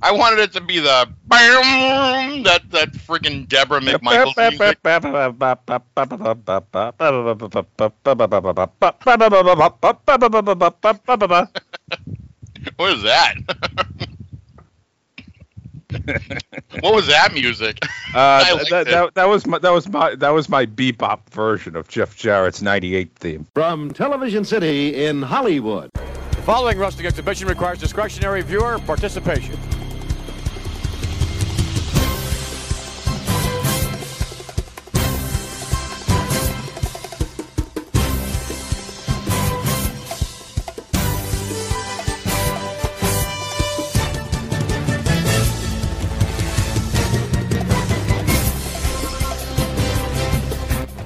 I wanted it to be the bam that that freaking Deborah McMichaels music. What is that? what was that music? Uh, that, that, that was my that was my that was my bebop version of Jeff Jarrett's '98 theme. From Television City in Hollywood. The following wrestling exhibition requires discretionary viewer participation.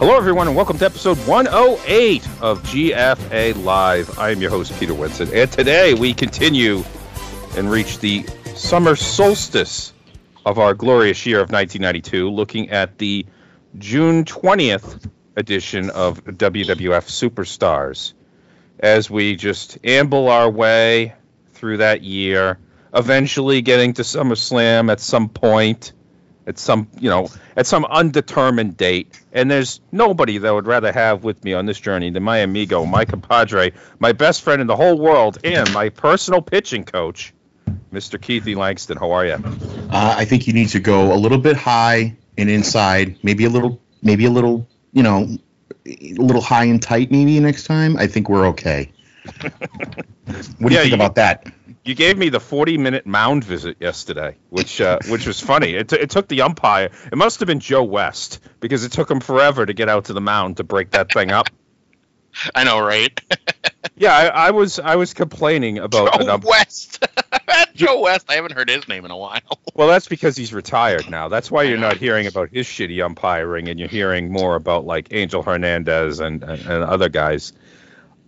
Hello, everyone, and welcome to episode 108 of GFA Live. I am your host, Peter Winston, and today we continue and reach the summer solstice of our glorious year of 1992, looking at the June 20th edition of WWF Superstars. As we just amble our way through that year, eventually getting to SummerSlam at some point at some you know at some undetermined date and there's nobody that I would rather have with me on this journey than my amigo my compadre my best friend in the whole world and my personal pitching coach mr keithy langston how are you Uh, I think you need to go a little bit high and inside, maybe a little, maybe a little, you know, a little high and tight. Maybe next time. I think we're okay. what do you think you- about that? You gave me the 40 minute mound visit yesterday which uh, which was funny it, t- it took the umpire it must have been joe west because it took him forever to get out to the mound to break that thing up I know, right? yeah I, I was i was complaining about Joe ump- West. Joe West. I haven't heard his name in a while. Well, that's because he's retired now. That's why you're not hearing about his shitty umpiring, and you're hearing more about like Angel Hernandez and and, and other guys.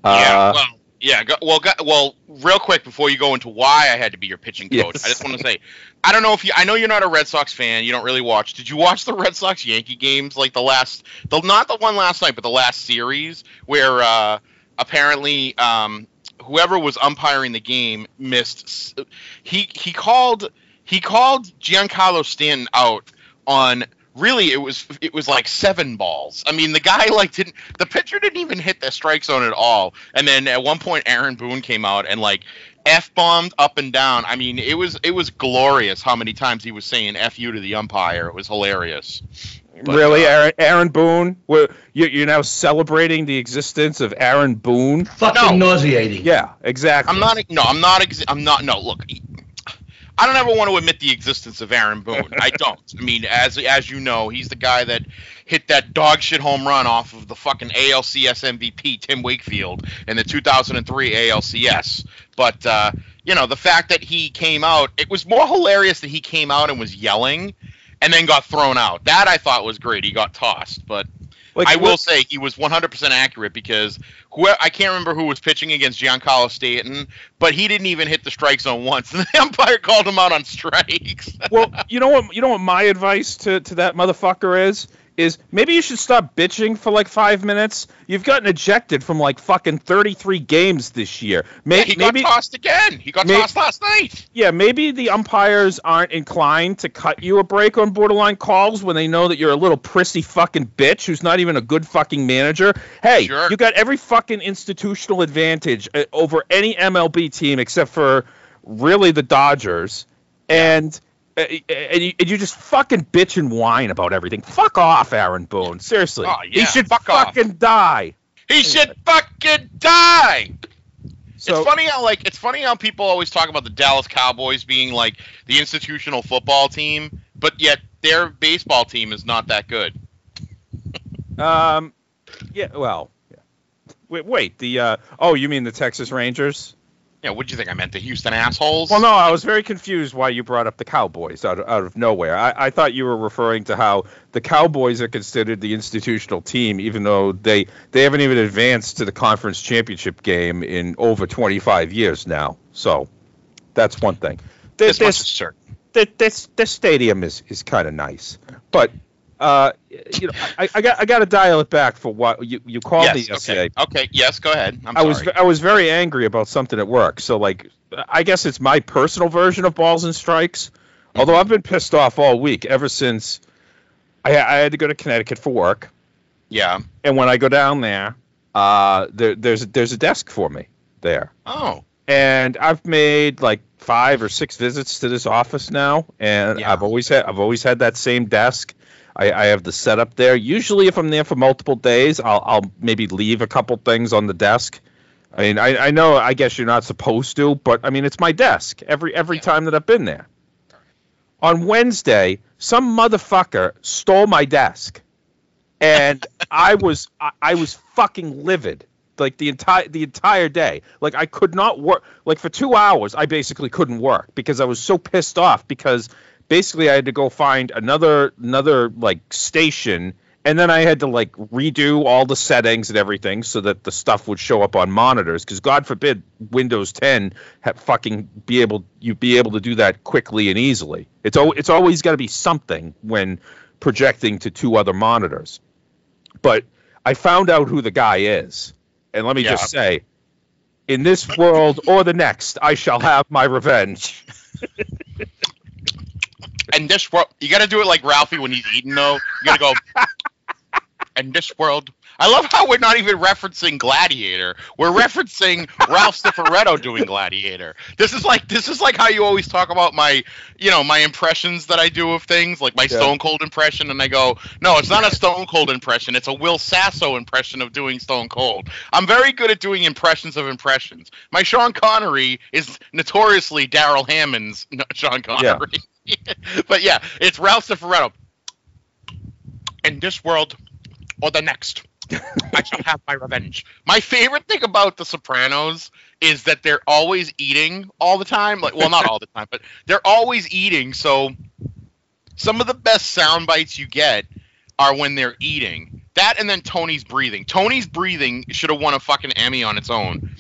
yeah. Uh, Well. Yeah. Go, well. Go, well. Real quick before you go into why I had to be your pitching coach, Yes. I just want to say, I don't know if you. I know you're not a Red Sox fan. You don't really watch. Did you watch the Red Sox Yankee games? Like the last, the not the one last night, but the last series where uh, apparently um, whoever was umpiring the game missed. He he called he called Giancarlo Stanton out on really it was it was like seven balls. I mean the guy like didn't the pitcher didn't even hit the strike zone at all. And then at one point Aaron Boone came out and like F bombed up and down. I mean it was it was glorious how many times he was saying F you to the umpire. It was hilarious. But, really, uh, Aaron, Aaron Boone? Well, you- You're now celebrating the existence of Aaron Boone? fucking No. nauseating. Yeah, exactly. I'm not. No, I'm not. Ex- I'm not. No, look. I don't ever want to admit the existence of Aaron Boone. I don't. I mean, as as you know, he's the guy that hit that dog shit home run off of the fucking ALCS MVP Tim Wakefield in the 2003 ALCS. But uh, you know, the fact that he came out, it was more hilarious that he came out and was yelling, and then got thrown out. That I thought was great. He got tossed, but. Like, I will what- say he was 100% accurate because whoever I can't remember who was pitching against Giancarlo Stanton, but he didn't even hit the strike zone once, and the umpire called him out on strikes. well, you know what? You know what my advice to, to that motherfucker is? Is maybe you should stop bitching for like five minutes. You've gotten ejected from like fucking 33 games this year. May- he got maybe, tossed again. He got tossed last night. Yeah, maybe the umpires aren't inclined to cut you a break on borderline calls when they know that you're a little prissy fucking bitch who's not even a good fucking manager. Hey, Sure. you got every fucking institutional advantage uh, over any MLB team except for really the Dodgers. And. Uh, And you, and you just fucking bitch and whine about everything. Fuck off, Aaron Boone. Seriously, Oh, he should fuck off. fucking die. He should fucking die. So, it's funny how like it's funny how people always talk about the Dallas Cowboys being like the institutional football team, but yet their baseball team is not that good. Um, yeah. Well, yeah. Wait, wait. The uh, oh, you mean the Texas Rangers? Yeah, what do you think I meant? The Houston assholes? Well, no, I was very confused why you brought up the Cowboys out of, out of nowhere. I, I thought you were referring to how the Cowboys are considered the institutional team, even though they they haven't even advanced to the conference championship game in over 25 years now. So that's one thing. this This much is certain. this, this, this stadium is is kind of nice, but. Uh, you know, I, I got I got to dial it back for what you you called yes. me Okay. yesterday. okay. Yes. Go ahead. I'm I was. I was very angry about something at work. So like, I guess it's my personal version of balls and strikes. Mm-hmm. Although I've been pissed off all week ever since I, I had to go to Connecticut for work, yeah. and when I go down there, uh, there, there's there's a desk for me there, Oh. and I've made like five or six visits to this office now, and Yeah. I've always had I've always had that same desk. I, I have the setup there. Usually, if I'm there for multiple days, I'll I'll maybe leave a couple things on the desk. I mean, I, I know I guess you're not supposed to, but I mean it's my desk every every time that I've been there. On Wednesday, some motherfucker stole my desk, and I was I, I was fucking livid like the entire the entire day. Like I could not work. Like for two hours, I basically couldn't work because I was so pissed off because basically I had to go find another another like station. And then I had to like redo all the settings and everything so that the stuff would show up on monitors. Because God forbid Windows 10 ha- fucking be able you be able to do that quickly and easily. It's al- it's always got to be something when projecting to two other monitors. But I found out who the guy is, and let me just say, in this world or the next, I shall have my revenge. And this world, you got to do it like Ralphie when he's eating, though. You got to go. and this world. I love how we're not even referencing Gladiator. We're referencing Ralph Cifaretto doing Gladiator. This is like this is like how you always talk about my, you know, my impressions that I do of things, like my Yeah. Stone Cold impression, and I go, no, it's not a Stone Cold impression. It's a Will Sasso impression of doing Stone Cold. I'm very good at doing impressions of impressions. My Sean Connery is notoriously Darrell Hammond's Sean Connery. but yeah, it's Ralph Cifaretto. In this world or the next, I shall have my revenge. My favorite thing about The Sopranos is that they're always eating all the time. Like, well, not all the time, but they're always eating. So, some of the best sound bites you get are when they're eating. That and then Tony's breathing. Tony's breathing should have won a fucking Emmy on its own.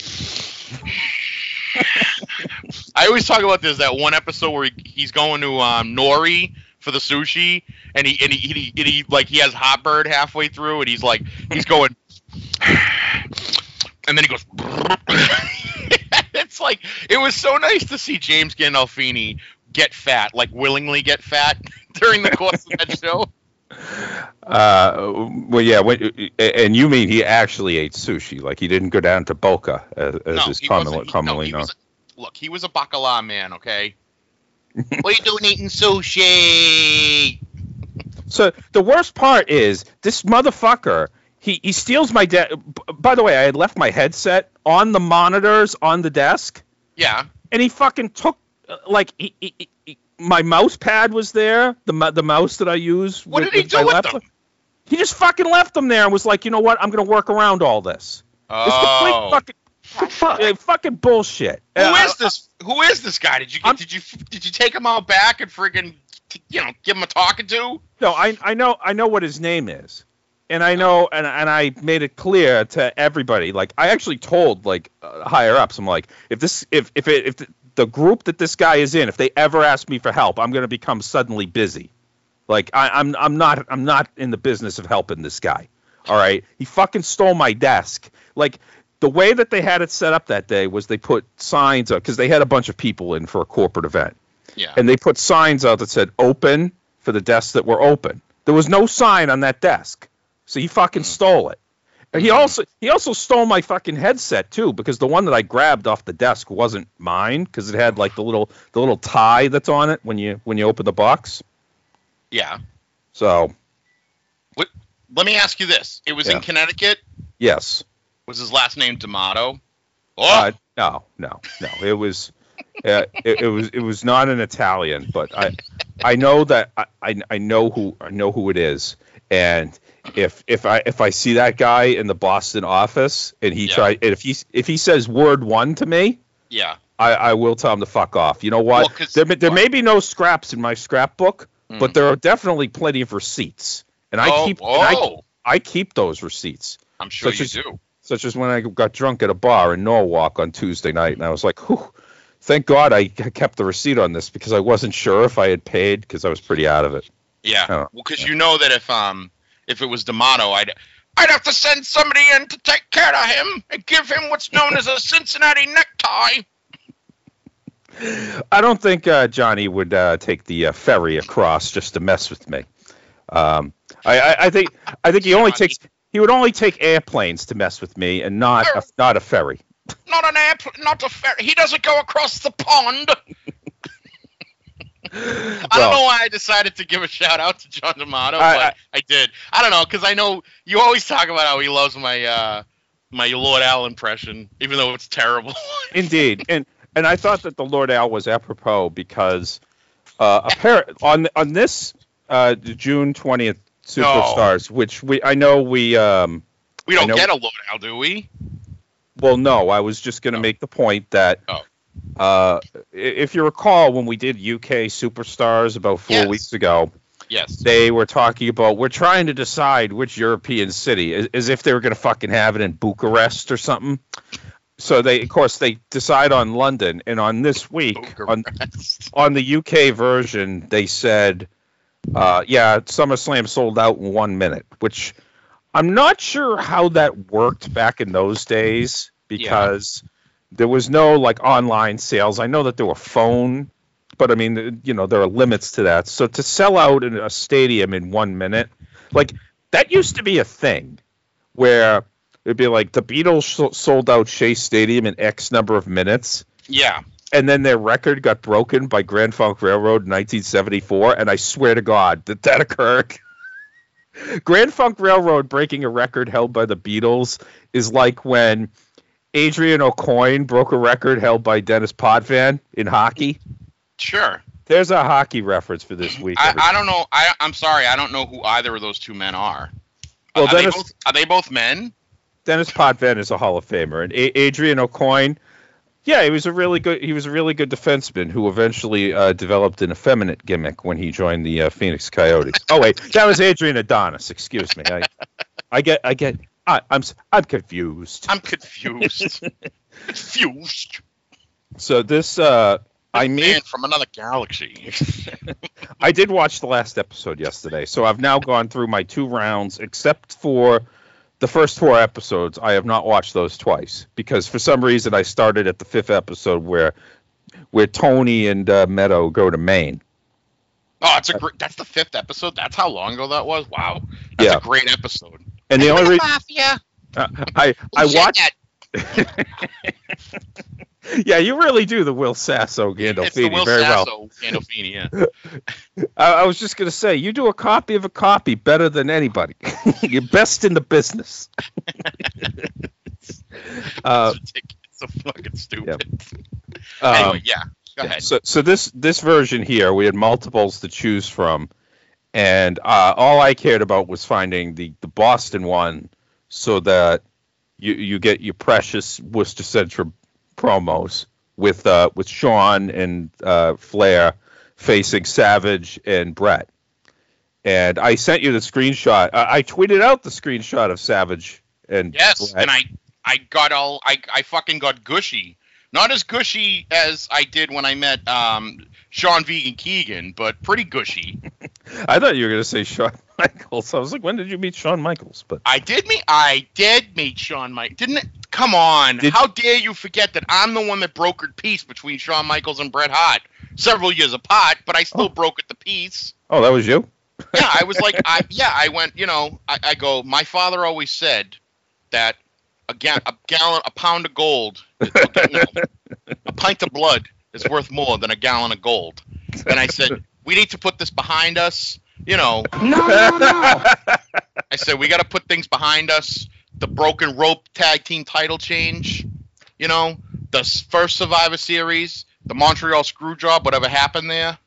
I always talk about this that one episode where he, he's going to um, Nori for the sushi, and he and he, and he and he like he has hot bird halfway through, and he's like he's going, and then he goes. it's like it was so nice to see James Gandolfini get fat, like willingly get fat during the course of that show. Uh, well, yeah, when, and you mean he actually ate sushi? Like he didn't go down to Boca, as, as No, is he commonly, no, known. was- look, he was a bacala man, okay? what are you doing eating sushi? So the worst part is this motherfucker. He, he steals my desk. By the way, I had left my headset on the monitors on the desk, Yeah. and he fucking took uh, like he, he, he- my mouse pad was there, the the mouse that I use. What with- did he do with them? He just fucking left them there and was like, you know what? I'm gonna work around all this. It's complete Oh. Fucking uh, fucking bullshit. Who Uh, is this? Who is this guy? Did you I'm- did you did you take him out back and friggin' you know give him a talking to? No, I I know I know what his name is, and I know and and I made it clear to everybody. Like I actually told like uh, higher ups, I'm like, if this if if it if the, the group that this guy is in, if they ever ask me for help, I'm gonna become suddenly busy. Like I, I'm I'm not I'm not in the business of helping this guy. All right, he fucking stole my desk. Like the way that they had it set up that day was they put signs up because they had a bunch of people in for a corporate event Yeah. and they put signs out that said open for the desks that were open. There was no sign on that desk. So he fucking mm. stole it. And he mm-hmm. also he also stole my fucking headset too because the one that I grabbed off the desk wasn't mine because it had like the little the little tie that's on it when you when you open the box. yeah. So, Let me ask you this: It was Yeah. in Connecticut. yes. Was his last name D'Amato? Oh, Uh, no, no, no. It was uh, it, it was it was not an Italian, but I I know that I, I I know who I know who it is, and if if I if I see that guy in the Boston office and he Yeah. try and if he if he says word one to me, yeah. I, I will tell him to fuck off. You know what? Well, there may- there may be no scraps in my scrapbook, Mm. but there are definitely plenty of receipts, and I oh, keep and I, oh, I keep those receipts I'm sure such you as- do. Such as when I got drunk at a bar in Norwalk on Tuesday night, and I was like, Whew, thank God I kept the receipt on this because I wasn't sure if I had paid because I was pretty out of it. Yeah, because you know that if um if it was D'Amato, I'd I'd have to send somebody in to take care of him and give him what's known as a Cincinnati necktie. I don't think uh, Johnny would uh, take the uh, ferry across just to mess with me. Um, I, I, I think I think he only takes he would only take airplanes to mess with me, and not a, not a ferry. Not an air, not a ferry. He doesn't go across the pond. I Well- don't know why I decided to give a shout out to John D'Amato, I- but I, did. I don't know because I know you always talk about how he loves my uh, my Lord Al impression, even though it's terrible. Indeed, and and I thought that the Lord Al was apropos because uh, appar- on on this uh, June twentieth Superstars, which we I know we um, we don't get a Al, do we? Well, no, I was just going to Oh. make the point that Oh. uh, if you recall when we did UK Superstars about four Yes. weeks ago, Yes. they were talking about we're trying to decide which European city, as, as if they were going to fucking have it in Bucharest or something. So they, of course, they decide on London, and on this week, on on the UK version, they said, uh, yeah, SummerSlam sold out in one minute, which I'm not sure how that worked back in those days because there was no like online sales. I know that there were phone, but I mean, you know, there are limits to that. So to sell out in a stadium in one minute, like that used to be a thing where it'd be like the Beatles sold out Shea Stadium in X number of minutes Yeah. And then their record got broken by Grand Funk Railroad in 1974, and I swear to God that that occurred. Grand Funk Railroad breaking a record held by the Beatles is like when Adrian Aucoin broke a record held by Dennis Potvin in hockey. Sure. There's a hockey reference for this week. I. I don't know. I I'm sorry. I don't know who either of those two men are. Well, are, they both, are they both men? Dennis Potvin is a Hall of Famer, and a- Adrian Aucoin, yeah, he was a really good. He was a really good defenseman who eventually uh, developed an effeminate gimmick when he joined the uh, Phoenix Coyotes. Oh wait, that was Adrian Adonis. Excuse me. I, I get, I get, I, I'm, s- I'm confused. I'm confused. confused. So this, uh, I Man made, from another galaxy. I did watch the last episode yesterday, so I've now gone through my two rounds, except for the first four episodes. I have not watched those twice because for some reason I started at the fifth episode where where Tony and uh, Meadow go to Maine. oh, it's a great. That's the fifth episode. That's how long ago that was. Wow. That's Yeah. a great episode. And the only reason Mafia. I I Shit, watched, that- yeah, you really do the Will Sasso Gandolfini Will very well. Sasso Gandolfini. Yeah. I, I was just gonna say you do a copy of a copy better than anybody. You're best in the business. uh, it's so fucking stupid. um, anyway, yeah. Go Yeah, ahead. So, so this this version here, we had multiples to choose from, and uh, all I cared about was finding the the Boston one, so that you you get your precious Worcester Centrum promos with uh, with Sean and uh, Flair facing Savage and Bret. And I sent you the screenshot. I, I tweeted out the screenshot of Savage and Yes, Bret. and I I got all I I fucking got gushy. Not as gushy as I did when I met um Sean Vegan Keegan, but pretty gushy. I thought you were gonna say Shawn Michaels. I was like, when did you meet Shawn Michaels? But I did meet I did meet Shawn Mike. Didn't it? Come on. Did- How dare you forget that I'm the one that brokered peace between Shawn Michaels and Bret Hart. Several years apart, but I still Oh. brokered the peace. oh, that was you. yeah, I was like, I yeah, I went, you know, I, I go. My father always said that a, ga- a gallon, a pound of gold, a pint of blood is worth more than a gallon of gold. And I said, we need to put this behind us. You know, No, no, no. I said we got to put things behind us. The broken rope tag team title change. You know, the first Survivor Series, the Montreal screw job, whatever happened there.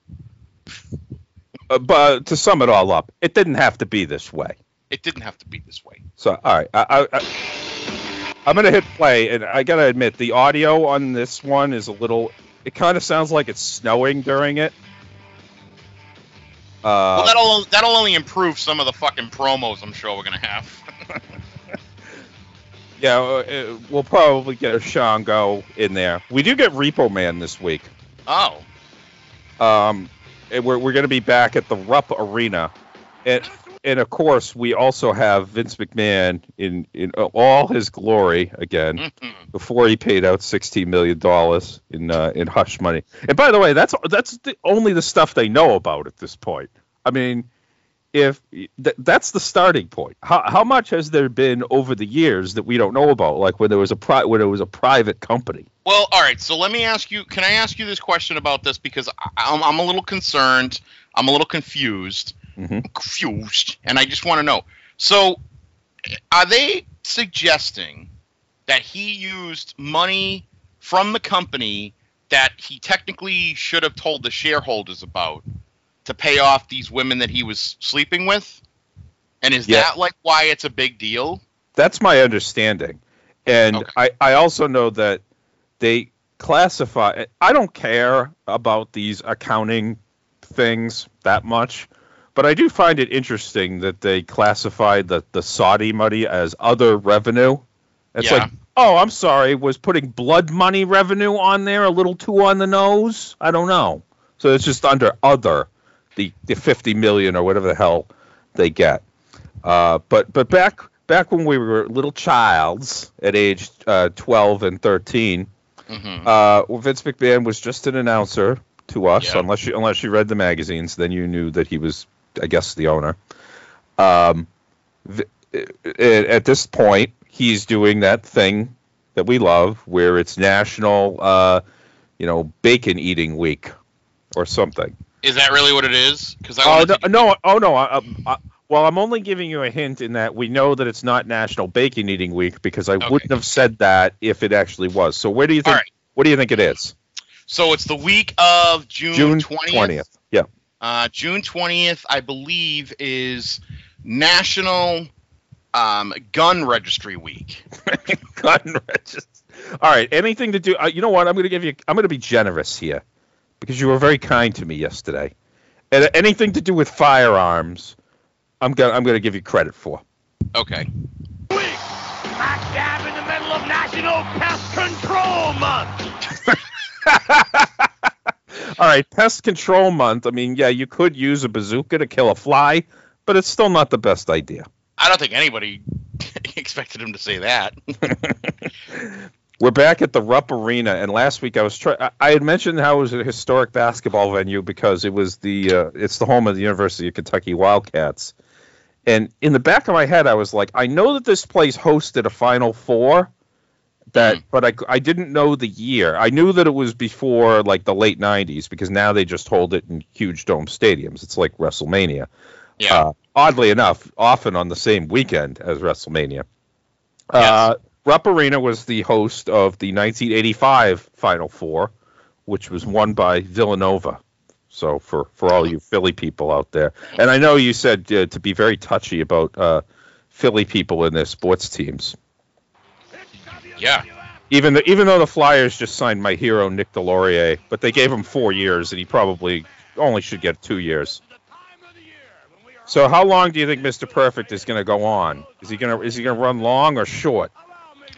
Uh, but to sum it all up, it didn't have to be this way. It didn't have to be this way. So, all right, I, I, I, I'm gonna hit play, and I gotta admit, the audio on this one is a little. It kind of sounds like it's snowing during it. Uh, Well, that'll that'll only improve some of the fucking promos I'm sure we're gonna have. yeah, uh, we'll probably get a Shango in there. We do get Repo Man this week. Oh, Um, and we're we're going to be back at the Rupp Arena, and and of course we also have Vince McMahon in in all his glory again Mhm. before he paid out sixteen million dollars in uh, in hush money. And by the way, that's that's the, only the stuff they know about at this point. I mean, if th- that's the starting point. How how much has there been over the years that we don't know about? Like when there was a pri- when it was a private company. Well, all right. So let me ask you. Can I ask you this question about this because I, I'm, I'm a little concerned. I'm a little confused. Mhm. Confused, and I just want to know. So, are they suggesting that he used money from the company that he technically should have told the shareholders about to pay off these women that he was sleeping with? And is Yeah. that like why it's a big deal? That's my understanding. And Okay. I, I also know that they classify I don't care about these accounting things that much, but I do find it interesting that they classify the, the Saudi money as other revenue. It's Yeah. like, oh, I'm sorry, was putting blood money revenue on there a little too on the nose? I don't know. So it's just under other, the, the 50 million or whatever the hell they get. Uh, but but back back when we were little childs at age uh, 12 and 13, hmm uh, Vince McMahon was just an announcer to us, Yeah. unless you unless you read the magazines, then you knew that he was, I guess, the owner. Um, a- at this point, he's doing that thing that we love, where it's National, uh, you know, Bacon Eating Week, or something. Is that really what it is? Because I Oh no, to- no, oh no. I, I, well, I'm only giving you a hint in that we know that it's not National Bacon Eating Week because I Okay. wouldn't have said that if it actually was. So where do you think? Right. What do you think it is? So it's the week of June June twentieth. twentieth. Yeah. Uh, June twentieth, I believe, is National um, Gun Registry Week. Gun register. All right. Anything to do? Uh, you know what? I'm going to give you. I'm going to be generous here because you were very kind to me yesterday. And anything to do with firearms, I'm gonna I'm going to give you credit for. Okay. Smack dab in the middle of National Pest Control Month. All right, pest control month. I mean, yeah, you could use a bazooka to kill a fly, but it's still not the best idea. I don't think anybody expected him to say that. We're back at the Rupp Arena, and last week I was trying. I had mentioned how it was a historic basketball venue because it was the uh, it's the home of the University of Kentucky Wildcats. And in the back of my head, I was like, I know that this place hosted a Final Four, that, but I, I didn't know the year. I knew that it was before like the late '90s because now they just hold it in huge dome stadiums. It's like WrestleMania. Yeah. Uh, oddly enough, often on the same weekend as WrestleMania. Uh, Rupp Arena was the host of the 1985 Final Four, which was won by Villanova. So for, for all you Philly people out there, and I know you said uh, to be very touchy about uh, Philly people in their sports teams. yeah. Even the, even though the Flyers just signed my hero Nick Deslauriers, but they gave him four years, and he probably only should get two years. So how long do you think Mr. Perfect is going to go on? Is he going to is he going to run long or short?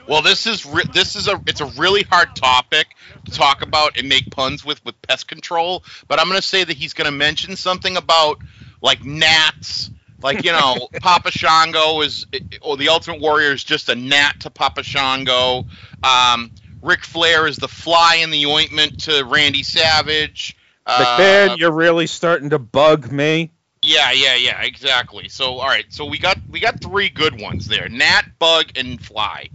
Well, this is re- this is a it's a really hard topic to talk about and make puns with with pest control. But I'm going to say that he's going to mention something about like gnats, like you know, Papa Shango is or the Ultimate Warrior is just a gnat to Papa Shango. Um, Ric Flair is the fly in the ointment to Randy Savage. Uh, you're really starting to bug me. yeah, yeah, yeah, exactly. So all right, so we got we got three good ones there: gnat, bug, and fly.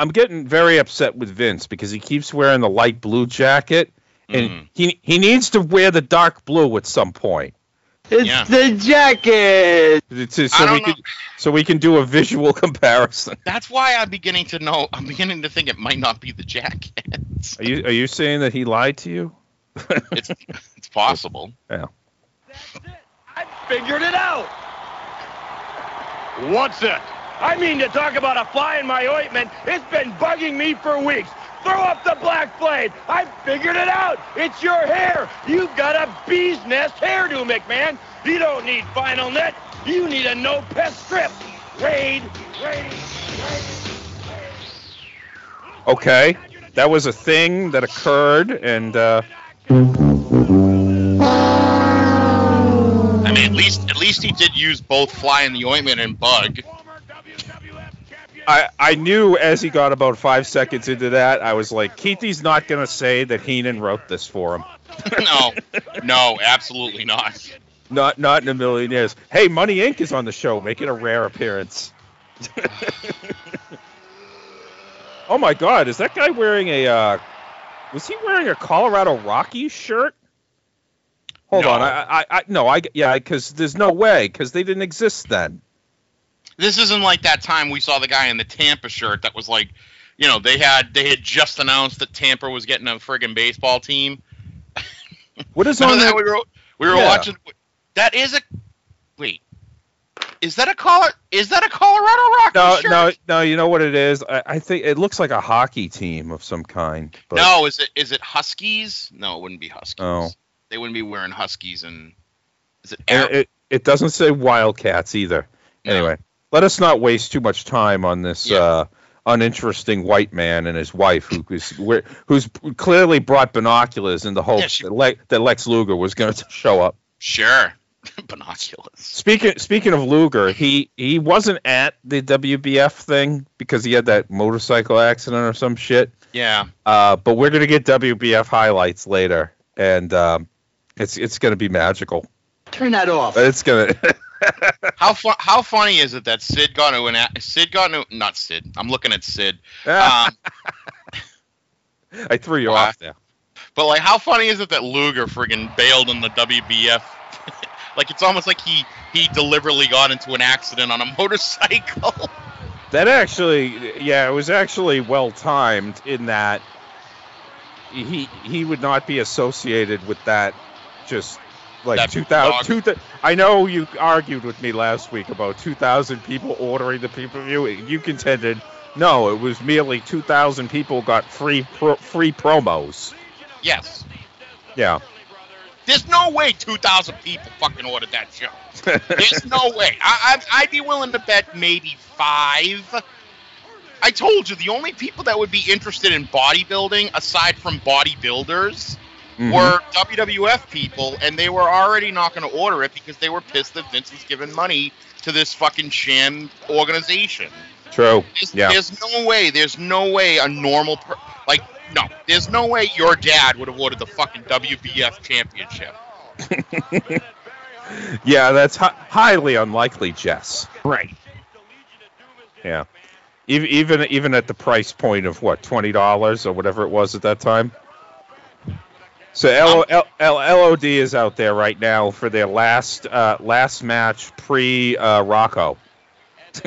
I'm getting very upset with Vince because he keeps wearing the light blue jacket, and Mhm. he he needs to wear the dark blue at some point. It's Yeah. the jacket. To- I so don't we know. can so we can do a visual comparison. That's why I'm beginning to know. I'm beginning to think it might not be the jacket. Are you are you saying that he lied to you? It's it's possible. Yeah. That's it. I figured it out. What's it? I mean to talk about a fly in my ointment. It's been bugging me for weeks. Throw up the black blade. I figured it out. It's your hair. You've got a bee's nest hairdo, McMahon. You don't need final net. You need a no pest strip. Raid, raid, raid. Okay, that was a thing that occurred, and uh, I mean, at least at least he did use both fly in the ointment and bug. I, I knew as he got about five seconds into that, I was like, Keithy's not going to say that Heenan wrote this for him. no, no, absolutely not. Not not in a million years. Hey, Money Inc. is on the show, making a rare appearance. oh my God, is that guy wearing a? Uh, was he wearing a Colorado Rockies shirt? Hold No. on, I, I, I no, I yeah, because there's no way because they didn't exist then. This isn't like that time we saw the guy in the Tampa shirt that was like, you know, they had they had just announced that Tampa was getting a friggin' baseball team. What is on that we were we were Yeah. watching. That is a wait. Is that a Colo- Is that a Colorado Rockies No, shirt? no, no. You know what it is? I, I think it looks like a hockey team of some kind. But, No, is it is it Huskies? No, it wouldn't be Huskies. Oh. They wouldn't be wearing Huskies and is it Ar- it, it doesn't say Wildcats either. No. Anyway, let us not waste too much time on this Yeah. uh, uninteresting white man and his wife, who is who's clearly brought binoculars in the hope Yeah, she- that, Le- that Lex Luger was going to show up. Sure. Binoculars. Speaking speaking of Luger, he he wasn't at the WBF thing because he had that motorcycle accident or some shit. Yeah. Uh, but we're gonna get WBF highlights later, and um, it's it's gonna be magical. Turn that off. It's gonna. How fu- how funny is it that Sid got into an a- Sid got into not Sid. I'm looking at Sid. Um, I threw you Uh, off there. but like, how funny is it that Luger friggin' bailed on the WBF? like it's almost like he he deliberately got into an accident on a motorcycle. That actually, yeah, it was actually well timed in that he he would not be associated with that. Just like 2000, dog. 2000 I know you argued with me last week about 2,000 people ordering the pay per view. You contended no, it was merely 2,000 people got free pro, free promos. yes. Yeah, There's no way 2,000 people fucking ordered that show. There's no way. I, I, I'd be willing to bet maybe five. I told you the only people that would be interested in bodybuilding, aside from bodybuilders, Mhm. were WWF people, and they were already not going to order it because they were pissed that Vince was giving money to this fucking sham organization. true. There's, Yeah, there's no way. There's no way a normal per- like no. There's no way your dad would have ordered the fucking WBF championship. yeah, that's hi- highly unlikely, Jess. Right. Yeah. Even even even at the price point of what twenty dollars or whatever it was at that time. So L- L- L- LOD is out there right now for their last uh, last match pre uh, Rocco.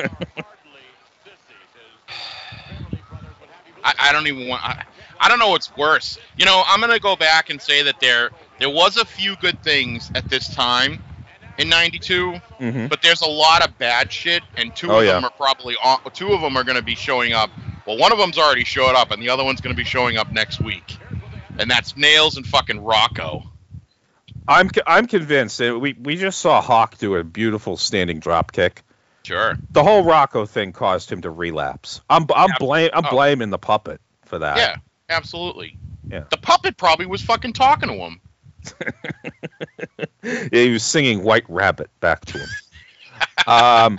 I, I don't even want. I, I don't know what's worse. You know, I'm gonna go back and say that there there was a few good things at this time in '92, Mhm. but there's a lot of bad shit, and two Oh, of yeah. them are probably on, two of them are gonna be showing up. Well, one of them's already showed up, and the other one's gonna be showing up next week, and that's Nails and fucking Rocco. I'm I'm convinced that we we just saw Hawk do a beautiful standing drop kick. Sure. The whole Rocco thing caused him to relapse. I'm I'm Yeah. blame I'm Oh. blaming the puppet for that. Yeah, absolutely. Yeah. The puppet probably was fucking talking to him. he was singing White Rabbit back to him. um,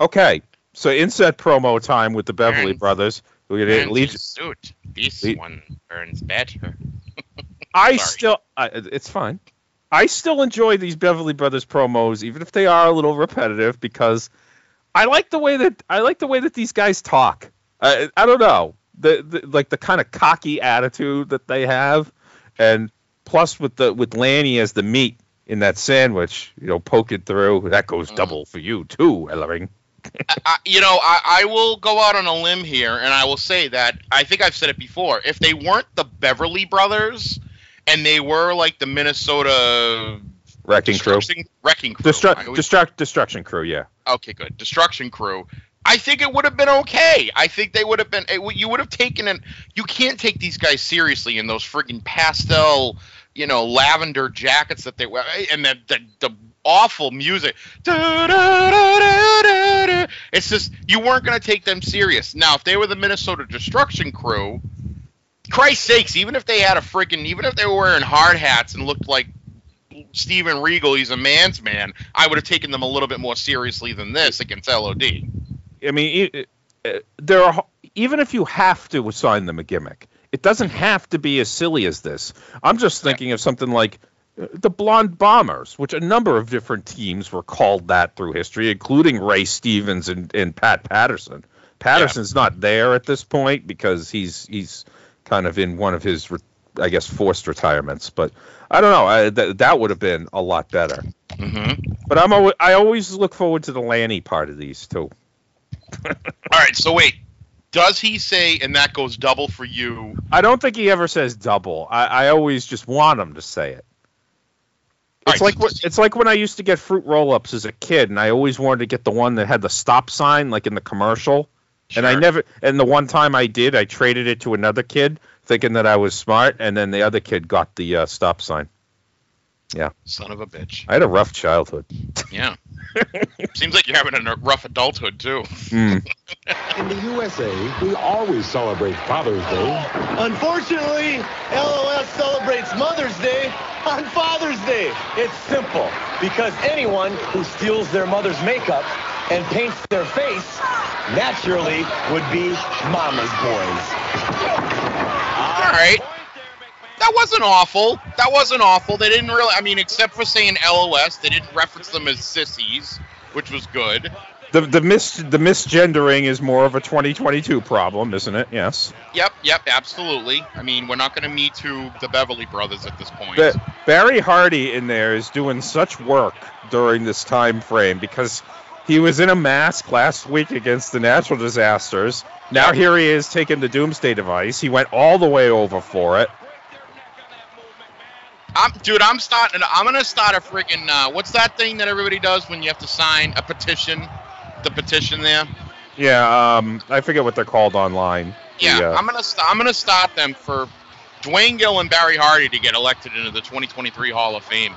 okay, so inset promo time with the Beverly Brothers. We're gonna Burns lead. his suit. This Le- one burns better. I still, I, it's fine. I still enjoy these Beverly Brothers promos, even if they are a little repetitive, because I like the way that I like the way that these guys talk. I, I don't know, the, the like the kind of cocky attitude that they have, and plus with the with Lanny as the meat in that sandwich, you know, poking through. That goes Mm. double for you too, Ellering. I, you know, I, I will go out on a limb here, and I will say that I think I've said it before. If they weren't the Beverly Brothers, and they were like the Minnesota Wrecking crew, wrecking crew, always- destruct, destruction crew. Yeah. okay, good, destruction crew. I think it would have been okay. I think they would have been. It, you would have taken it. You can't take these guys seriously in those friggin' pastel, you know, lavender jackets that they wear, and the the, the awful music. It's just you weren't gonna take them serious. Now, if they were the Minnesota Destruction Crew, Christ sakes, even if they had a freaking, even if they were wearing hard hats and looked like Steven Regal, he's a man's man, I would have taken them a little bit more seriously than this against LOD. I mean, uh, there are even if you have to assign them a gimmick, it doesn't have to be as silly as this. I'm just thinking of something like the Blonde Bombers, which a number of different teams were called that through history, including Ray Stevens and, and Pat Patterson. Patterson's not there at this point because he's he's kind of in one of his, I guess, forced retirements. But I don't know. I, th- that would have been a lot better. Mm-hmm. But I'm always, I always look forward to the Lanny part of these too. All right, so wait. Does he say, and that goes double for you? I don't think he ever says double. I, I always just want him to say it. It's right, like what, it's like when I used to get fruit roll-ups as a kid, and I always wanted to get the one that had the stop sign, like in the commercial. Sure. And I never. And the one time I did, I traded it to another kid, thinking that I was smart, and then the other kid got the uh, stop sign. Yeah. Son of a bitch. I had a rough childhood. Yeah. Seems like you're having a rough adulthood too. Mm. In the USA, we always celebrate Father's Day. Unfortunately, LOS celebrates Mother's Day on Father's Day. It's simple because anyone who steals their mother's makeup and paints their face naturally would be mama's boys. All right. That wasn't awful. That wasn't awful. They didn't really. I mean, except for saying LOS, they didn't reference them as sissies, which was good. The the mis the misgendering is more of a 2022 problem, isn't it? Yes. Yep, yep, absolutely. I mean, we're not going to meet too the Beverly Brothers at this point. Ba- Barry Hardy in there is doing such work during this time frame because he was in a mask last week against the natural disasters. Now here he is taking the doomsday device. He went all the way over for it. I'm, dude, I'm starting. I'm gonna start a freaking. Uh, what's that thing that everybody does when you have to sign a petition? The petition there. Yeah, um, I forget what they're called online. Yeah, The, uh, I'm gonna. St- I'm gonna start them for Duane Gill and Barry Hardy to get elected into the 2023 Hall of Fame.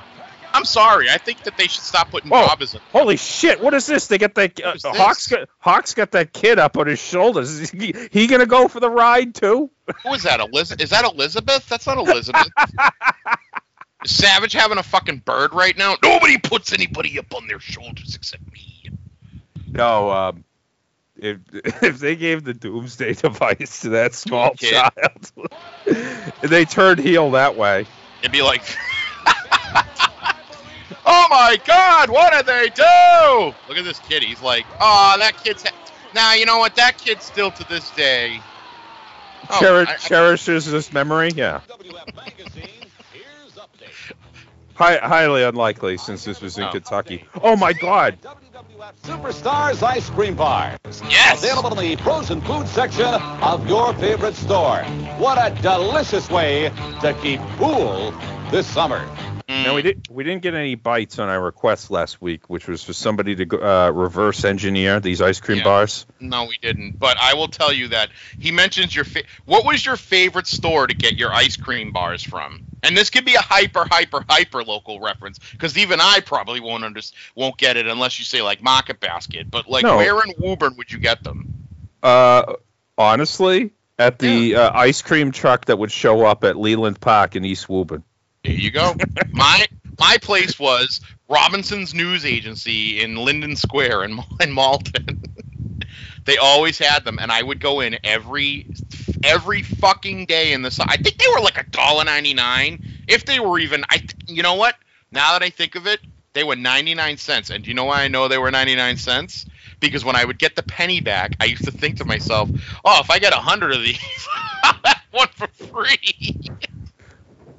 I'm sorry. I think that they should stop putting Whoa. jobbers in. Holy shit! What is this? They get that uh. Hawks got Hawks got that kid up on his shoulders. Is he, he gonna go for the ride too? Who is that? Elizabeth? Is that Elizabeth? That's not Elizabeth. Is Savage having a fucking bird right now? Nobody puts anybody up on their shoulders except me. No. Um, if if they gave the doomsday device to that small Kid. child, they turned heel that way. It'd be like, oh my god, what did they do? Look at this kid. He's like, oh, that kid's. Ha- now you know what? That kid still to this day. Oh, Cheri- I- I- cherishes this memory. Yeah. Hi- highly unlikely since this was in Oh. Kentucky. Oh my God! WWF Superstars Ice Cream Bars. Yes. Available in the frozen food section of your favorite store. What a delicious way to keep cool this summer. Mm. No, we did. We didn't get any bites on our request last week, which was for somebody to uh, reverse engineer these ice cream Yeah. bars. No, we didn't. But I will tell you that he mentions your. Fa- what was your favorite store to get your ice cream bars from? And this could be a hyper, hyper, hyper local reference because even I probably won't under- won't get it unless you say like Market Basket. But like, No. where in Woburn would you get them? Uh, honestly, at the uh, ice cream truck that would show up at Leland Park in East Woburn. There you go. my my place was Robinson's News Agency in Linden Square in, in Malden. they always had them, and I would go in every every fucking day in the. I think they were like a dollar ninety nine, if they were even. I you know what? Now that I think of it, they were ninety nine cents. And do you know why I know they were ninety nine cents? Because when I would get the penny back, I used to think to myself, "Oh, if I get a hundred of these, I'll one for free."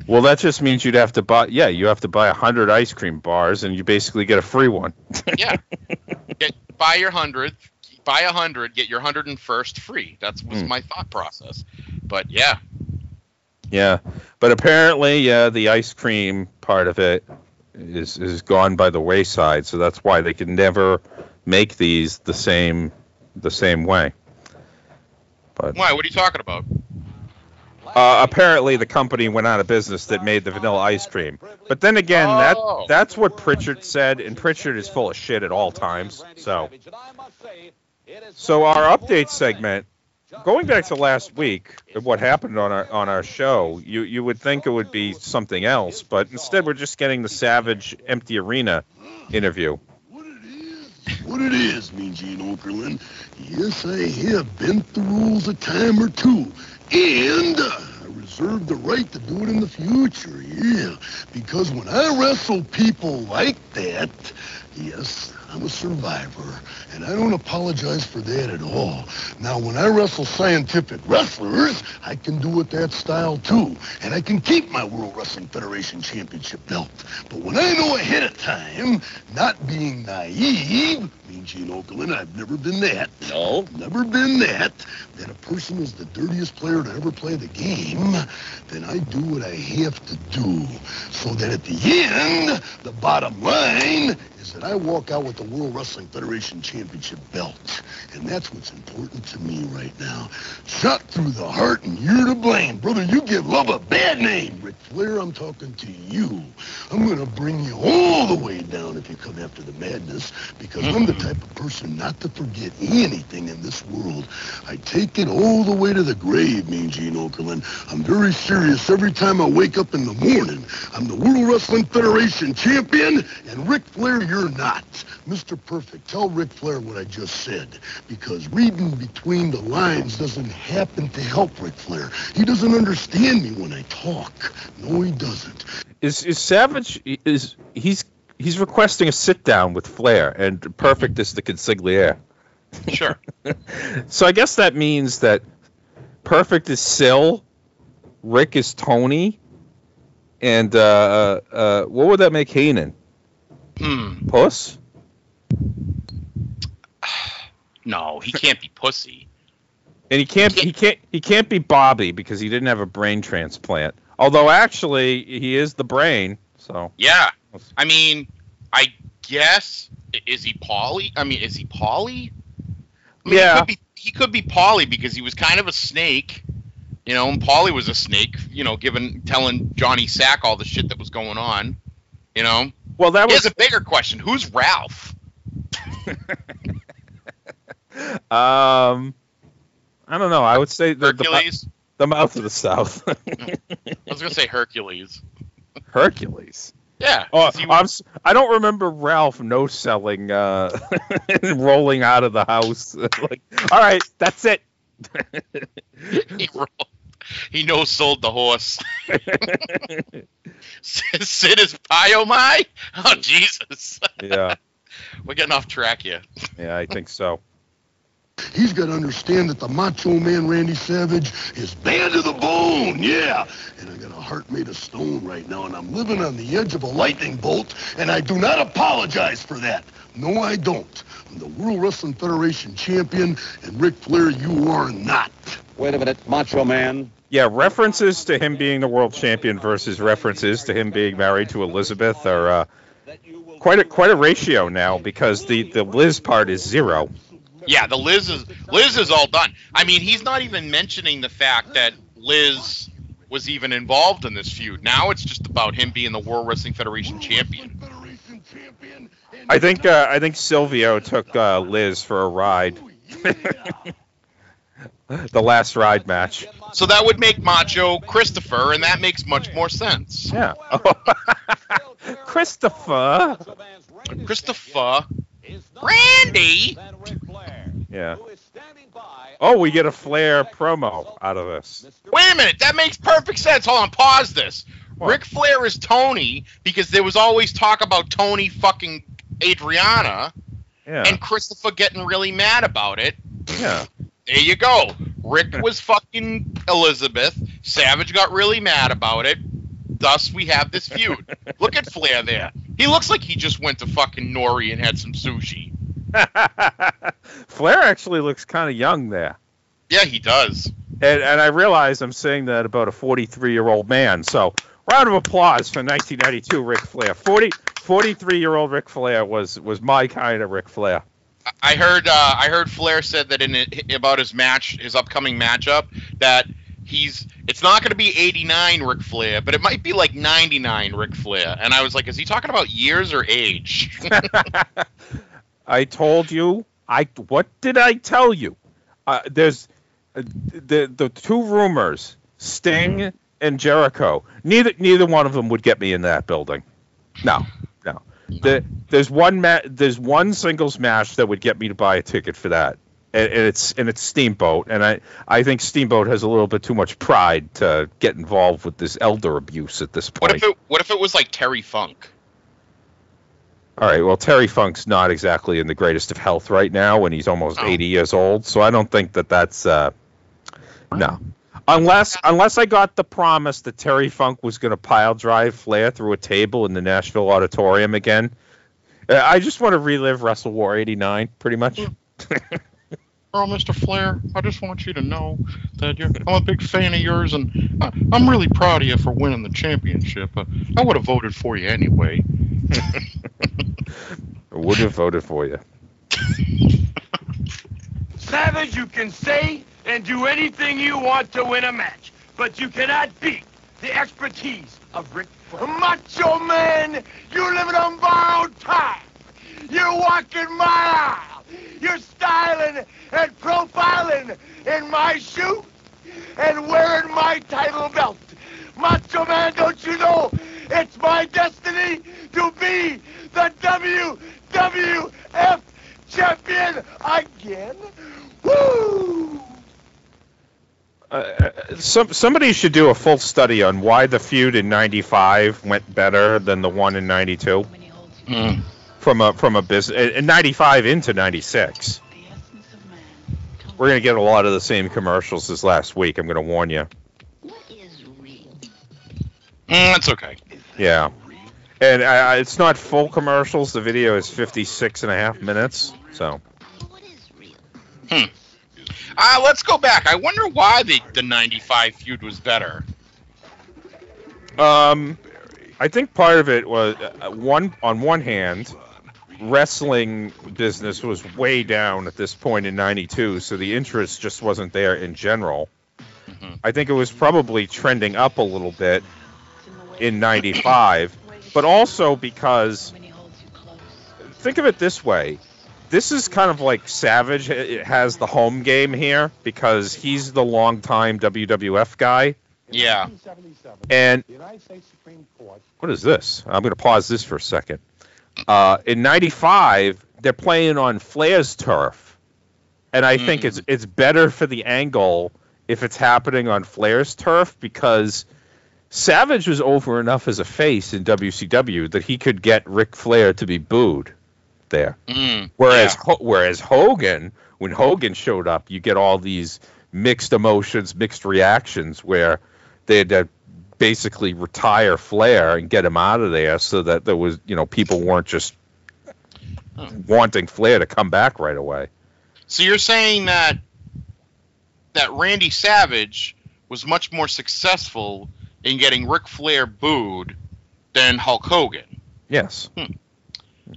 Well, that just means you'd have to buy. Yeah, you have to buy a hundred ice cream bars, and you basically get a free one. yeah. Get buy your hundred, buy a hundred, get your hundred and first free. That was Hmm. my thought process. But yeah, Yeah, but apparently, yeah, the ice cream part of it is is gone by the wayside. So that's why they can never make these the same the same way. But why? What are you talking about? uh, apparently, the company went out of business that made the vanilla ice cream. But then again, Oh. that that's what Pritchard said, and Pritchard is full of shit at all times. So, so our update segment going back to last week, what happened on our on our show, you you would think it would be something else, but instead we're just getting the Savage Empty Arena interview. What it is, what it is, Mean Gene Okerlund. Yes, I have bent the rules a time or two. And I reserve the right to do it in the future, yeah. Because when I wrestle people like that, yes, I'm a survivor, and I don't apologize for that at all. Now, when I wrestle scientific wrestlers, I can do it that style too, and I can keep my World Wrestling Federation Championship belt. But when I know ahead of time, not being naive, Mean Gene Okerlund, I've never been that. No. Never been that. That a person is the dirtiest player to ever play the game, then I do what I have to do. So that at the end, the bottom line is that I walk out with the World Wrestling Federation Championship belt. And that's what's important to me right now. Shot through the heart and you're to blame. Brother, you give love a bad name. Ric Flair, I'm talking to you. I'm going to bring you all the way down if you come after the madness because I'm the type of person not to forget anything in this world. I take it all the way to the grave, Mean Gene Okerlund. I'm very serious every time I wake up in the morning. I'm the World Wrestling Federation champion, and Ric Flair, you're not. Mr. Perfect, tell Ric Flair what I just said, because reading between the lines doesn't happen to help Ric Flair. He doesn't understand me when I talk. No, he doesn't. Is is Savage is he's he's requesting a sit down with Flair and Perfect is the consigliere. Sure. So I guess that means that Perfect is Sil, Ric is Tony, and uh, uh, what would that make Heenan? Hmm. Puss? No, he can't be pussy. And he can't he can't he can't be Bobby because he didn't have a brain transplant. Although actually he is the brain. So Yeah. I mean, I guess is he Paulie? I mean, is he Paulie? I mean, Yeah. He could be, he could be Paulie because he was kind of a snake. You know, and Paulie was a snake. You know, giving telling Johnny Sack all the shit that was going on. You know. well that Here's was a bigger question: Who's Ralph? um I don't know. I would say the, the, Hercules. the mouth of the south. I was gonna say Hercules. Hercules. Yeah. Oh, he I'm, I don't remember Ralph no selling, uh, rolling out of the house. like, all right, that's it. he, rolled, he no sold the horse. Sid is Pie-O-My? Oh Jesus. yeah, We're getting off track here. yeah, I think so. He's got to understand that the Macho Man Randy Savage is bad to the bone, yeah. And I got a heart made of stone right now, and I'm living on the edge of a lightning bolt, and I do not apologize for that. No, I don't. I'm the World Wrestling Federation champion, and Ric Flair, you are not. Wait a minute, Macho Man. Yeah, references to him being the world champion versus references to him being married to Elizabeth are uh, quite a quite a ratio now because the the Liz part is zero. Yeah, the Liz is Liz is all done. I mean, he's not even mentioning the fact that Liz was even involved in this feud. Now it's just about him being the World Wrestling Federation champion. Federation champion. and I think uh, I think Silvio took uh, Liz for a ride, the last ride match. So that would make Macho Christopher, and that makes much more sense. Yeah. Christopher. Christopher. Randy. Yeah. Oh, we get a Flair promo out of this. Wait a minute, that makes perfect sense. Hold on, pause this. What? Ric Flair is Tony because there was always talk about Tony fucking Adriana Yeah. and Christopher getting really mad about it. yeah. There you go. Ric was fucking Elizabeth. Savage got really mad about it. Thus, we have this feud. Look at Flair there. He looks like he just went to fucking Nori and had some sushi. Flair actually looks kind of young there. Yeah, he does. And, and I realize I'm saying that about a 43 year old man. So, round of applause for 1992 Ric Flair. 40, 43 year old Ric Flair was, was my kind of Ric Flair. I heard. Uh, I heard Flair said that in about his match, his upcoming matchup, that he's. It's not going to be 89 Ric Flair, but it might be like 99 Ric Flair. And I was like, is he talking about years or age? I told you. I what did I tell you? Uh, there's the the two rumors, Sting and Jericho. Neither neither one of them would get me in that building. No, no. The, there's one ma- there's one singles match that would get me to buy a ticket for that, and, and it's and it's Steamboat, and I I think Steamboat has a little bit too much pride to get involved with this elder abuse at this point. What if it what if it was like Terry Funk? All right, well Terry Funk's not exactly in the greatest of health right now when he's almost Oh. 80 years old, so I don't think that that's uh no. Unless unless I got the promise that Terry Funk was going to pile drive Flair through a table in the Nashville Auditorium again. Uh, I just want to relive WrestleWar 89 pretty much. Oh, Mr. Flair, I just want you to know that you're, I'm a big fan of yours, and I, I'm really proud of you for winning the championship. Uh, I would have voted for you anyway. I would have voted for you. Savage, you can say and do anything you want to win a match, but you cannot beat the expertise of Ric Flair. Macho Man, you're living on borrowed time. You're walking my aisle. You're styling and profiling in my shoe and wearing my title belt. Macho Man, don't you know it's my destiny to be the WWF champion again? Woo! Uh, some somebody should do a full study on why the feud in '95 went better than the one in '92 Mm. From a from a business in '95 into '96. We're gonna get a lot of the same commercials as last week. I'm gonna warn you. Mm, that's okay. Yeah, and uh, it's not full commercials. The video is 56 and a half minutes. So hmm Uh, let's go back. I wonder why the, the 95 feud was better. Um, I think part of it was uh, one on one hand, wrestling business was way down at this point in '92, so the interest just wasn't there in general. Mm-hmm. I think it was probably trending up a little bit in '95, but also because think of it this way. This is kind of like Savage it has the home game here because he's the longtime WWF guy. Yeah. And The United States Supreme Court what is this? I'm going to pause this for a second. Uh, in '95, they're playing on Flair's turf, and I think it's it's better for the angle if it's happening on Flair's turf because Savage was over enough as a face in WCW that he could get Ric Flair to be booed there. Mm, Whereas yeah. Ho- whereas Hogan, when Hogan showed up, you get all these mixed emotions, mixed reactions, where they had to basically retire Flair and get him out of there, so that there was, you know, people weren't just wanting Flair to come back right away. So you're saying that that Randy Savage was much more successful in getting Ric Flair booed than Hulk Hogan? Yes. Hmm.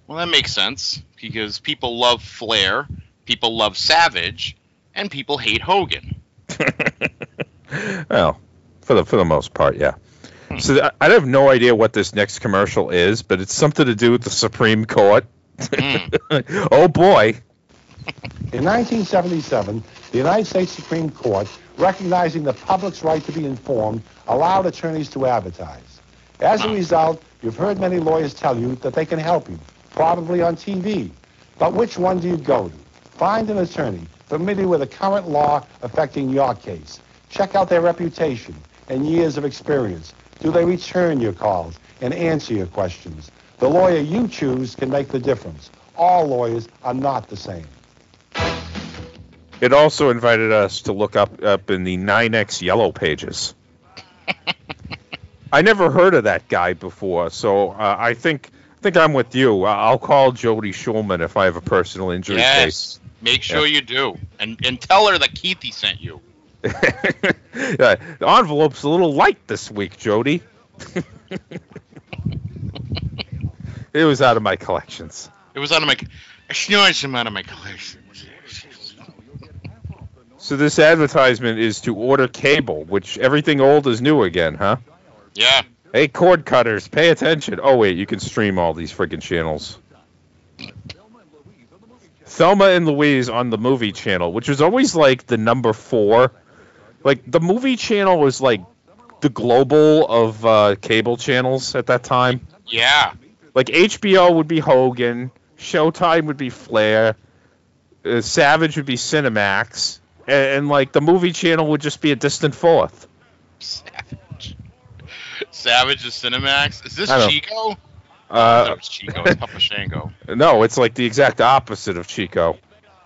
Well, that makes sense because people love Flair, people love Savage, and people hate Hogan. Well, for the for the most part, yeah. So I, I have no idea what this next commercial is, but it's something to do with the Supreme Court. Hmm. oh boy. In 1977, the United States Supreme Court, recognizing the public's right to be informed, allowed attorneys to advertise. As a result, you've heard many lawyers tell you that they can help you, probably on TV. But which one do you go to? Find an attorney familiar with the current law affecting your case. Check out their reputation and years of experience. Do they return your calls and answer your questions? The lawyer you choose can make the difference. All lawyers are not the same. It also invited us to look up up in the NYNEX yellow pages. I never heard of that guy before, so uh, I think I think I'm with you. I- I'll call Jody Schulman if I have a personal injury case. Yes. Make sure you do, and and tell her that Keithy sent you. Yeah, the envelope's a little light this week, Jody. it was out of my collections. It was out of my. I it's out of my collection. So this advertisement is to order cable, which everything old is new again, huh? Yeah. Hey, cord cutters, pay attention. Oh wait, you can stream all these freaking channels Thelma and Louise on the movie channel, which was always like the number four. Like the movie channel was like the global of uh, cable channels at that time. Yeah. Like HBO would be Hogan, Showtime would be Flair, uh, Savage would be Cinemax, and, and like the movie channel would just be a distant fourth. Savage. Savage is Cinemax. Is this I don't- Chico? Uh, no, it's Chico. It's Papa Shango. no, it's like the exact opposite of Chico.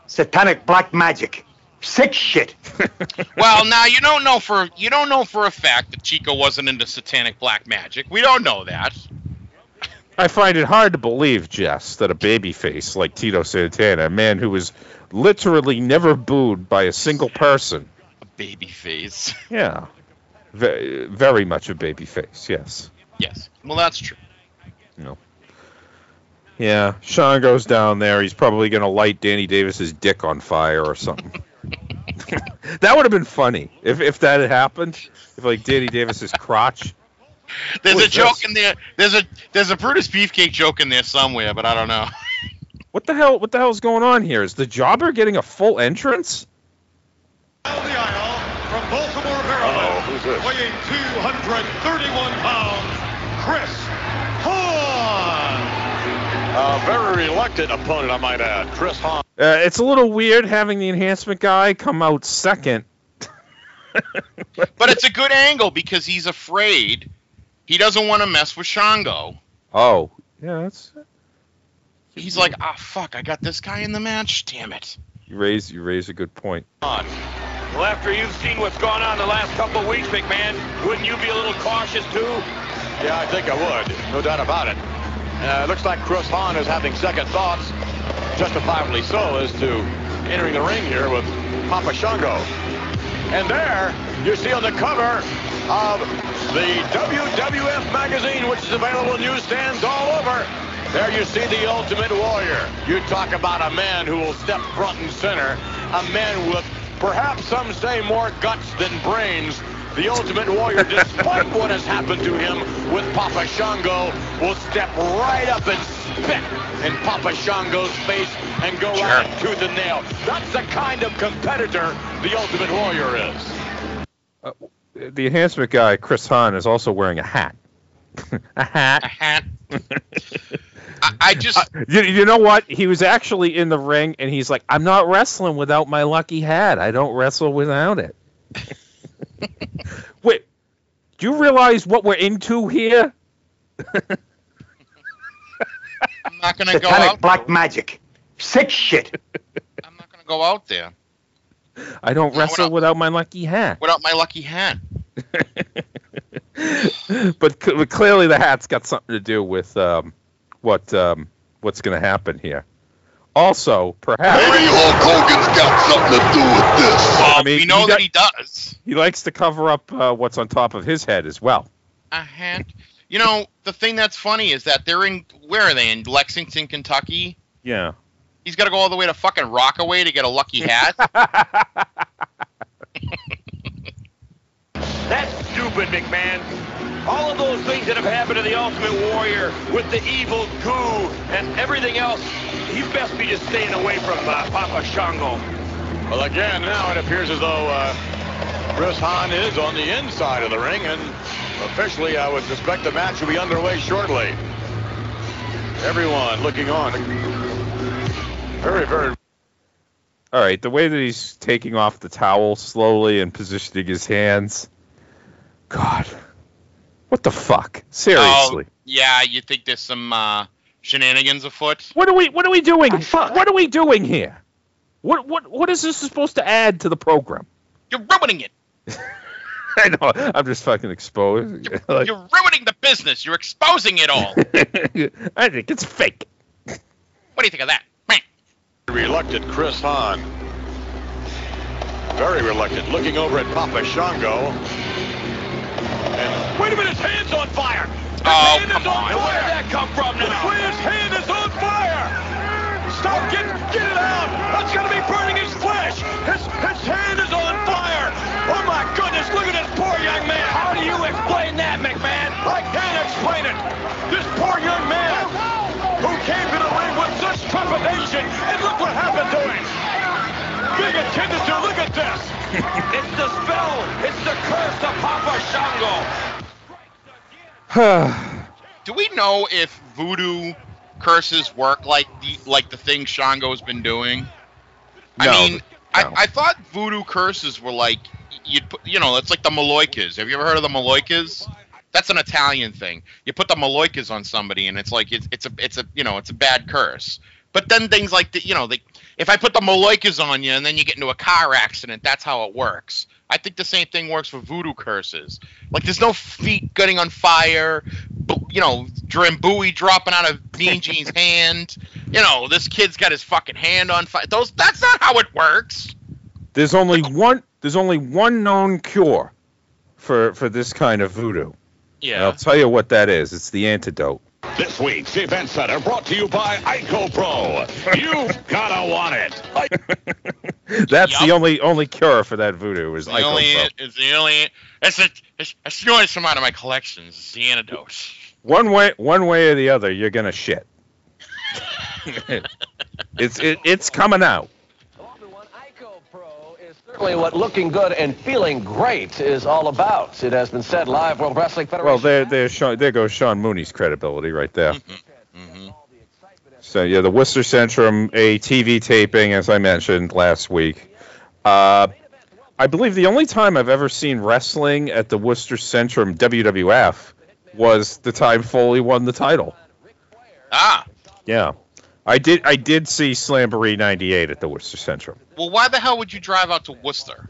Satanic black magic. Sick shit. Well, now you don't know for you don't know for a fact that Chico wasn't into satanic black magic. We don't know that. I find it hard to believe, Jess, that a babyface like Tito Santana, a man who was literally never booed by a single person, A baby face. yeah, ve- very much a babyface, yes. Yes. Well, that's true. No. Yeah, Sean goes down there. He's probably going to light Danny Davis's dick on fire or something. that would have been funny if, if that had happened. If like Danny Davis's crotch. There's a joke this? in there. There's a there's a Brutus Beefcake joke in there somewhere, but I don't know. What the hell? What the hell's going on here? Is the jobber getting a full entrance? Down the aisle from Baltimore, Maryland, who's this? weighing 231 pounds, reluctant opponent, I might add. Chris Hahn. Uh, it's a little weird having the enhancement guy come out second. But it's a good angle because he's afraid. He doesn't want to mess with Shango. Oh, yeah, that's He's like, ah, fuck, I got this guy in the match. Damn it. you raise you raise a good point. Well, after you've seen what's gone on the last couple of weeks, McMahon, wouldn't you be a little cautious too? Yeah, I think I would. No doubt about it. Uh, looks like Chris Hahn is having second thoughts, justifiably so, as to entering the ring here with Papa Shango. And there, you see on the cover of the WWF magazine, which is available in newsstands all over, there you see the Ultimate Warrior. You talk about a man who will step front and center, a man with perhaps some say more guts than brains. The Ultimate Warrior, despite what has happened to him with Papa Shango, will step right up and spit in Papa Shango's face and go at it tooth and nail. That's the kind of competitor the Ultimate Warrior is. Uh, the enhancement guy, Chris Hahn, is also wearing a hat. a hat. A hat. I, I just. Uh, you, you know what? He was actually in the ring, and he's like, "I'm not wrestling without my lucky hat. I don't wrestle without it." Wait, do you realize what we're into here? I'm not gonna go out. black magic. Sick shit. I'm not gonna go out there I don't No, wrestle no. without my lucky hat. without my lucky hat. but, but clearly, the hat's got something to do with um, what um, what's going to happen here. Also, perhaps Maybe Hulk Hogan's got something to do with this. Well, I mean, we know he that got- he does. he likes to cover up uh, what's on top of his head as well. A hat. You know, the thing that's funny is that they're in. Where are they? In Lexington, Kentucky. Yeah. He's got to go all the way to fucking Rockaway to get a lucky hat. That's stupid, McMahon. All of those things that have happened to the Ultimate Warrior with the evil goo and everything else, he best be just staying away from uh, Papa Shango. Well, again, now it appears as though uh, Chris Hahn is on the inside of the ring, and officially, I would suspect the match will be underway shortly. Everyone looking on. Very, very All right, the way that he's taking off the towel slowly and positioning his hands. God. What the fuck? Seriously. Oh, yeah, you think there's some uh, shenanigans afoot? What are we what are we doing? Oh, fuck. What are we doing here? What what what is this supposed to add to the program? You're ruining it. I know. I'm just fucking exposed. Like- You're ruining the business. You're exposing it all. I think it's fake. What do you think of that? Reluctant Chris Hahn. Very reluctant. Looking over at Papa Shango. And Wait a minute, his hand's on fire! His Oh, hand come is on on. fire! Where did that come from now? His hand is on fire! Stop, get, get it out! That's gonna be burning his flesh! His, his hand is on fire! Oh my goodness, look at this poor young man! How do you explain that, McMahon? I can't explain it! This poor young man who came to the ring with such trepidation and look what happened to him. Big attendance to look at this. it's the spell. It's the curse of Papa Shango. Do we know if voodoo curses work like the like the thing Shango's been doing? I mean, no. I, I thought voodoo curses were like you'd put, you know, it's like the Maloikas. Have you ever heard of the Maloikas? That's an Italian thing. You put the Maloikas on somebody, and it's like it's it's a it's a you know it's a bad curse. But then things like the you know the if I put the Maloikas on you and then you get into a car accident, that's how it works. I think the same thing works for voodoo curses. Like there's no feet getting on fire, you know, Drambuie dropping out of Mean Gene's hand. You know, this kid's got his fucking hand on fire. Those that's not how it works. There's only one. There's only one known cure for for this kind of voodoo. And I'll tell you what that is. It's the antidote. This week's event center brought to you by Ico Pro. You've gotta want it. That's the only only cure for that voodoo is the Ico only Pro. it's the only it's the it's, it's the only amount of my collections. It's the antidote. One way, one way or the other, you're gonna shit. it's it, it's coming out. Ico Pro is certainly what looking good and feeling great is all about. It has been said live World Wrestling Federation. Well, there there Sean, there goes Sean Mooney's credibility right there. hmm So yeah, the Worcester Centrum, a TV taping, as I mentioned last week. Uh, I believe the only time I've ever seen wrestling at the Worcester Centrum WWF was the time Foley won the title. Ah, Yeah, I did. I did see Slamboree '98 at the Worcester Centrum. well, why the hell would you drive out to Worcester?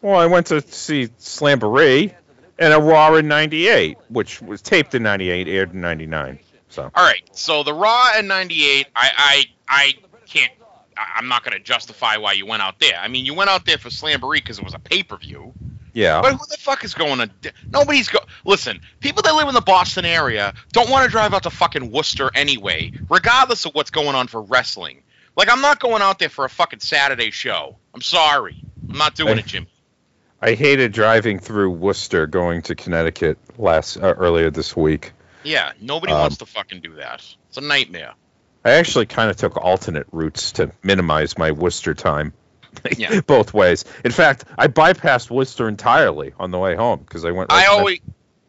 Well, I went to see Slamboree and a Raw in '98, which was taped in '98, aired in '99. So All right, so the Raw in '98, I I I can't. I'm not going to justify why you went out there. I mean, you went out there for Slamboree because it was a pay per view. Yeah, But who the fuck is going to? Nobody's go. Listen, people that live in the Boston area don't want to drive out to fucking Worcester anyway, regardless of what's going on for wrestling. Like, I'm not going out there for a fucking Saturday show. I'm sorry, I'm not doing Hey. it, Jimmy. I hated driving through Worcester going to Connecticut last uh, earlier this week. Yeah, nobody Um, wants to fucking do that. It's a nightmare. I actually kind of took alternate routes to minimize my Worcester time. Yeah. Both ways. In fact, I bypassed Worcester entirely on the way home because I went right, I to, my, always,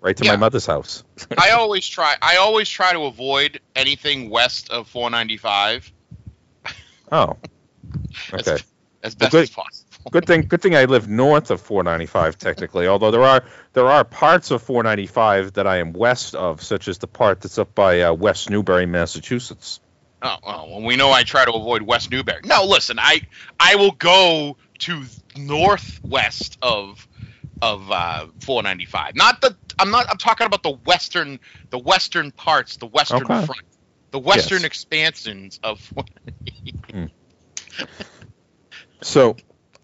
right to yeah. my mother's house. I always try. I always try to avoid anything west of 495 Oh, as, okay. as best good- as possible. Good thing. Good thing I live north of 495 technically. Although there are there are parts of 495 that I am west of, such as the part that's up by uh, West Newbury, Massachusetts. Oh, well, well, we know I try to avoid West Newbury. No, listen, I I will go to northwest of of uh, 495. Not the I'm not I'm talking about the western the western parts, the western Okay. front, the western Yes. expansions of. 495. So,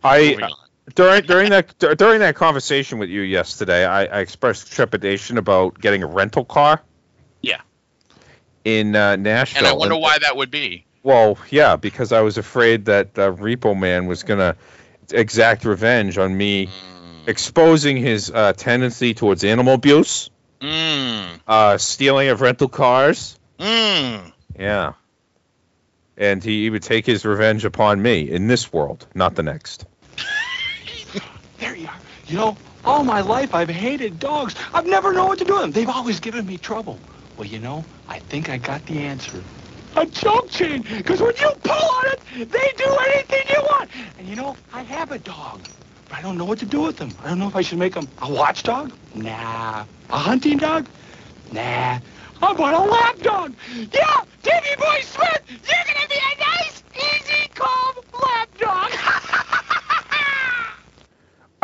I during during that during that conversation with you yesterday, I, I expressed trepidation about getting a rental car. Yeah. In uh, Nashville. and I wonder why that would be. Well, yeah, because I was afraid that uh, Repo Man was gonna exact revenge on me exposing his uh, tendency towards animal abuse, Mm. uh, stealing of rental cars. Mm. Yeah. And he, he would take his revenge upon me in this world, not the next. There you are. You know, all my life I've hated dogs. I've never known what to do with them. They've always given me trouble. Well, you know, I think I got the answer. A choke chain. Because when you pull on it, they do anything you want. And you know, I have a dog. But I don't know what to do with them. I don't know if I should make them a watchdog. Nah. A hunting dog. Nah. How about a lap dog? Yeah, Davy Boy Smith, you're gonna be a nice, easy, calm lap dog.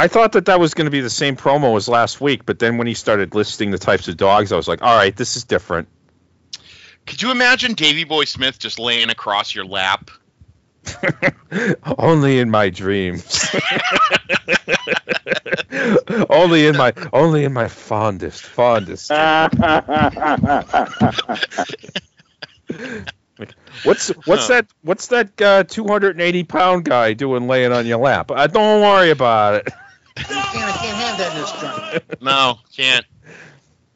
I thought that that was going to be the same promo as last week, but then when he started listing the types of dogs, I was like, all right, this is different. Could you imagine Davy Boy Smith just laying across your lap? only in my dreams. only in my only in my fondest, fondest. What's what's that what's that uh, 280 pound guy doing laying on your lap? Uh, don't worry about it. Can't, I can't have that in this truck. No, can't.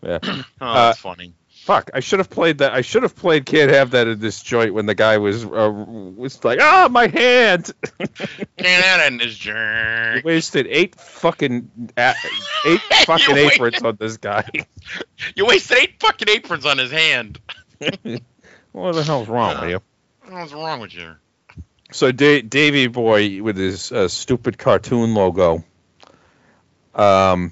Yeah. Oh, Uh, that's funny. Fuck! I should have played that. I should have played "Can't Have That" in this joint when the guy was uh, was like, "Ah, my hand." Can't have that in this joint wasted eight fucking a- eight fucking aprons on this guy. You wasted eight fucking aprons on his hand. what the hell's wrong with you? What's wrong with you? So da- Davy Boy with his uh, stupid cartoon logo. Um,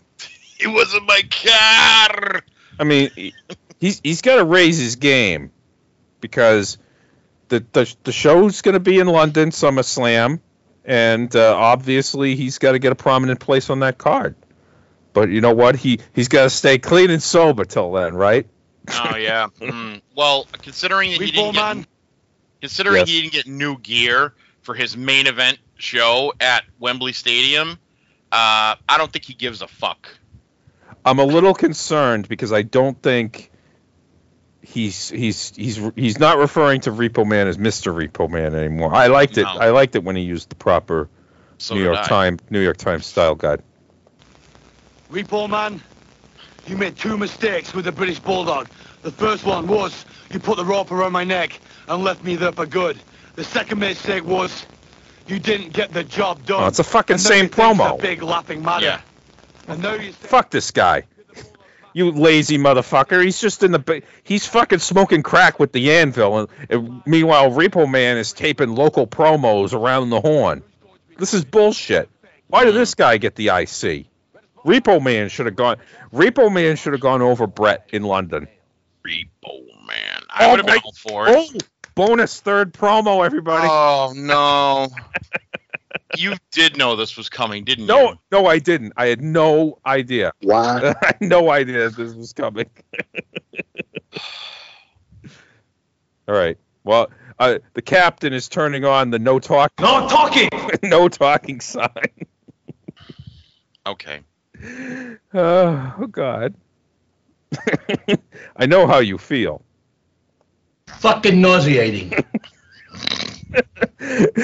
It wasn't my car. I mean, he- he's he's got to raise his game because the the, the show's going to be in London SummerSlam, and uh, obviously he's got to get a prominent place on that card. But you know what? He he's got to stay clean and sober till then, right? Oh yeah. Mm. Well, considering that he didn't get, man. considering Yes. he didn't get new gear for his main event show at Wembley Stadium, uh, I don't think he gives a fuck. I'm a little concerned because I don't think he's he's he's he's not referring to Repo Man as Mr. Repo Man anymore. I liked it. No. I liked it when he used the proper So New York I. Times New York Times style guide. Repo man, you made two mistakes with the British Bulldog. The first one was you put the rope around my neck and left me there for good. The second mistake was you didn't get the job done. Oh, it's a fucking And same you promo. A big laughing matter. Yeah. And now you say, Fuck this guy. You lazy motherfucker. He's just in the. He's fucking smoking crack with the anvil. And, and meanwhile, Repo Man is taping local promos around the horn. This is bullshit. Why did this guy get the IC? Repo Man should have gone. Repo Man should have gone over Bret in London. Repo man, I Oh would have been my- all for it. Oh, bonus third promo, everybody. Oh no. you did know this was coming, didn't no, you? no, no, I didn't. I had no idea. Why? I had no idea this was coming. All right. Well, uh, the captain is turning on the no talk, No talking! no talking sign. Okay. Oh God. I know how you feel. Fucking nauseating.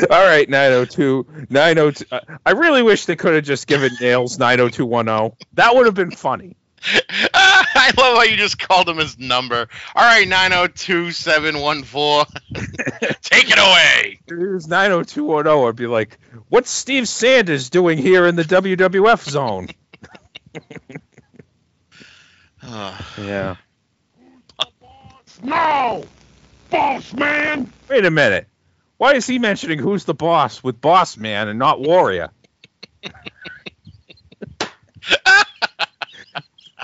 All right, 902, 902. uh, I really wish they could have just given Nails 90210. That would have been funny. I love how you just called him his number. All right, 902714. Take it away. If it was 90210, I'd be like, what's Steve Sanders doing here in the WWF zone? yeah. No! Boss man! Wait a minute. Why is he mentioning who's the boss with Boss Man and not Warrior?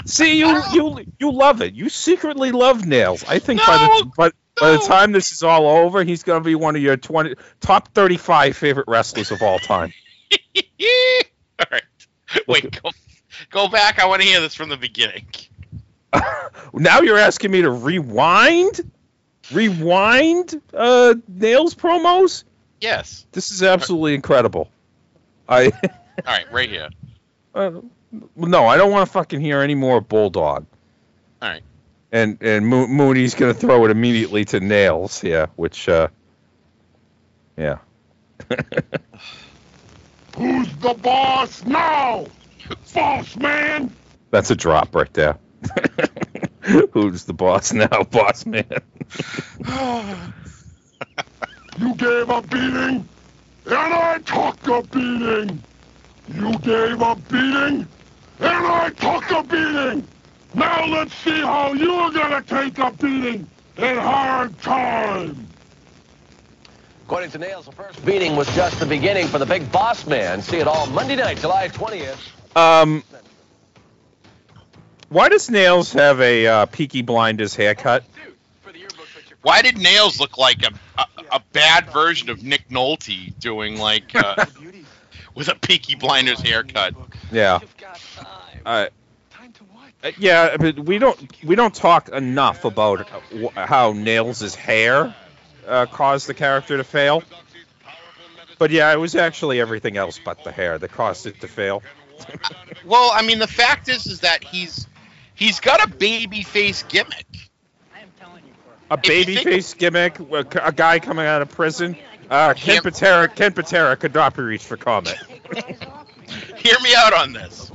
See, you you you love it. You secretly love Nails. I think by the No, by, by the time this is all over, he's going to be one of your 20 top 35 favorite wrestlers of all time. All right. Wait, go, go back. I want to hear this from the beginning. Now you're asking me to rewind? Rewind uh Nails promos? Yes. This is absolutely incredible. I All right, right here. Uh, no, I don't want to fucking hear any more Bulldog. All right. And and Mo- Mooney's gonna throw it immediately to Nails, yeah, which uh, yeah. Who's the boss now? Boss man! That's a drop right there. Who's the boss now, boss man? You gave a beating, and I took a beating. You gave a beating, and I took a beating. Now let's see how you're gonna take a beating in hard time. According to Nails, the first beating was just the beginning for the big boss man. See it all Monday night, July 20th. Um, why does Nails have a uh, Peaky Blinders haircut? Why did Nails look like a, a, a bad version of Nick Nolte doing like uh, with a Peaky Blinders haircut? Yeah. Uh, uh, yeah, but we don't we don't talk enough about how Nails' hair uh, caused the character to fail. But yeah, it was actually everything else but the hair that caused it to fail. Well, I mean, the fact is, is that he's he's got a baby face gimmick. A If you think- babyface gimmick, a, a guy coming out of prison. Uh, Ken Yep. Patera, Ken Patera could not be reached for comment. Hear me out on this.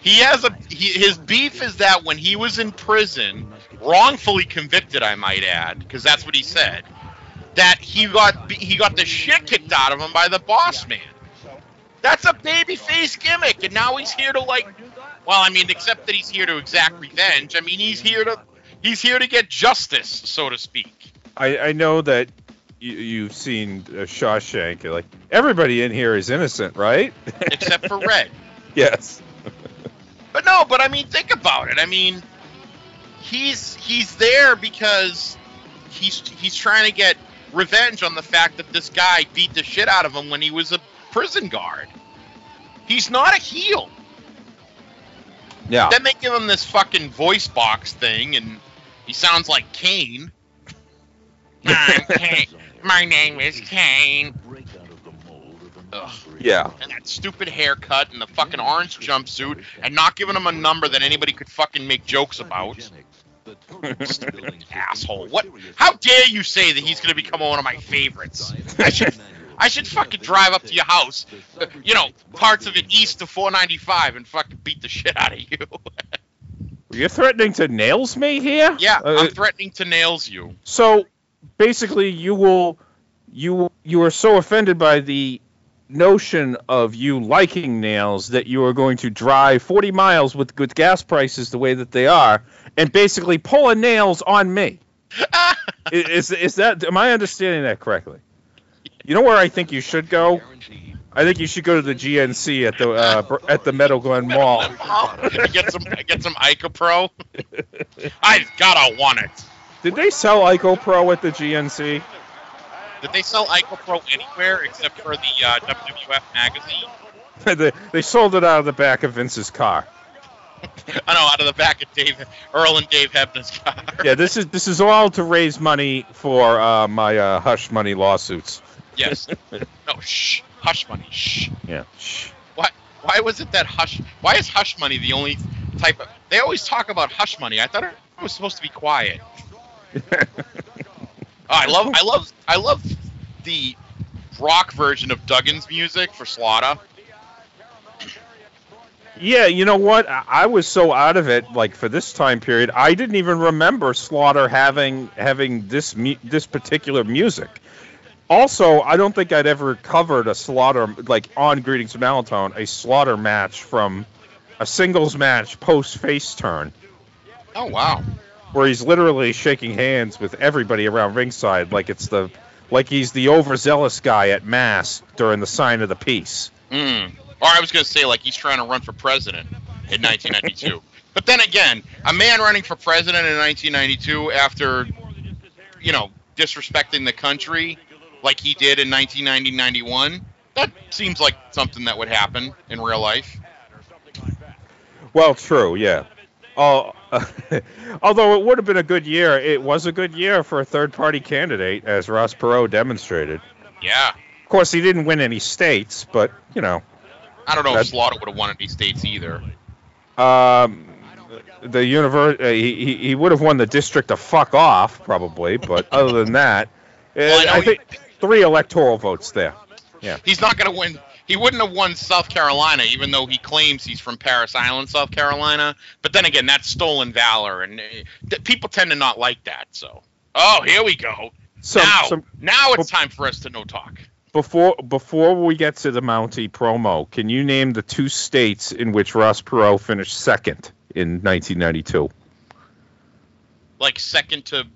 He has a he, his beef is that when he was in prison, wrongfully convicted, I might add, because that's what he said. That he got he got the shit kicked out of him by the boss man. That's a babyface gimmick, and now he's here to like. Well, I mean, except that he's here to exact revenge. I mean, he's here to he's here to get justice, so to speak. I, I know that you, you've seen uh, Shawshank. Like everybody in here is innocent, right? Except for Red. yes. But no, but I mean, think about it. I mean, he's he's there because he's he's trying to get revenge on the fact that this guy beat the shit out of him when he was a prison guard. He's not a heel. Yeah. Then they give him this fucking voice box thing, and he sounds like Kane. I'm Kane. My name is Kane. Ugh. Yeah. And that stupid haircut and the fucking orange jumpsuit, and not giving him a number that anybody could fucking make jokes about. Asshole. What? How dare you say that he's going to become one of my favorites? I should, I should fucking drive up to your house, you know, parts of it east to 495, and fucking beat the shit out of you. You're threatening to nails me here? yeah, Uh, I'm threatening to nails you. So basically, you will you you are so offended by the notion of you liking nails that you are going to drive 40 miles with with gas prices the way that they are and basically pull a nails on me. Is is that am I understanding that correctly? You know where I think you should go? I think you should go to the GNC at the uh, at the Meadow Glen Mall. get some, get some Ica Pro. I gotta want it. Did they sell Ico Pro at the GNC? Did they sell Ica Pro anywhere except for the uh, WWF magazine? they, they sold it out of the back of Vince's car. I know, out of the back of Dave Earl and Dave Hebner's car. Yeah, this is this is all to raise money for uh, my uh, hush money lawsuits. Yes. No, shh. Hush money. Shh. Yeah. Shh. Why? Why was it that hush? Why is hush money the only type of? They always talk about hush money. I thought it was supposed to be quiet. Oh, I love, I love, I love the rock version of Duggan's music for Slaughter. Yeah, you know what? I, I was so out of it, like for this time period, I didn't even remember Slaughter having having this mu- this particular music. Also, I don't think I'd ever covered a Slaughter like on Greetings from Allentown, a Slaughter match from a singles match post face turn. Oh wow. where he's literally shaking hands with everybody around ringside, like it's the like he's the overzealous guy at mass during the sign of the peace. Mm. Or I was going to say like he's trying to run for president in 1992. but then again, a man running for president in 1992 after, you know, disrespecting the country like he did in 1990-91, that seems like something that would happen in real life. Well, true, yeah. Oh, although it would have been a good year, it was a good year for a third-party candidate, as Ross Perot demonstrated. Yeah. Of course, he didn't win any states, but you know, I don't know That- if Slaughter would have won any states either. um, the universe uh, he, he- would have won the district to fuck off probably, but other than that, uh, Well, I know I think three electoral votes there. Yeah. He's not going to win. He wouldn't have won South Carolina, even though he claims he's from Parris Island, South Carolina. But then again, that's stolen valor, and uh, people tend to not like that. So, oh, here we go. Some- now, some- now it's time for us to no talk. Before before we get to the Mountie promo, can you name the two states in which Ross Perot finished second in 1992? Like second to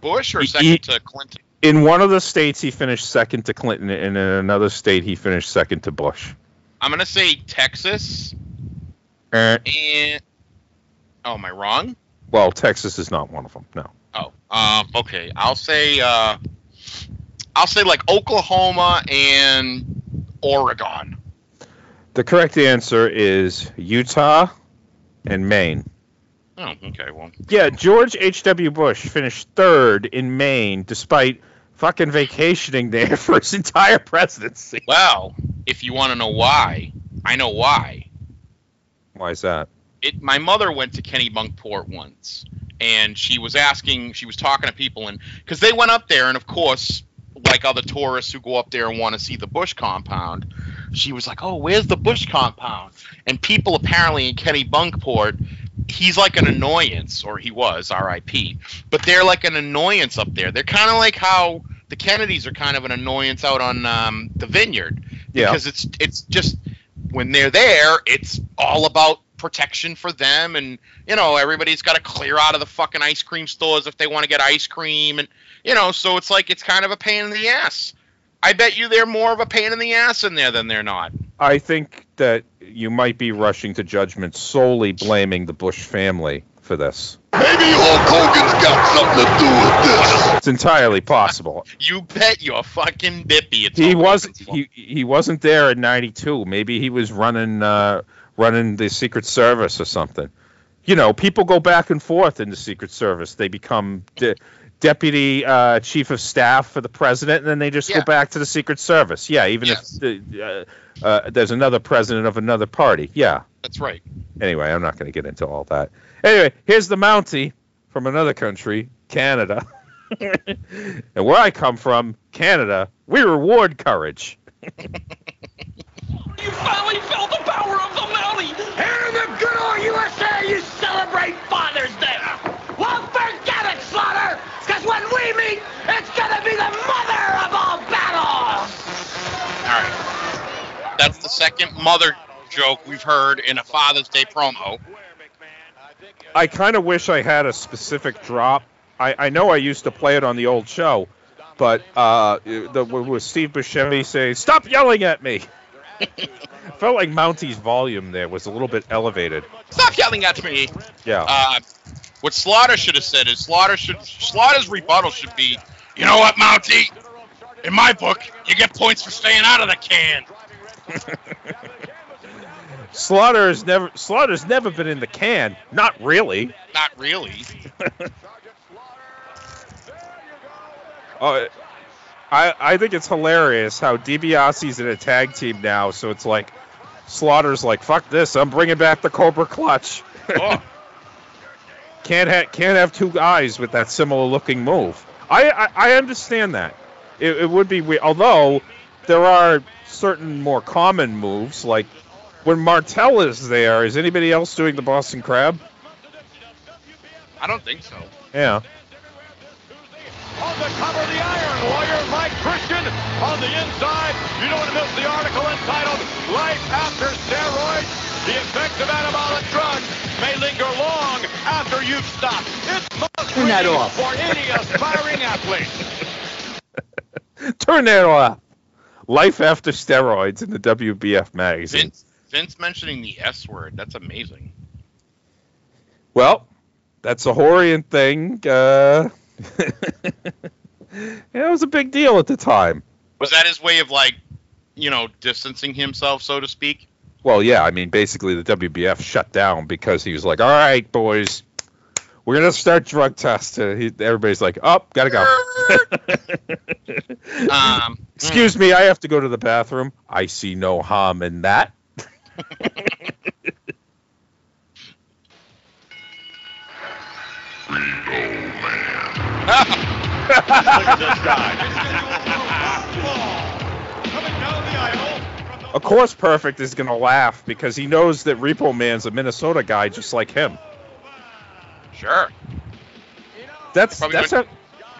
Bush or second he- to Clinton? In one of the states, he finished second to Clinton, and in another state, he finished second to Bush. I'm going to say Texas Eh, and. Oh, am I wrong? well, Texas is not one of them. No. Oh, um, okay. I'll say. Uh, I'll say like Oklahoma and Oregon. The correct answer is Utah and Maine. Oh, okay. Well, Yeah, George H.W. Bush finished third in Maine despite fucking vacationing there for his entire presidency. Well, if you want to know why, I know why. Why is that? It. My mother went to Kennebunkport once, and she was asking, she was talking to people, and because they went up there, and of course, like other tourists who go up there and want to see the Bush compound, she was like, "Oh, where's the Bush compound?" And people apparently in Kennebunkport he's like an annoyance, or he was, R.I.P. But they're like an annoyance up there. They're kind of like how the Kennedys are kind of an annoyance out on um, the Vineyard Yeah. because it's it's just when they're there, it's all about protection for them, and you know everybody's got to clear out of the fucking ice cream stores if they want to get ice cream, and you know so it's like it's kind of a pain in the ass. I bet you they're more of a pain in the ass in there than they're not. I think that you might be rushing to judgment solely blaming the Bush family for this. Maybe Hulk Hogan's got something to do with this. It's entirely possible. You bet your fucking bippy. It's he was Hogan's fault. he, he wasn't there in 92 maybe he was running uh running the secret service or something you know people go back and forth in the secret service they become de- deputy uh, chief of staff for the president and then they just Yeah. go back to the secret service yeah even Yes. if the, uh, uh, there's another president of another party yeah That's right. anyway i'm not going to get into all that anyway here's the mountie from another country canada and where i come from canada we reward courage You finally felt the power of the Mountie! Here in the good old USA, you celebrate Father's Day! Well, forget it, Slaughter! Because when we meet, it's gonna be the mother of all battles! All right. That's the second mother joke we've heard in a Father's Day promo. I kind of wish I had a specific drop. I, I know I used to play it on the old show, but uh, the with Steve Buscemi saying, "Stop yelling at me." Felt like Mountie's volume there was a little bit elevated. Stop yelling at me. Yeah. Uh, what Slaughter should have said is Slaughter should Slaughter's rebuttal should be, you know what, Mountie? In my book, you get points for staying out of the can. Slaughter's never Slaughter's never been in the can. Not really. Not really. Uh, I I think it's hilarious how DiBiase's in a tag team now, so it's like Slaughter's like, "Fuck this! I'm bringing back the Cobra Clutch." Oh, can't have can't have two guys with that similar looking move. I I, I understand that. It, it would be weird, although there are certain more common moves like when Martel is there. Is anybody else doing the Boston Crab? I don't think so. Yeah. On the cover of the Iron Warrior, Mike Christian. On the inside, you don't want to miss the article entitled Life After Steroids. The effects of anabolic drugs may linger long after you've stopped. It's must Turn that off. for any aspiring athlete. Turn that off. Life after steroids in the WBF magazine. Vince Vince mentioning the S word, that's amazing. Well, that's a Horian thing. Uh, yeah, it was a big deal at the time. Was that his way of like, you know, distancing himself, so to speak? Well, yeah, I mean, basically the WBF shut down because he was like, "All right, boys, we're gonna start drug tests." Uh, he, everybody's like, "Up, oh, gotta go." Um, Excuse me, I have to go to the bathroom. I see no harm in that. Look at this guy. Coming down the aisle. Of course, Perfect is gonna laugh because he knows that Repo Man's a Minnesota guy just like him. Sure. That's Probably that's a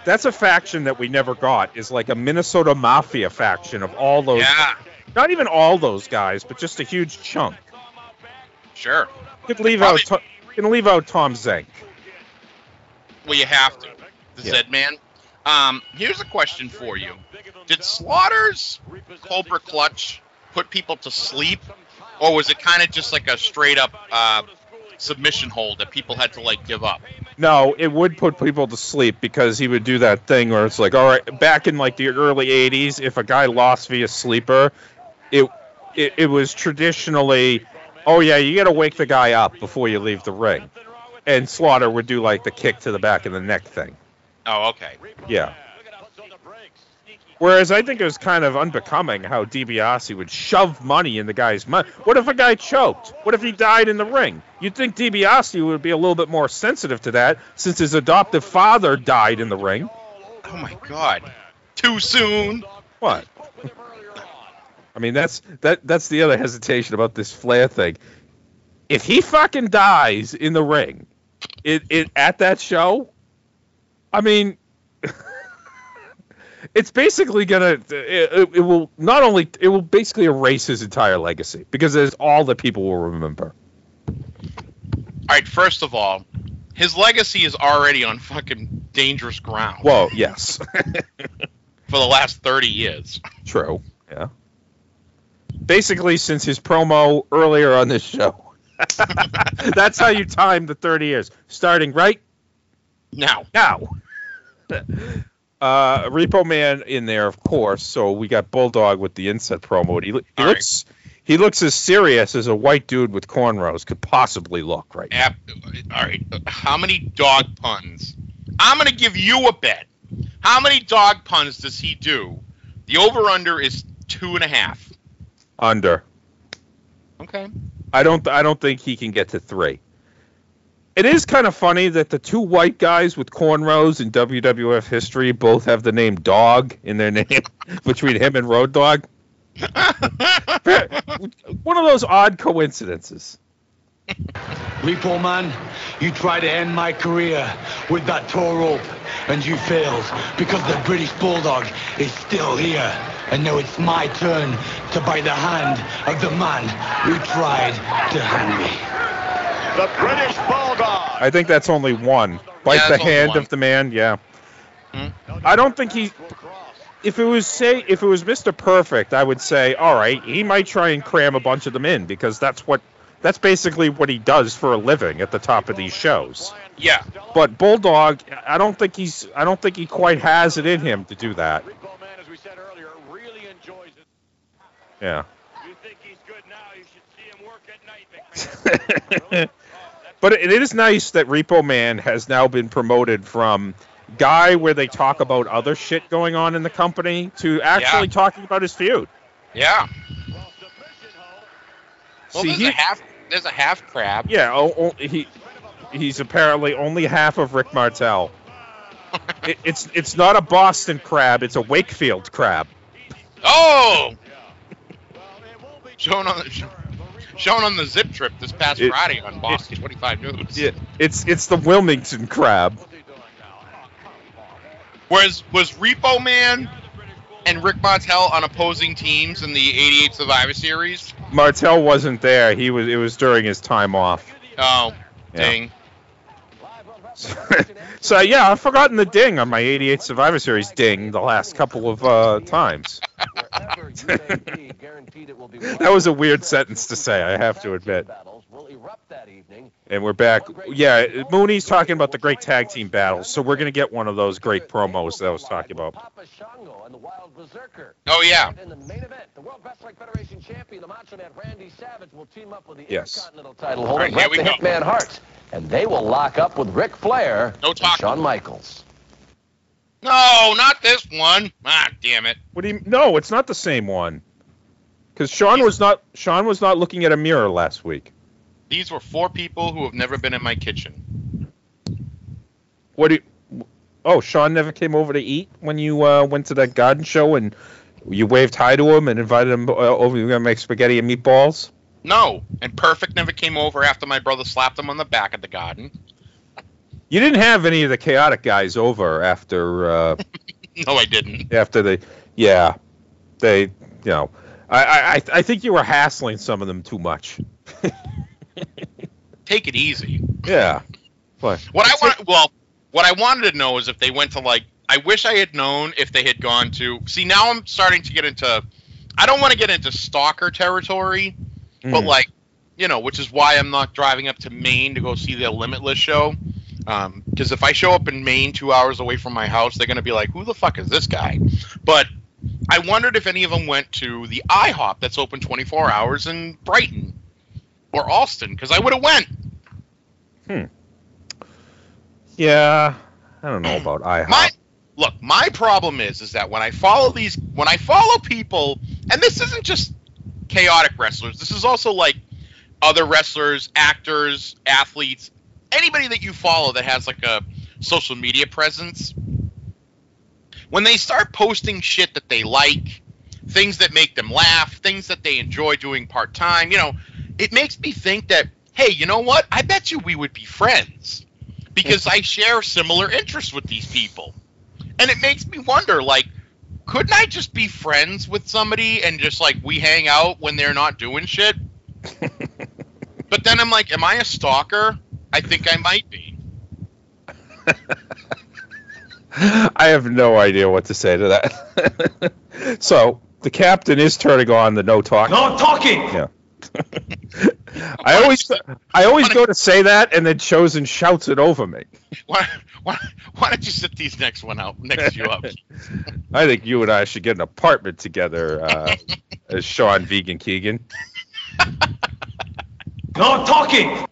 that's a faction that we never got. Is like a Minnesota Mafia faction of all those. Yeah. Not even all those guys, but just a huge chunk. Sure. You could leave Probably- out. Can leave out Tom Zenk. Well, you have to. The Yeah. Zed man. Um, here's a question for you: Did Slaughter's Cobra Clutch put people to sleep, or was it kind of just like a straight up uh, submission hold that people had to like give up? No, it would put people to sleep because he would do that thing where it's like, all right, back in like the early '80s, if a guy lost via sleeper, it it, it was traditionally, oh yeah, you got to wake the guy up before you leave the ring, and Slaughter would do like the kick to the back of the neck thing. Oh, okay. Yeah. Whereas I think it was kind of unbecoming how DiBiase would shove money in the guy's mouth. What if a guy choked? What if he died in the ring? You'd think DiBiase would be a little bit more sensitive to that since his adoptive father died in the ring. Oh my God. Too soon. What? I mean, that's that that's the other hesitation about this Flair thing. if he fucking dies in the ring, it, it at that show, I mean, it's basically gonna it, it, it will not only it will basically erase his entire legacy because it's all that people will remember. All right, first of all, his legacy is already on fucking dangerous ground Whoa, yes, for the last 30 years. true, yeah. Basically, since his promo earlier on this show, that's how you time the thirty years, starting right Now, now. Uh, Repo Man in there, of course. So we got Bulldog with the inset promo. He, he All looks he looks as serious as a white dude with cornrows could possibly look right. now. all right, how many dog puns? I'm going to give you a bet. How many dog puns does he do? The over/under is two and a half. Under. Okay. I don't I don't think he can get to three. It is kind of funny that the two white guys with cornrows in WWF history both have the name Dog in their name between him and Road Dog. One of those odd coincidences. Repo man, you tried to end my career with that tow rope, and you failed because the British Bulldog is still here. And now it's my turn to bite the hand of the man who tried to hang me. The British Bulldog. I think that's only one. Bite Yeah, the hand one. of the man. Yeah. Hmm? I don't think he. If it was say if it was Mr. Perfect, I would say, all right, he might try and cram a bunch of them in because that's what that's basically what he does for a living at the top of these shows. Yeah. But Bulldog, I don't think he's I don't think he quite has it in him to do that. Repo Man, as we said earlier, really enjoys it. Yeah. You think he's good now? You should see him work at night, McMahon. but it is nice that Repo Man has now been promoted from guy where they talk about other shit going on in the company to actually Yeah. talking about his feud. Yeah. Well, See, there's he- a half. There's a half crab. Yeah, oh, oh, he he's apparently only half of Rick Martel. it, it's it's not a Boston crab, it's a Wakefield crab. Oh. Shown on the shown on the zip trip this past It- Friday on Boston 25 News. Yeah, it's it's the Wilmington crab. Was was Repo Man and Rick Martel on opposing teams in the 88 Survivor Series? Martel wasn't there. He was it was during his time off. Oh, Yeah. dang. so yeah, I've forgotten the ding on my 88 Survivor Series ding the last couple of uh, times. That was a weird sentence to say, I have to admit. And we're back. Yeah, Mooney's talking about the great tag team battles, so we're gonna get one of those great promos that I was talking about. Papa Shango and the Wild Berzerker. Oh yeah. In the main event, the World Wrestling Federation champion, the Macho Man Randy Savage, will team up with the Yes. Intercontinental title holder, All right, here Bret we the go. Hitman Hart. And they will lock up with Ric Flair No and talking. Shawn Michaels. No, not this one. Ah, damn it. What do you? No, it's not the same one. Because Shawn was not Shawn was not looking at a mirror last week. These were four people who have never been in my kitchen. What do? You, oh, Shawn never came over to eat when you uh, went to that garden show and you waved hi to him and invited him uh, over. You were gonna make spaghetti and meatballs. No, and Perfect never came over after my brother slapped him on the back of the garden. You didn't have any of the chaotic guys over after uh, No, I didn't. after the yeah they you know I, I I- I think you were hassling some of them too much. Take it easy. Yeah. What? What I want, well, what I wanted to know is if they went to like. I wish I had known if they had gone to. See, now I'm starting to get into. I don't want to get into stalker territory, but Mm. like, you know, which is why I'm not driving up to Maine to go see the Limitless show. Because if I show up in Maine two hours away from my house, they're gonna be like, "Who the fuck is this guy?" But I wondered if any of them went to the IHOP that's open 24 hours in Brighton or Allston, because I would have went. Yeah. I don't know about IHOP. My look, my problem is is that when I follow these when I follow people and this isn't just chaotic wrestlers, this is also like other wrestlers, actors, athletes, anybody that you follow that has like a social media presence. When they start posting shit that they like, things that make them laugh, things that they enjoy doing part time, you know, it makes me think that hey, you know what? I bet you we would be friends because I share similar interests with these people. And it makes me wonder, like, couldn't I just be friends with somebody and just like we hang out when they're not doing shit? but then I'm like, am I a stalker? I think I might be. I have no idea what to say to that. so the captain is turning on the no talking. No talking. Yeah. I always I always go to say that and then Chosen shouts it over me. Why, why, why don't you sit these next one out next you up? I think you and I should get an apartment together uh, as Sean Vegan Keegan. No talking.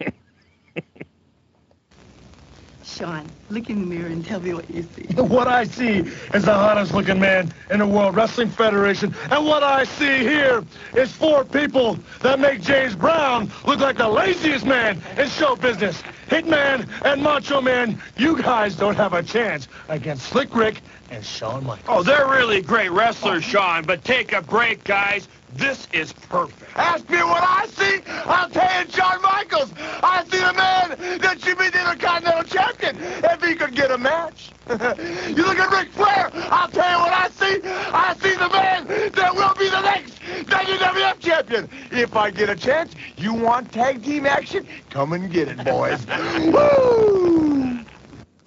Shawn, look in the mirror and tell me what you see. What I see is the hottest looking man in the World Wrestling Federation. And what I see here is four people that make James Brown look like the laziest man in show business. Hitman and Macho Man, you guys don't have a chance against Slick Rick and Shawn Michaels. Oh, they're really great wrestlers, oh. Shawn, but take a break, guys. This is perfect. Ask me what I see. I'll tell you, Shawn Michaels. I see the man that should be the Intercontinental Champion if he could get a match. you look at Ric Flair. I'll tell you what I see. I see the man that will be the next WWF champion. If I get a chance, you want tag team action? Come and get it, boys. Woo!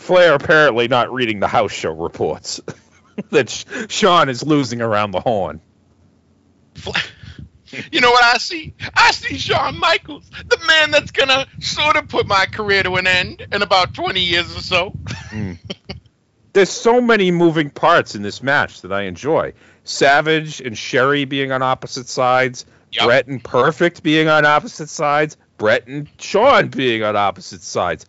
Flair apparently not reading the house show reports that Sh- Shawn is losing around the horn. You know what I see? I see Shawn Michaels, the man that's gonna sort of put my career to an end in about 20 years or so. Hmm. There's so many moving parts in this match that I enjoy. Savage and Sherry being on opposite sides, Bret and Perfect being on opposite sides, Bret and Shawn being on opposite sides.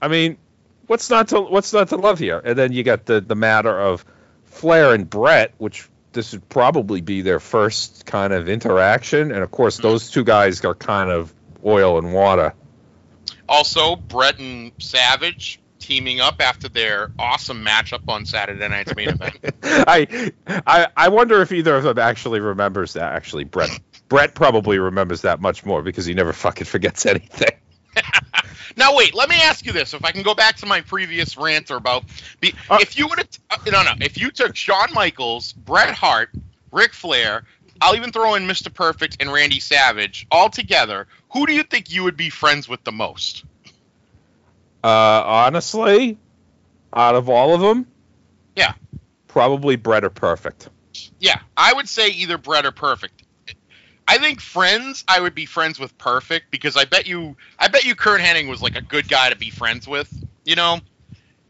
I mean, what's not to what's not to love here? And then you got the the matter of Flair and Bret, which this would probably be their first kind of interaction, and of course mm-hmm. those two guys are kind of oil and water. Also, Bret and Savage teaming up after their awesome matchup on Saturday Night's main event. I, I I wonder if either of them actually remembers that. Actually, Bret Bret probably remembers that much more because he never fucking forgets anything. Now wait, let me ask you this: If I can go back to my previous rant about, be, if you would have, uh, no, no, if you took Shawn Michaels, Bret Hart, Ric Flair, I'll even throw in Mr. Perfect and Randy Savage all together, who do you think you would be friends with the most? Uh, honestly, out of all of them, Yeah, probably Bret or Perfect. yeah, I would say either Bret or Perfect. I think friends, I would be friends with Perfect because I bet you, I bet you, Curt Hennig was like a good guy to be friends with, you know.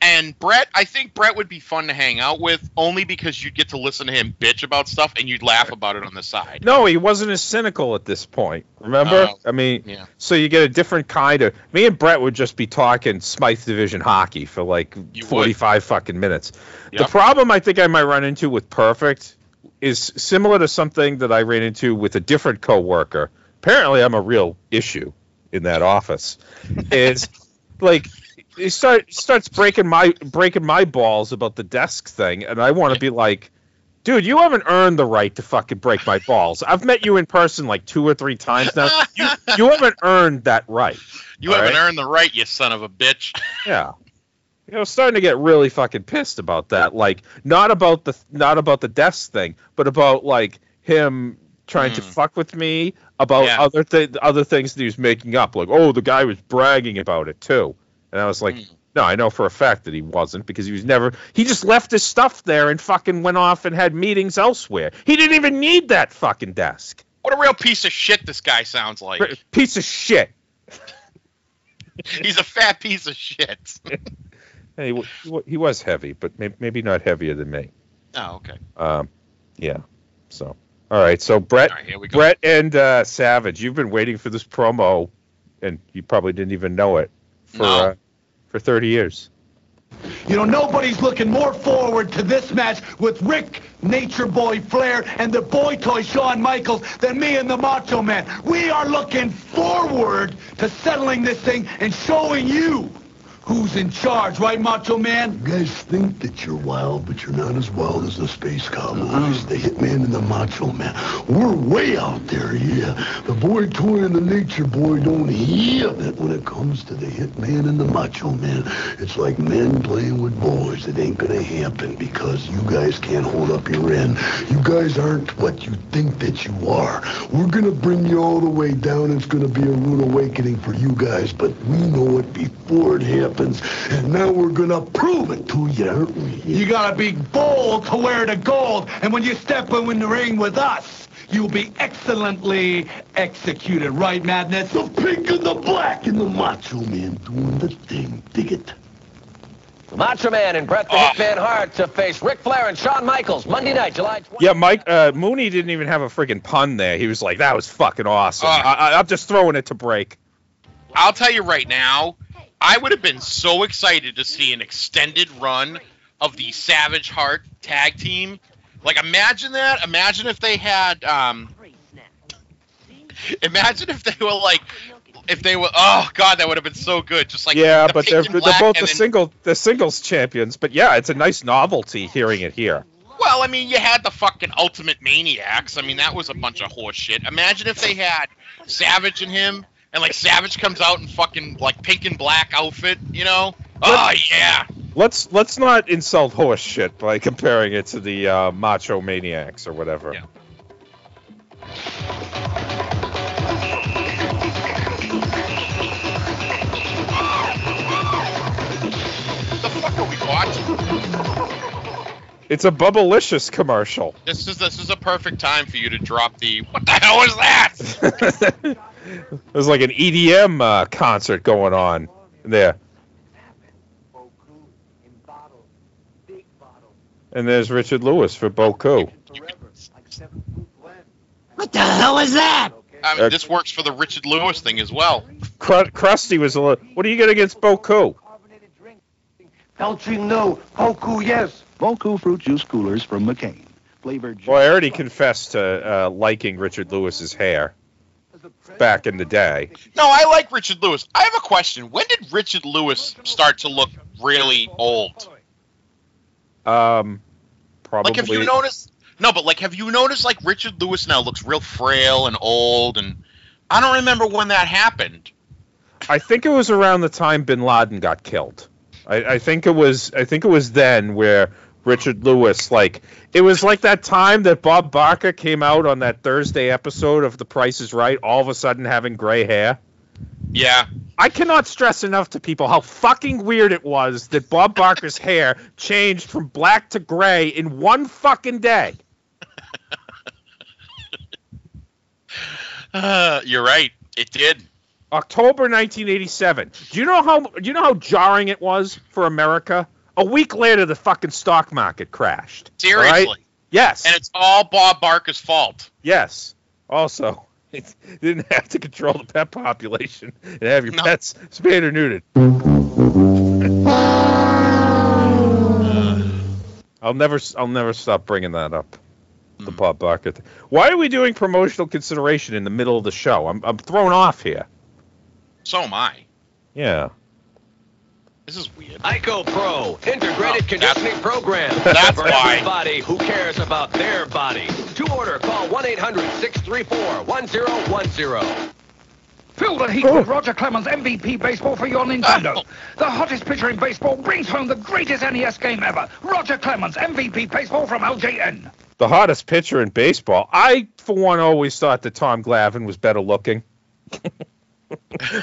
And Bret, I think Bret would be fun to hang out with only because you'd get to listen to him bitch about stuff and you'd laugh about it on the side. No, he wasn't as cynical at this point. Remember? Oh, I mean, yeah. so you get a different kind of. Me and Bret would just be talking Smythe Division hockey for like You would. 45 fucking minutes. The problem I think I might run into with Perfect is similar to something that I ran into with a different coworker. Apparently, I'm a real issue in that office. Is like he start starts breaking my breaking my balls about the desk thing, and I want to be like, dude, you haven't earned the right to fucking break my balls. I've met you in person like two or three times now. You you haven't earned that right. You haven't right? earned the right, you son of a bitch. Yeah. You know, starting to get really fucking pissed about that. Like, not about the not about the desk thing, but about like him trying to hmm. fuck with me about Yeah. other th- other things that he was making up. Like, oh, the guy was bragging about it too, and I was like, hmm. no, I know for a fact that he wasn't because he was never. He just left his stuff there and fucking went off and had meetings elsewhere. He didn't even need that fucking desk. What a real piece of shit this guy sounds like. Piece of shit. He's a fat piece of shit. Hey, he he was heavy, but may- maybe not heavier than me. oh, okay. Um, yeah. So, all right. So Bret, All right, here we go. Bret and uh, Savage, you've been waiting for this promo, and you probably didn't even know it for No. uh, for 30 years. You know, nobody's looking more forward to this match with Ric Nature Boy Flair and the boy toy Shawn Michaels than me and the Macho Man. We are looking forward to settling this thing and showing you who's in charge, right, Macho Man? You guys think that you're wild, but you're not as wild as the Space Cowboys, uh-huh. the Hitman and the Macho Man. We're way out there, yeah. The boy toy and the nature boy don't have it when it comes to the Hitman and the Macho Man. It's like men playing with boys. It ain't gonna happen because you guys can't hold up your end. You guys aren't what you think that you are. We're gonna bring you all the way down. It's gonna be a rude awakening for you guys, but we know it before it happens. And now we're gonna prove it to you, aren't we? You gotta be bold to wear the gold, and when you step in the ring with us, you'll be excellently executed, right, Madness? The pink and the black and the Macho Man doing the thing. Dig it. The Macho Man and Bret the Hitman Hart to face Ric Flair and Shawn Michaels Monday night, July 20th. Yeah, Mike uh, Mooney didn't even have a freaking pun there. He was like, "That was fucking awesome." Uh, I, I, I'm just throwing it to break. I'll tell you right now, I would have been so excited to see an extended run of the Savage Hart tag team. Like, imagine that. Imagine if they had. Um, imagine if they were like, if they were. Oh God, that would have been so good. Just like yeah, the but they're they're both the then- single the singles champions. But yeah, it's a nice novelty hearing it here. Well, I mean, you had the fucking Ultimate Maniacs. I mean, that was a bunch of horseshit. Imagine if they had Savage and him, and like Savage comes out in fucking like pink and black outfit, you know? Oh yeah. Let's let's not insult horse shit by comparing it to the uh, Macho Maniacs or whatever. Yeah. The fuck are we watching? It's a Bubblicious commercial. This is this is a perfect time for you to drop the what the hell is that? There's like an EDM uh, concert going on there. And there's Richard Lewis for Boku. What the hell is that? I mean, this works for the Richard Lewis thing as well. Cru- Krusty was a little. What do you get against Boku? Don't you know? Hoku, yes. Boku fruit juice coolers from McCain. Flavored Well, I already confessed to uh, liking Richard Lewis's hair back in the day. No, I like Richard Lewis. I have a question. When did Richard Lewis start to look really old? Um, probably. Like, have you noticed? No, but like, have you noticed like Richard Lewis now looks real frail and old, and I don't remember when that happened. I think it was around the time Bin Laden got killed. I, I think it was. I think it was then where Richard Lewis, like, it was like that time that Bob Barker came out on that Thursday episode of The Price Is Right, all of a sudden having gray hair. Yeah. I cannot stress enough to people how fucking weird it was that Bob Barker's hair changed from black to gray in one fucking day. Uh, you're right. It did. October 1987. Do you know how do you know how jarring it was for America? A week later, the fucking stock market crashed. Seriously. right? Yes. And it's all Bob Barker's fault. Yes. Also, it didn't have to control the pet population and have your pets spayed or neutered. I'll never, I'll never stop bringing that up. The hmm. Bob Barker. thing. Why are we doing promotional consideration in the middle of the show? I'm, I'm thrown off here. So am I. Yeah. This is weird. ICO Pro, integrated conditioning program. That's for why. everybody who cares about their body. To order, call 1-800-634-1010. Feel the heat with Roger Clemens MVP Baseball for your Nintendo. Oh. The hottest pitcher in baseball brings home the greatest NES game ever. Roger Clemens MVP Baseball from LJN. The hottest pitcher in baseball. I, for one, always thought that Tom Glavine was better looking.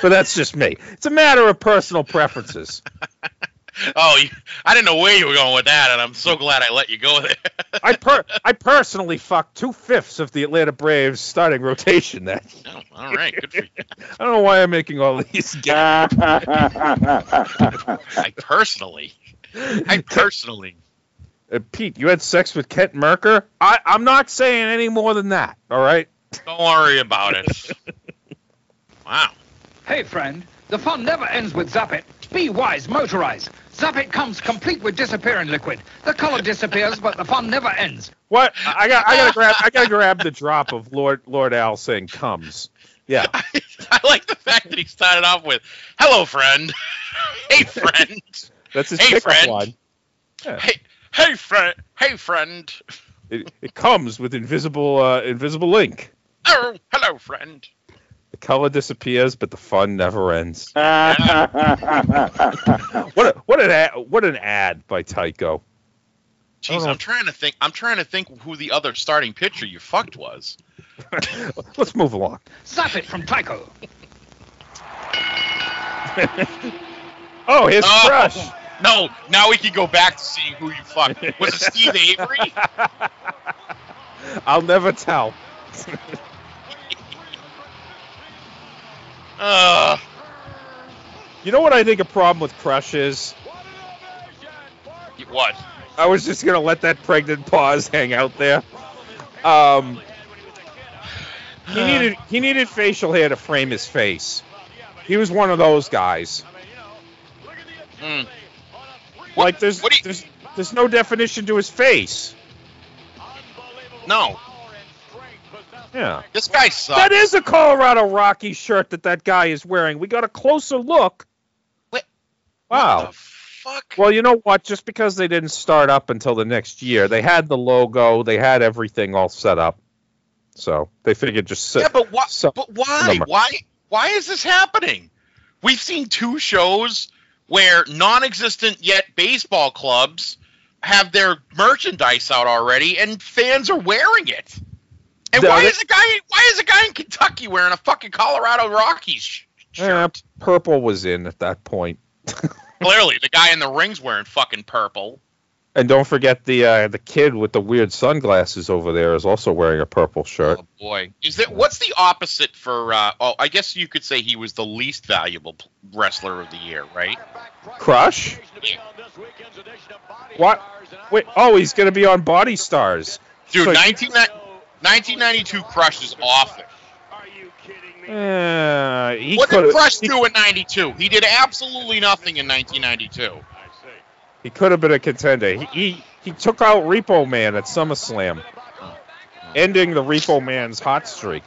but that's just me. It's a matter of personal preferences. Oh, you, I didn't know where you were going with that, and I'm so glad I let you go there. I per- I personally fucked two fifths of the Atlanta Braves starting rotation that year. all right, good for you. I don't know why I'm making all these. I personally, I personally. Uh, Pete, you had sex with Kent Mercker? I, I'm not saying any more than that. All right. Don't worry about it. wow. Hey, friend, the fun never ends with Zap It. Be wise, motorize. Zap It comes complete with disappearing liquid. The color disappears, but the fun never ends. What? I got I gotta grab I gotta grab the drop of Lord Lord Al saying comes. Yeah. I like the fact that he started off with, "Hello, friend." hey, friend. That's his Hey, pickup friend. line. Yeah. Hey, hey, friend. Hey, friend. It, it comes with invisible uh, invisible ink. Oh, hello, friend. The color disappears, but the fun never ends. what a, what an ad, what an ad by Tyco. Jeez, I'm trying to think. I'm trying to think who the other starting pitcher you fucked was. Let's move along. Zap it from Tyco. Oh, his Oh, crush. No, now we can go back to seeing who you fucked. Was it Steve Avery? I'll never tell. Uh, You know what I think a problem with Crush is? what? I was just gonna let that pregnant pause hang out there. Um, he needed he needed facial hair to frame his face. He was one of those guys. Mm. Like there's there's there's no definition to his face. No, Yeah. this guy sucks. That is a Colorado Rocky shirt that that guy is wearing. We got a closer look. What? Wow. fuck? Well, you know what? Just because they didn't start up until the next year, they had the logo, they had everything all set up. So they figured just sit. Yeah, but why? so- but why? number. Why? Why is this happening? We've seen two shows where non-existent yet baseball clubs have their merchandise out already, and fans are wearing it. And why is a guy? Why is a guy in Kentucky wearing a fucking Colorado Rockies? shirt? Eh, purple was in at that point. Clearly, the guy in the ring's wearing fucking purple. And don't forget the uh, the kid with the weird sunglasses over there is also wearing a purple shirt. Boy, is that what's the opposite for? Uh, oh, I guess you could say he was the least valuable wrestler of the year, right? Crush? What? Wait, oh, he's going to be on Body Stars. Dude, So- 19, 1992 Crush is awful. Uh, what did Crush he, do in 92? He did absolutely nothing in 1992. he could have been a contender. He, he he took out Repo Man at SummerSlam, ending the Repo Man's hot streak.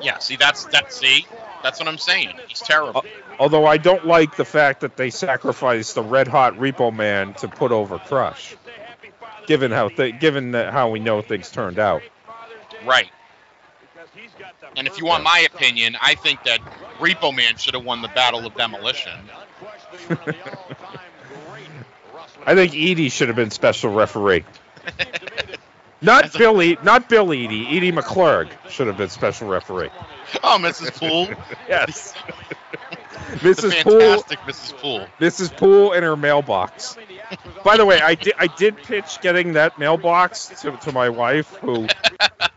Yeah, see, that's that. See, that's what I'm saying. He's terrible. Although I don't like the fact that they sacrificed the Red Hot Repo Man to put over Crush, given how th- given that how we know things turned out. Right. And if you want my opinion, I think that Repo Man should have won the Battle of Demolition. I think Edie should have been special referee. Not Billy, not Bill Eadie. Edie McClurg should have been special referee. Oh, Mrs. Poole. Yes. Mrs. Poole, fantastic Mrs. Poole. Mrs. Poole in her mailbox. By the way, I did I did pitch getting that mailbox to, to my wife, who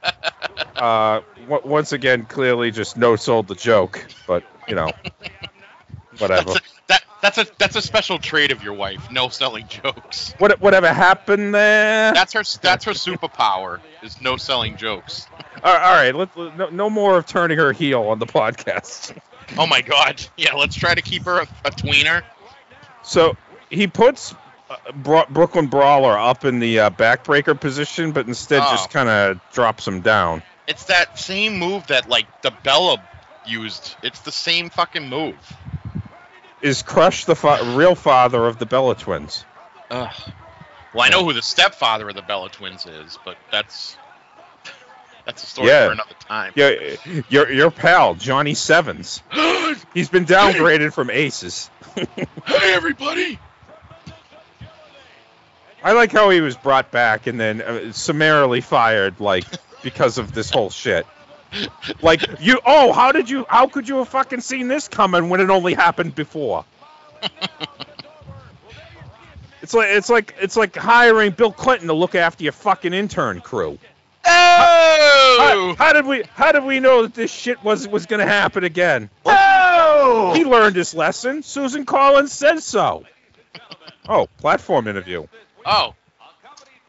uh, w- once again clearly just no sold the joke. But you know, whatever. That's a, that that's a that's a special trait of your wife. No selling jokes. What whatever happened there? That's her that's her superpower is no selling jokes. all all right, let, no, no more of turning her heel on the podcast. Oh my god. Yeah, let's try to keep her a, a tweener. So he puts uh, Bro- Brooklyn Brawler up in the uh, backbreaker position, but instead Oh. just kind of drops him down. It's that same move that like the Bella used. It's the same fucking move. Is Crush the fa- real father of the Bella twins? Ugh. Well, I know who the stepfather of the Bella twins is, but that's that's a story Yeah. for another time. Yeah, your your pal Johnny Sevens. He's been downgraded from Aces. hey everybody! I like how he was brought back and then uh, summarily fired, like because of this whole shit. Like you, oh, how did you? How could you have fucking seen this coming when it only happened before? It's like it's like it's like hiring Bill Clinton to look after your fucking intern crew. Oh! How, how did we how did we know that this shit was was going to happen again? Oh! He learned his lesson. Susan Collins said so. Oh, platform interview. Oh,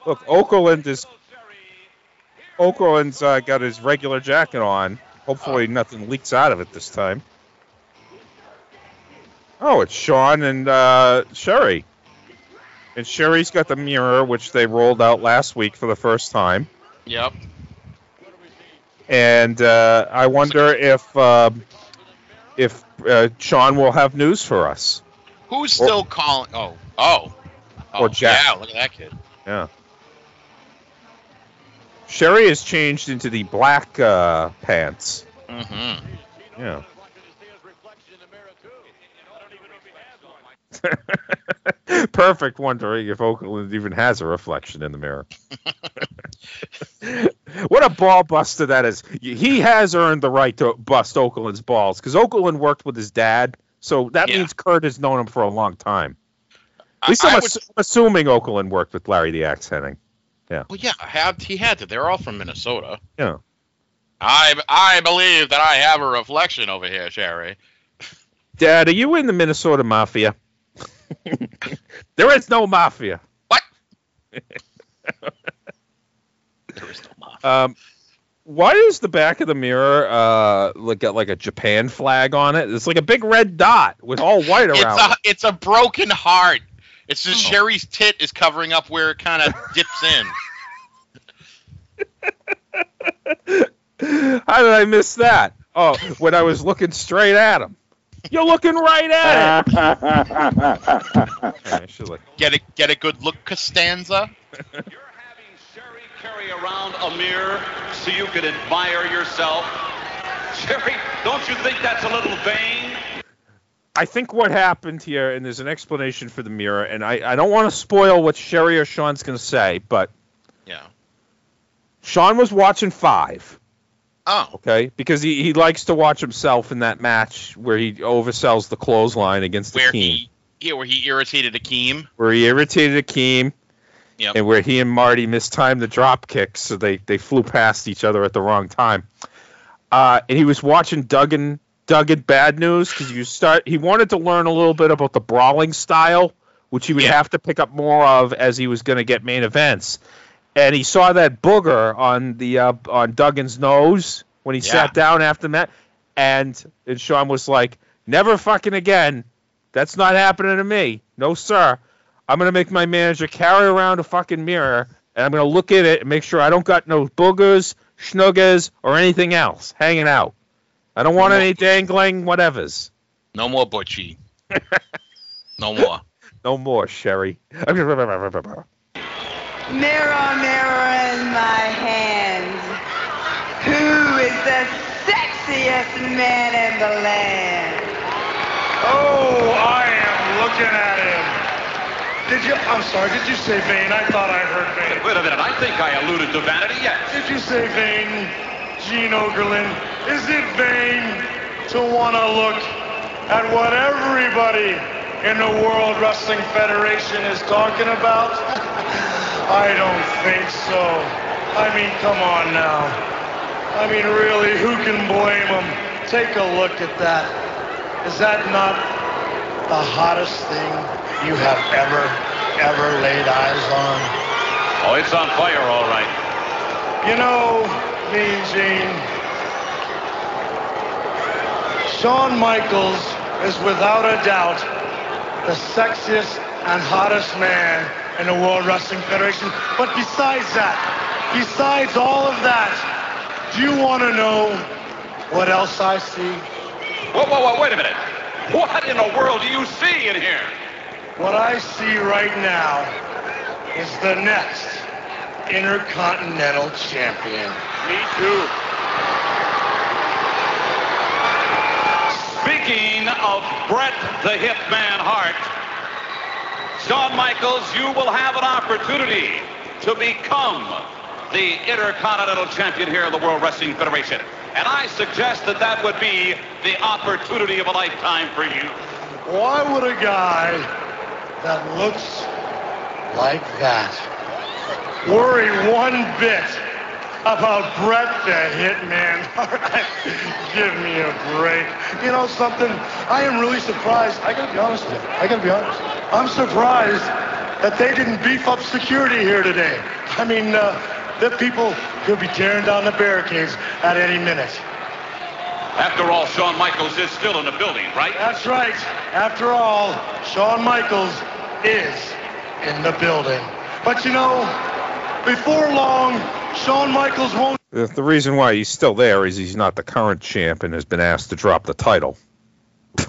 Look, Okerlund is Okerlund's uh, got his regular jacket on. Hopefully, nothing leaks out of it this time. Oh, it's Shawn and uh, Sherry. And Sherry's got the mirror, which they rolled out last week for the first time. yep. and uh, I wonder if um, if uh, Shawn will have news for us. Who's still calling? Oh, oh, oh, Or Jack. Yeah, look at that kid. Yeah. Sherry has changed into the black uh, pants. Mm-hmm. Yeah. Perfect. Wondering if Okerlund even has a reflection in the mirror. what a ball buster that is. He has earned the right to bust Okerlund's balls because Okerlund worked with his dad, so that means Curt has known him for a long time. At least I- I'm, I ass- would- I'm assuming Okerlund worked with Larry the Axe Hennig. Yeah. Well, yeah, had he had to. They're all from Minnesota. Yeah. I I believe that I have a reflection over here, Sherry. Dad, are you in the Minnesota Mafia? there is no mafia. What? There is no mafia. Um, why is the back of the mirror uh like got like a Japan flag on it? It's like a big red dot with all white It's around. a it. it's a broken heart. It's just Oh. Sherry's tit is covering up where it kind of dips in. How did I miss that? Oh, when I was looking straight at him. You're looking right at it. I should look. Get a get a good look, Costanza. You're having Sherry carry around a mirror so you can admire yourself? Sherry, don't you think that's a little vain? I think what happened here, and there's an explanation for the mirror, and I, I don't want to spoil what Sherry or Shawn's going to say, but Yeah. Shawn was watching five. Oh. Okay, because he, he likes to watch himself in that match where he oversells the clothesline against the Where team, he yeah, where he irritated Akeem. where he irritated Akeem, Yep. and where he and Marty mistimed the drop kicks, so they, they flew past each other at the wrong time. Uh, and he was watching Duggan Duggan Bad News because you start. He wanted to learn a little bit about the brawling style, which he would have to pick up more of as he was going to get main events. And he saw that booger on the uh, on Duggan's nose when he Yeah. sat down after that, and and Shawn was like, "Never fucking again. That's not happening to me. No, sir. I'm gonna make my manager carry around a fucking mirror, and I'm gonna look at it and make sure I don't got no boogers, schnuggers, or anything else hanging out. I don't want any dangling whatevers. No more Butchie. no more. No more, Sherry. Mirror, mirror in my hand, who is the sexiest man in the land? Oh, I am looking at him. Did you? I'm sorry. Did you say vain? I thought I heard vain. Wait a minute, I think I alluded to vanity, yes. Did you say vain, Gene Okerlund? Is it vain to want to look at what everybody in the World Wrestling Federation is talking about? I don't think so. I mean, come on now. I mean, really, who can blame them? Take a look at that. Is that not the hottest thing you have ever, ever laid eyes on? Oh, it's on fire, all right. You know, Mean Gene, Shawn Michaels is without a doubt the sexiest and hottest man in the World Wrestling Federation. But besides that, besides all of that, do you want to know what else I see? Whoa, whoa, whoa, wait a minute. What in the world do you see in here? What I see right now is the next Intercontinental Champion. Me too. Speaking of Bret the Hitman Hart, Shawn Michaels, you will have an opportunity to become the Intercontinental Champion here in the World Wrestling Federation. And I suggest that that would be the opportunity of a lifetime for you. Why would a guy that looks like that worry one bit about Bret the Hitman? Give me a break. You know something? I am really surprised. I gotta be honest with you. I gotta be honest. I'm surprised that they didn't beef up security here today. I mean, uh, the people could be tearing down the barricades at any minute. After all, Shawn Michaels is still in the building, right? That's right. After all, Shawn Michaels is in the building. But you know, before long, Shawn Michaels won't The, the reason why he's still there is he's not the current champ and has been asked to drop the title.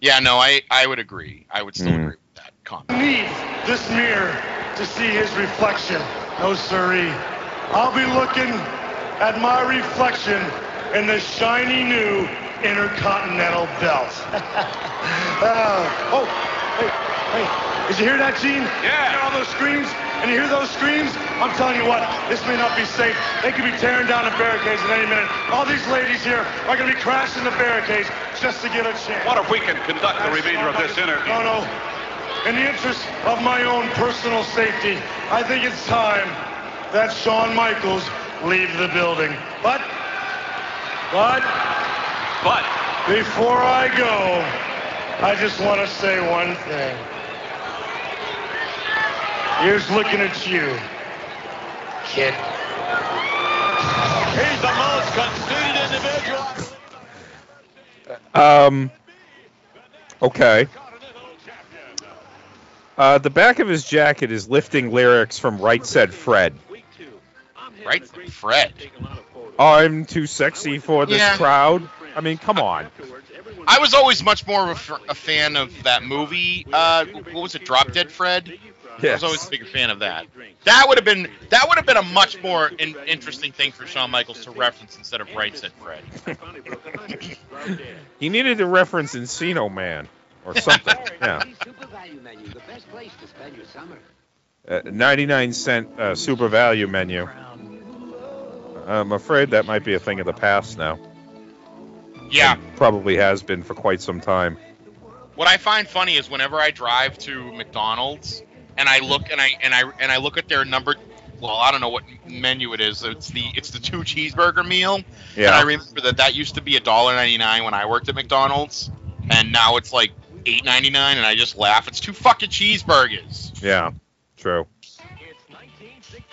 Yeah, no, I, I would agree. I would still Mm. agree with that comment. needs this mirror to see his reflection. No siree. I'll be looking at my reflection in the shiny new Intercontinental Belt. Uh, oh, hey, hey, did you hear that, Gene? Yeah. You hear all those screams? And you hear those screams? I'm telling you what, this may not be safe. They could be tearing down the barricades at any minute. All these ladies here are going to be crashing the barricades just to get a chance. What if we can conduct the remainder of this interview? No, no. In the interest of my own personal safety, I think it's time that Shawn Michaels leave the building. But, but, but, before I go, I just want to say one thing. Here's looking at you, kid. He's the most conceited individual. Um. Okay. Uh, the back of his jacket is lifting lyrics from Right Said Fred. Right, Said Fred. I'm too sexy for this Yeah. crowd. I mean, come on. I was always much more of a, f- a fan of that movie. Uh, what was it, Drop Dead Fred? I was always a bigger fan of that. That would have been that would have been a much more in, interesting thing for Shawn Michaels to reference instead of Right Said Fred. He needed to reference Encino Man or something. yeah. Super value menu, the best place to spend your summer. Uh, 99 cent uh, super value menu. I'm afraid that might be a thing of the past now. Yeah. Probably has been for quite some time. What I find funny is whenever I drive to McDonald's and I look and I and I and I look at their number. Well, I don't know what menu it is. It's the it's the two cheeseburger meal. Yeah. And I remember that that used to be a dollar ninety nine when I worked at McDonald's, and now it's like eight ninety nine, and I just laugh. It's two fucking cheeseburgers. Yeah, true.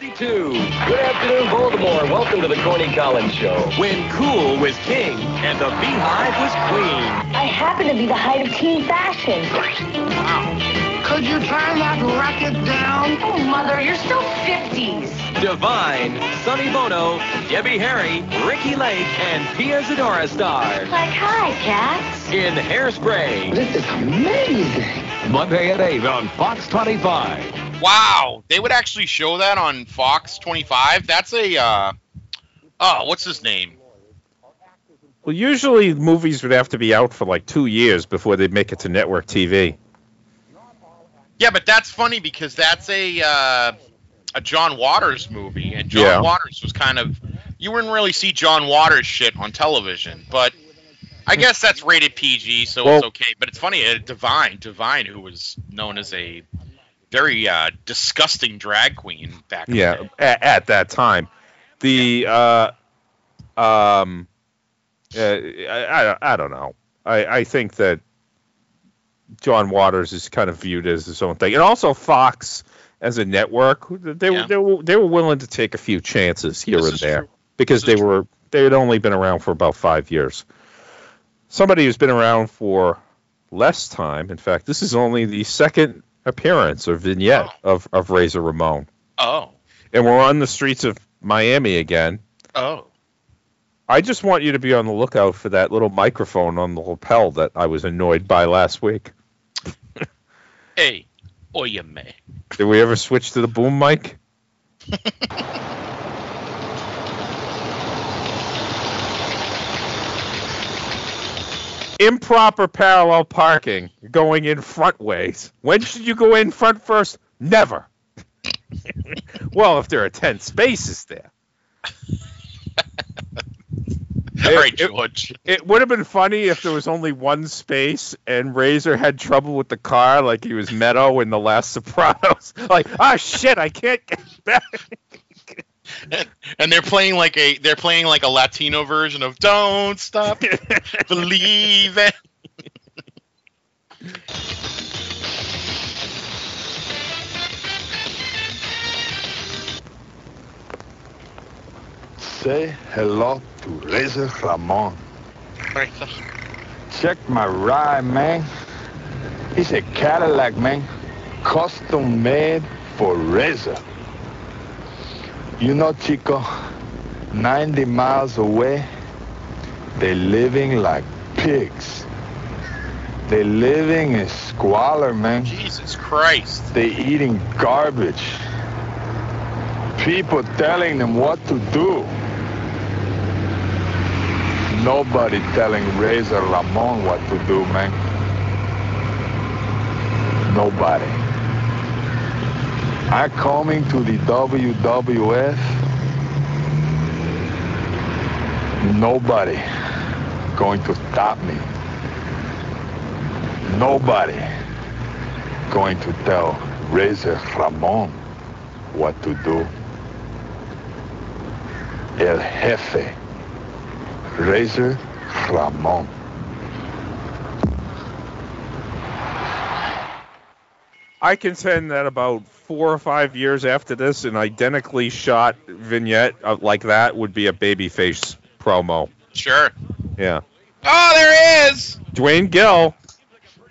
62. Good afternoon, Baltimore. Welcome to the Corny Collins Show. When cool was king and the beehive was queen. I happen to be the height of teen fashion. Wow. Could you turn that racket down? Oh, Mother, you're still 50s. Divine, Sonny Bono, Debbie Harry, Ricki Lake, and Pia Zadora star Like, hi, cats. in Hairspray. This is amazing. Monday at 8 on Fox 25. Wow, they would actually show that on Fox twenty five. That's a uh, oh, what's his name? Well, usually movies would have to be out for like two years before they'd make it to network TV. Yeah, but that's funny because that's a uh, a John Waters movie, and John Yeah. Waters was kind of you wouldn't really see John Waters shit on television, but I guess that's rated PG, so it's okay. But it's funny, uh, Divine, Divine, who was known as a very uh, disgusting drag queen back. Yeah, at, at that time, the uh, um, uh, I, I don't- I don't know. I I think that John Waters is kind of viewed as his own thing, and also Fox as a network, they were they were they were willing to take a few chances here This and there true. because they were they had only been around for about five years. Somebody who's been around for less time. In fact, this is only the second appearance or vignette oh. of of Razor Ramon Oh, and we're on the streets of Miami again. oh, I just want you to be on the lookout for that little microphone on the lapel that I was annoyed by last week. hey, oye me. Did we ever switch to the boom mic? Improper parallel parking going in front ways. When should you go in front first? Never. well, if there are 10 spaces there. All right, George. It would have been funny if there was only one space and Razor had trouble with the car, like he was Meadow in the last Sopranos. Like, ah, shit, I can't get back. And they're playing like a they're playing like a Latino version of "Don't Stop Believing." Say hello to Razor Ramon. Check my ride, man. He's a Cadillac, man. Custom made for Razor. You know, Chico, 90 miles away, they're living like pigs. They're living in squalor, man. Jesus Christ. They're eating garbage. People telling them what to do. Nobody telling Razor Ramon what to do, man. Nobody. I coming to the WWF. Nobody going to stop me. Nobody going to tell Razor Ramon what to do. El Jefe, Razor Ramon. I contend that about four or five years after this, an identically shot vignette of, like that would be a babyface promo. Sure. Yeah. Oh, there is. Duane Gill,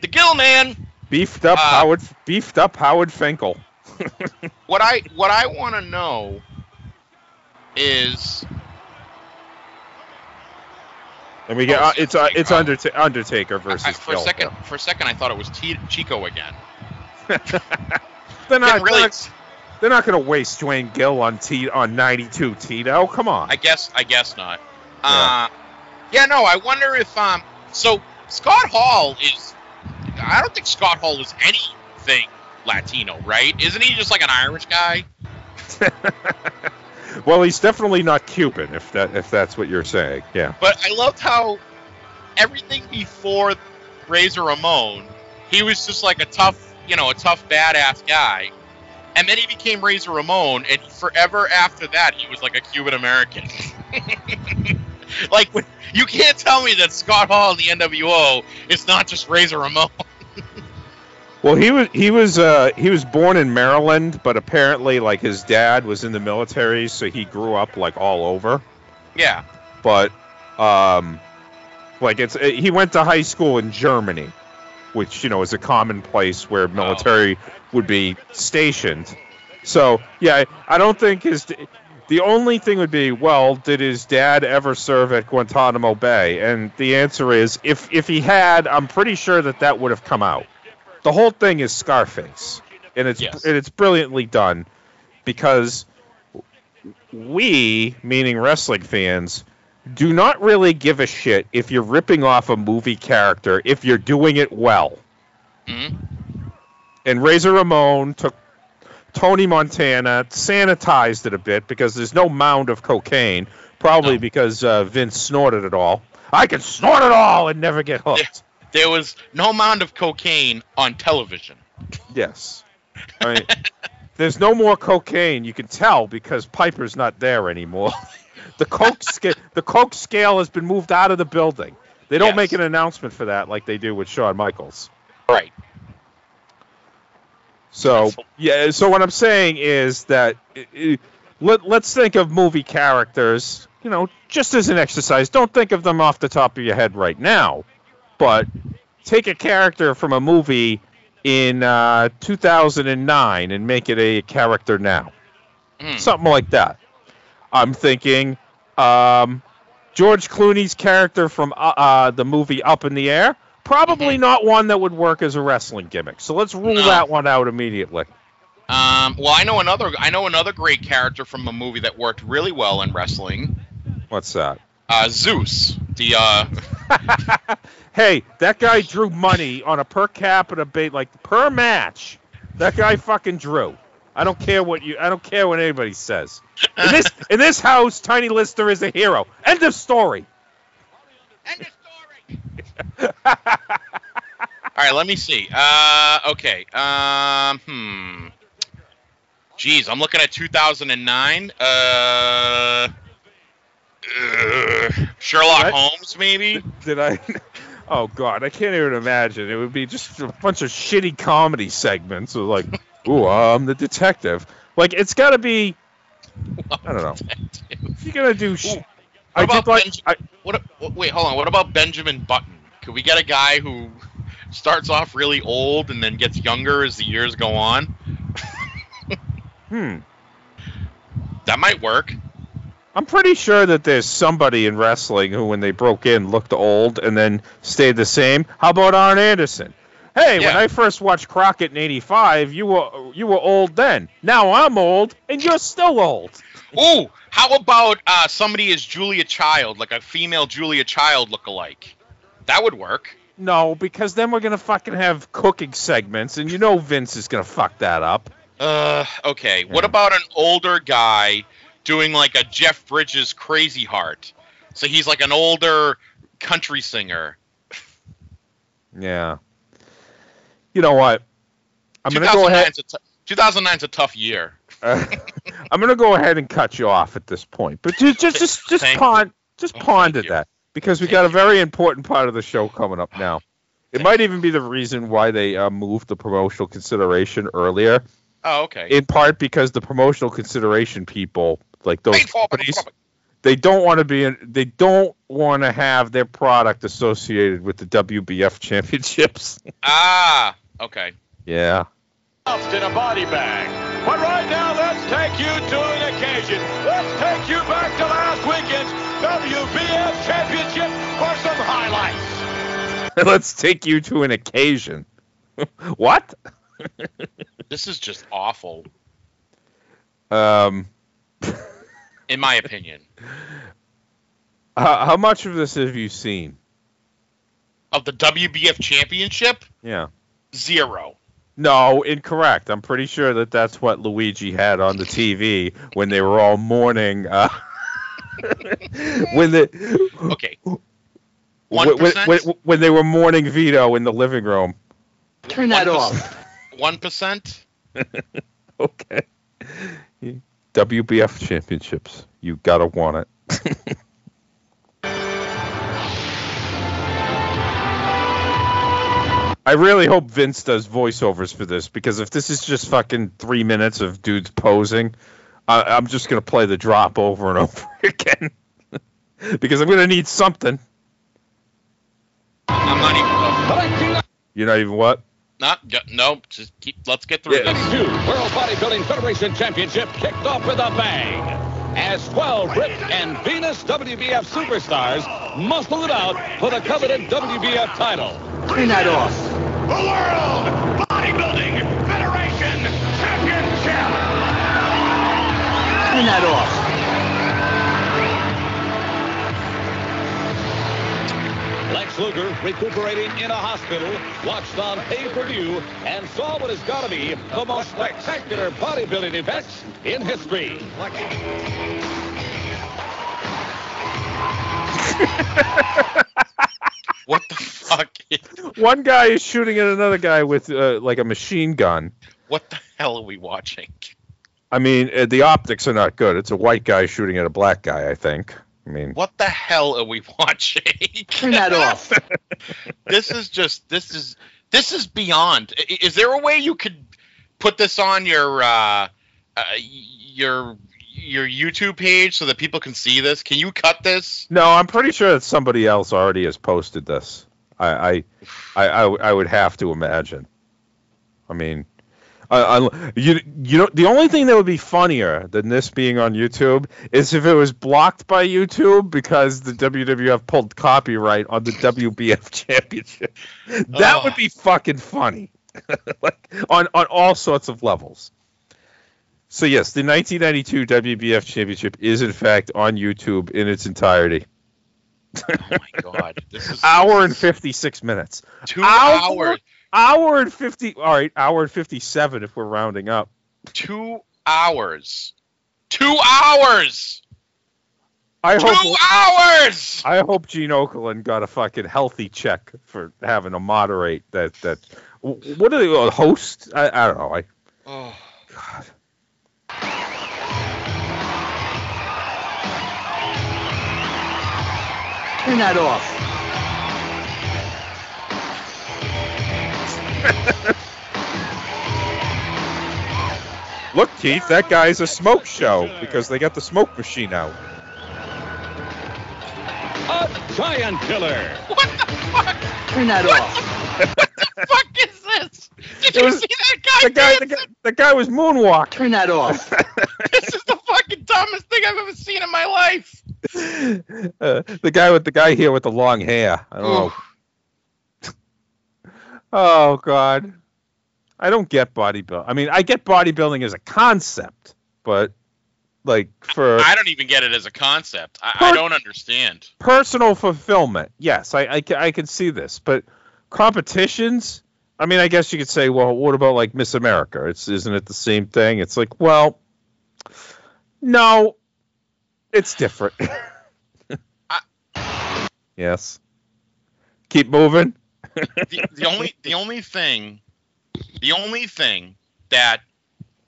The Gill Man. beefed up Uh, Howard, beefed up Howard Finkel. What I what I want to know is And we get Oh, uh, it's uh, it's. Underta- Undertaker versus I, for a second for a second I thought it was T- Chico again. They're not really. They're not, they're not going to waste Duane Gill on T on 92 Tito. Come on. I guess I guess not. Uh, yeah, no. I wonder if um. So Scott Hall is. I don't think Scott Hall is anything Latino, right? Isn't he just like an Irish guy? well, he's definitely not Cuban, if that if that's what you're saying. Yeah. But I loved how everything before Razor Ramon, he was just like a tough, you know, a tough badass guy. And then he became Razor Ramon, and forever after that, he was like a Cuban American. like, you can't tell me that Scott Hall in the NWO is not just Razor Ramon. Well, he was he was uh, he was born in Maryland, but apparently, like his dad was in the military, so he grew up like all over. yeah. But um, like it's he went to high school in Germany, which you know is a common place where oh. military would be stationed. So yeah, I don't think his the only thing would be well, did his dad ever serve at Guantanamo Bay? And the answer is if if he had, I'm pretty sure that that would have come out. The whole thing is Scarface, and it's Yes. and it's brilliantly done because we, meaning wrestling fans, do not really give a shit if you're ripping off a movie character if you're doing it well. Mhm. And Razor Ramon took Tony Montana, sanitized it a bit because there's no mound of cocaine, probably because uh, Vince snorted it all. I can snort it all and never get hooked. There was no mound of cocaine on television. Yes. I mean, there's no more cocaine. You can tell because Piper's not there anymore. the coke scale, the coke scale has been moved out of the building. They don't Yes. make an announcement for that like they do with Shawn Michaels. Right. So yeah. So what I'm saying is that let, let's think of movie characters. You know, just as an exercise. Don't think of them off the top of your head right now, but take a character from a movie in uh, 2009 and make it a character now. Mm. Something like that. I'm thinking um, George Clooney's character from uh, uh, the movie Up in the Air. Probably not one that would work as a wrestling gimmick. So let's rule No. that one out immediately. Um, well, I know another. I know another great character from a movie that worked really well in wrestling. What's that? Uh, Zeus. The uh, Hey, that guy drew money on a per capita bait, like per match. That guy fucking drew. I don't care what you. I don't care what anybody says. In this in this house, Tiny Lister is a hero. End of story. End of story. All right, let me see. Uh, okay. Um, hmm. Jeez, I'm looking at 2009. Uh, uh Sherlock What? Holmes, maybe. Did I? Oh God, I can't even imagine. It would be just a bunch of shitty comedy segments of like, "Ooh, I'm the detective." Like it's got to be. I don't know. If you're gonna do. Sh- I What did about like. Benj- I, What? what- Wait, hold on. What about Benjamin Button? Could we get a guy who starts off really old and then gets younger as the years go on? hmm. That might work. I'm pretty sure that there's somebody in wrestling who, when they broke in, looked old and then stayed the same. How about Arn Anderson? Hey, when I first watched Crockett in '85, you were you were old then. Now I'm old, and you're still old. Ooh, how about uh, somebody as Julia Child, like a female Julia Child look-alike? That would work. No, because then we're gonna fucking have cooking segments, and you know Vince is gonna fuck that up. Uh, okay. What about an older guy doing like a Jeff Bridges Crazy Heart? So he's like an older country singer. Yeah. You know what? I'm gonna go ahead. 2009's 2009's a tough year. Uh, I'm gonna go ahead and cut you off at this point, but just just just, just Thank pon- just Oh, ponder that because we got a very important part of the show coming up now. It might even be the reason why they uh, moved the promotional consideration earlier, Oh, okay. in part because the promotional consideration people, like those Paid for by the companies. They don't want to be in, they don't want to have their product associated with the WBF championships. Ah, okay. yeah. Stuffed in a body bag. But right now, let's take you to an occasion. Let's take you back to last weekend's WBF Championship for some highlights. Let's take you to an occasion. what? This is just awful, Um, in my opinion. how, how much of this have you seen? Of the WBF Championship, Yeah. zero. No, incorrect. I'm pretty sure that that's what Luigi had on the TV when they were all mourning. Uh, when the Okay. when, One when, when, when they were mourning Vito in the living room. Turn that off. One percent. Okay. WBF championships. You gotta want it. I really hope Vince does voiceovers for this because if this is just fucking three minutes of dudes posing, I, I'm just gonna play the drop over and over again because I'm gonna need something. I'm not even. You're not even what? Not. No. Just keep. Let's get through Yeah. this. Two World Bodybuilding Federation Championship kicked off with a bang. As 12 ripped and Venus WBF superstars muscled it out for the coveted WBF title. Turn that off. The World Bodybuilding Federation Championship. Turn that off. Lex Luger, recuperating in a hospital, watched on pay-per-view and saw what has got to be the most spectacular bodybuilding event in history. What the fuck? One guy is shooting at another guy with uh, like a machine gun. What the hell are we watching? I mean, uh, the optics are not good. It's a white guy shooting at a black guy. I think. I mean, What the hell are we watching? Turn that off. this is just. This is. This is beyond. Is there a way you could put this on your uh, uh, your your YouTube page so that people can see this? Can you cut this? No, I'm pretty sure that somebody else already has posted this. I I I would have to imagine. I mean, I, I, you, you know, the only thing that would be funnier than this being on YouTube is if it was blocked by YouTube because the WWF pulled copyright on the WBF Championship. That Oh. would be ah. fucking funny, like on on all sorts of levels. So yes, the 1992 WBF Championship is in fact on YouTube in its entirety. Oh my god, this is Hour and 56 minutes. two hour- hours. Hour and 50. All right, hour and 57 if we're rounding up. Two hours. Two hours. I Two hope. hours. I hope Gene Okerlund got a fucking healthy check for having to moderate that. That what are they? A host? I, I don't know. I Oh. God. Turn that off. Look, Keith, that guy's a smoke show because they got the smoke machine out. A giant killer. What? the fuck? Turn that off. The, what the fuck is this? Did It you was- see that guy? The guy, the dancing? guy, the guy was moonwalking. Turn that off. this is the fucking dumbest thing I've ever seen in my life. Uh, the guy with the guy here with the long hair. I don't know. Oh God, I don't get bodybuilding. I mean, I get bodybuilding as a concept, but like for I don't even get it as a concept. I, I don't understand. personal fulfillment, yes, I, I, I can see this, but competitions. I mean, I guess you could say, well, what about like Miss America? It's isn't it the same thing? It's like, well, no, it's different. yes. Keep moving. The, only the only thing the only thing that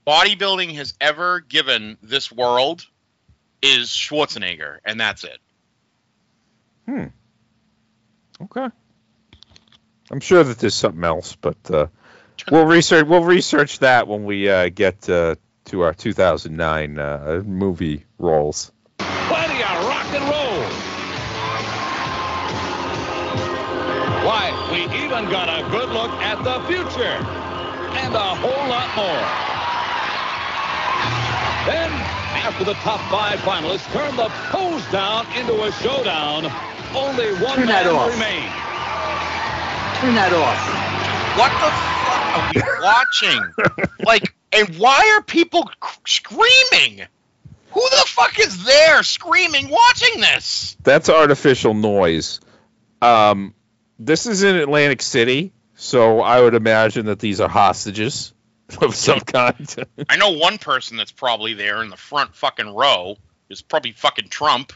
bodybuilding has ever given this world is Schwarzenegger, and that's it. Hmm. Okay. I'm sure that there's something else, but uh, we'll research. We'll research that when we uh, get uh, to our 2009 uh, movie roles. Got a good look at the future and a whole lot more. Then, after the top five finalists turned the pose down into a showdown, only one Turn that man off. remained. Turn that off. What the fuck are we watching? like, and why are people c- screaming? Who the fuck is there screaming watching this? That's artificial noise. Um, this is in Atlantic City, so I would imagine that these are hostages of some kind. I know one person that's probably there in the front fucking row is probably fucking Trump.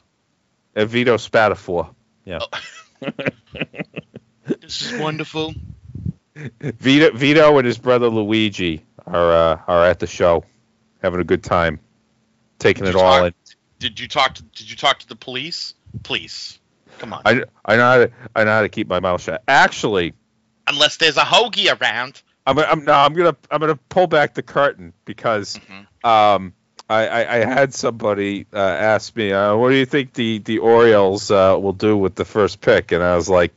And Vito Spatafore. Yeah. This is wonderful. Vito, Vito and his brother Luigi are uh, are at the show, having a good time, taking Did it all talk- in. Did you talk to Did you talk to the police? Please, come on. I, I know how to I know how to keep my mouth shut. Actually, Unless there's a hoagie around. I'm, I'm no, I'm gonna I'm gonna pull back the curtain because Mm-hmm. um I, I, I had somebody uh, ask me uh, what do you think the the Orioles uh, will do with the first pick and I was like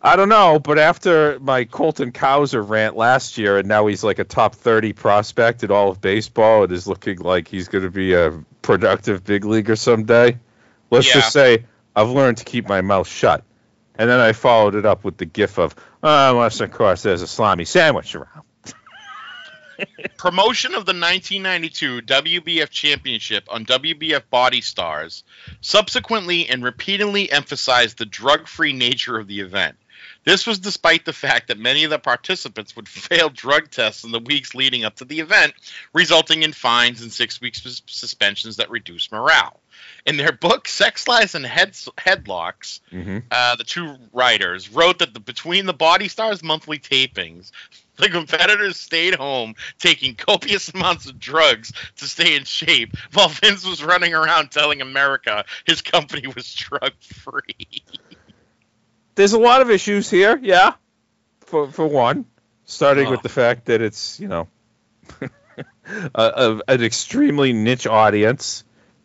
I don't know but after my Colton Cowser rant last year and now he's like a top 30 prospect in all of baseball it is looking like he's going to be a productive big leaguer someday let's Yeah. just say I've learned to keep my mouth shut and then I followed it up with the gif of uh, unless of course there's a salami sandwich around Promotion of the 1992 WBF Championship on WBF Body Stars subsequently and repeatedly emphasized the drug free nature of the event. This was despite the fact that many of the participants would fail drug tests in the weeks leading up to the event, resulting in fines and six weeks suspensions that reduced morale. In their book, Sex Lies and Heads- Headlocks, Mm-hmm. uh, the two writers wrote that the, between the Body Stars monthly tapings, the competitors stayed home taking copious amounts of drugs to stay in shape, while Vince was running around telling America his company was drug free. There's a lot of issues here, yeah. For for one, starting Oh. with the fact that it's you know a, a, an extremely niche audience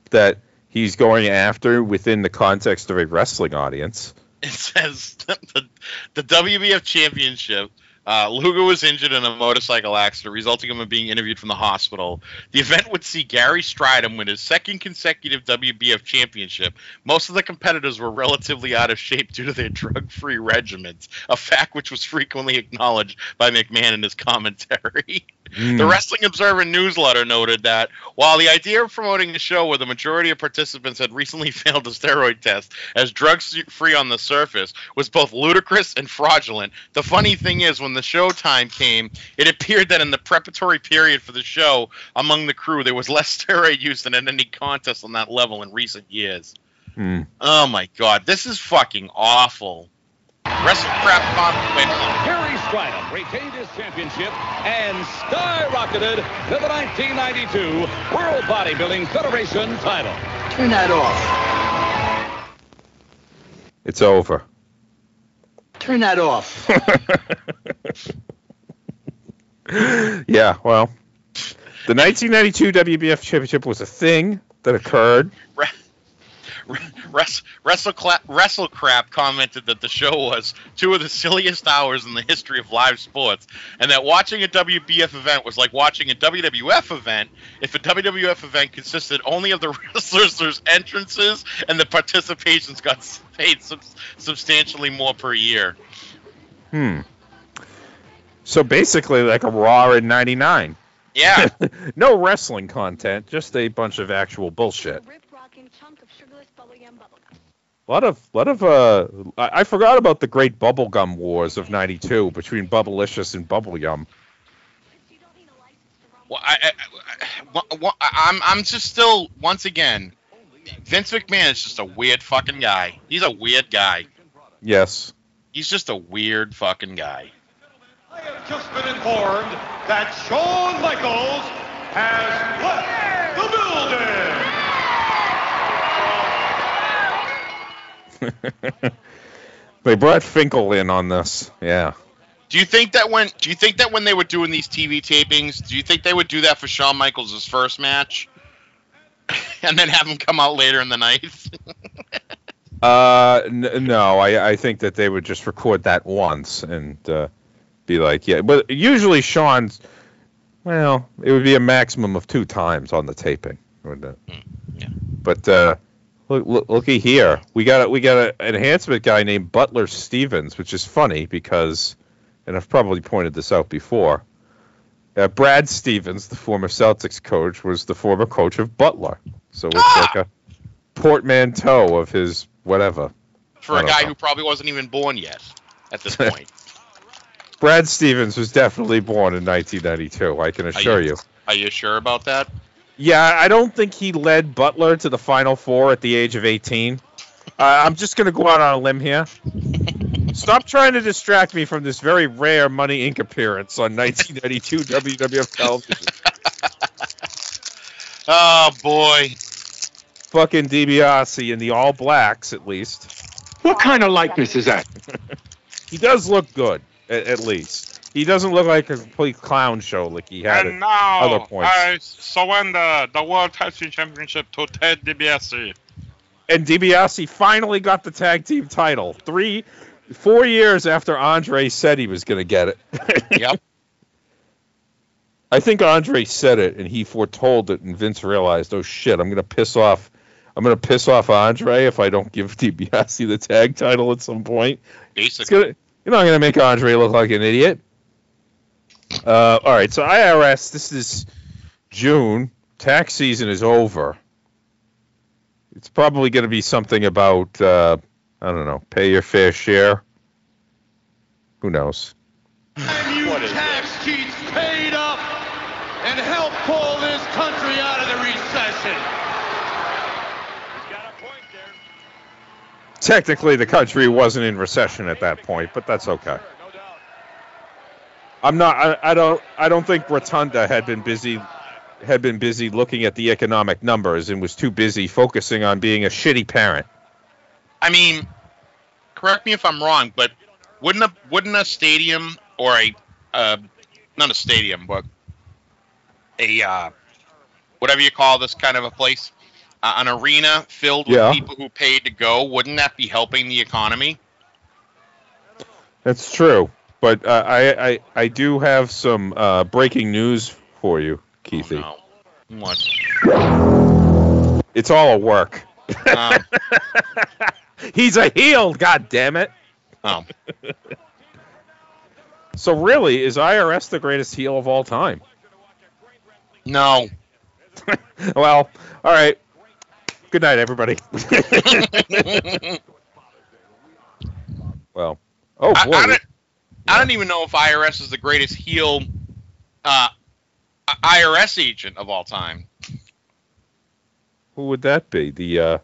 that he's going after within the context of a wrestling audience. It says the, the WBF Championship. Uh, Luger was injured in a motorcycle accident, resulting in him being interviewed from the hospital. The event would see Gary Strydom win his second consecutive WBF championship. Most of the competitors were relatively out of shape due to their drug-free regimens, a fact which was frequently acknowledged by McMahon in his commentary. The Wrestling Observer newsletter noted that while the idea of promoting a show where the majority of participants had recently failed a steroid test as drug free on the surface was both ludicrous and fraudulent, the funny thing is when the show time came, it appeared that in the preparatory period for the show among the crew there was less steroid use than at any contest on that level in recent years. Hmm. Oh my god, this is fucking awful. Wrestle crap Gary Stridham retained his championship and skyrocketed to the 1992 World Bodybuilding Federation title. Turn that off. It's over. Turn that off. yeah, well, the 1992 WBF Championship was a thing that occurred. Wrestle, Wrestle, WrestleCrap commented that the show was two of the silliest hours in the history of live sports, and that watching a WBF event was like watching a WWF event if a WWF event consisted only of the wrestlers' entrances and the participations got paid sub- substantially more per year. Hmm. So basically, like a Raw in '99. Yeah. no wrestling content, just a bunch of actual bullshit. A lot of, lot of, uh, I, I forgot about the great bubblegum wars of '92 between Bubblicious and Bubble Yum. Well, I, I, I, I'm, I'm just still, once again, Vince McMahon is just a weird fucking guy. He's a weird guy. Yes. He's just a weird fucking guy. I have just been informed that Shawn Michaels has left the building. they brought Finkel in on this. Yeah. Do you think that when do you think that when they were doing these TV tapings, do you think they would do that for Shawn Michaels' first match? and then have him come out later in the night? uh n- no, I I think that they would just record that once and uh be like, yeah, but usually Shawn's well, it would be a maximum of two times on the taping, wouldn't it? Mm, yeah. But uh, look, look, looky here, we got a, we got an enhancement guy named Butler Stevens, which is funny because, and I've probably pointed this out before. Uh, Brad Stevens, the former Celtics coach, was the former coach of Butler, so it's Ah! like a portmanteau of his whatever. For a guy know. who probably wasn't even born yet at this point. Brad Stevens was definitely born in 1992. I can assure you. Are you sure about that? Yeah, I don't think he led Butler to the Final Four at the age of 18. Uh, I'm just going to go out on a limb here. Stop trying to distract me from this very rare Money Inc. appearance on 1992 WWF television. Oh boy. Fucking DiBiase in the All Blacks, at least. What kind of likeness is that? He does look good, at, at least. He doesn't look like a complete clown show like he had And at now other points. I surrender the World Tag Team Championship to Ted DiBiase. and DiBiase finally got the tag team title. Three, four years after Andre said he was going to get it. Yep. I think Andre said it, and he foretold it, and Vince realized, oh shit, I'm going to piss off. I'm going to piss off Andre if I don't give DiBiase the tag title at some point. It's Basically. gonna, you're not going to make Andre look like an idiot. Uh, all right, so IRS, this is June. Tax season is over. It's probably going to be something about, uh, I don't know, pay your fair share. Who knows? And you tax cheats paid up and help pull this country out of the recession. Technically, the country wasn't in recession at that point, but that's okay. I'm not. I, I don't. I don't think Rotunda had been busy had been busy looking at the economic numbers and was too busy focusing on being a shitty parent. I mean, correct me if I'm wrong, but wouldn't a wouldn't a stadium or a uh, not a stadium, but a uh, whatever you call this kind of a place, uh, an arena filled with Yeah. people who paid to go, wouldn't that be helping the economy? That's true, but uh, I, I I do have some uh, breaking news for you, Keithy. What? It's all a work. He's a heel, god damn it. oh, So really, is IRS the greatest heel of all time? no. well, all right. Good night, everybody. well, oh boy. I don't. I don't even know if IRS is the greatest heel uh, IRS agent of all time. Who would that be? The uh,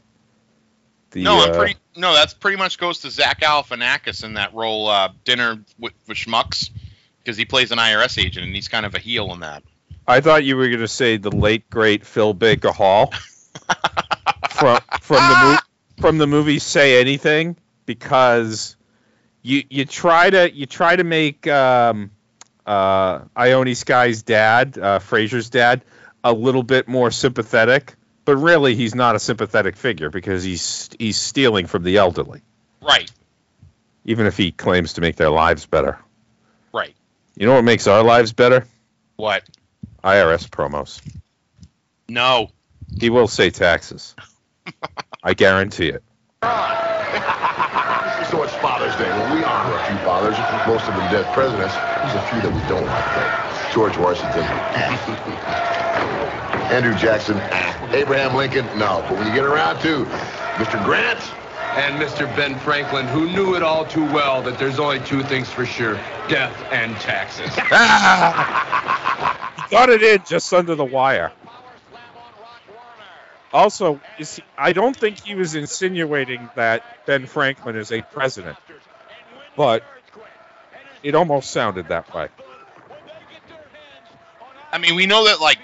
the no, I'm uh, pretty. No, that's pretty much goes to Zach Galifianakis in that role, uh, Dinner with, with Schmucks, because he plays an IRS agent and he's kind of a heel in that. I thought you were going to say the late great Phil Baker Hall from from the mo- from the movie Say Anything because you you try to you try to make um, uh, Ione Skye's dad, uh, Fraser's dad, a little bit more sympathetic but really he's not a sympathetic figure because he's he's stealing from the elderly, Right. even if he claims to make their lives better. Right. You know what makes our lives better? What? IRS promos. No. He will say taxes. I guarantee it. So it's Father's Day. Well, we honor a few fathers, most of them dead presidents. There's a few that we don't like, though. George Washington. Andrew Jackson. ah. Abraham Lincoln. No. But when you get around to Mr. Grant, And Mr. Ben Franklin, who knew it all too well that there's only two things for sure death and taxes. Got it in just under the wire. Also, you see, I don't think he was insinuating that Ben Franklin is a president, but it almost sounded that way. I mean, we know that like,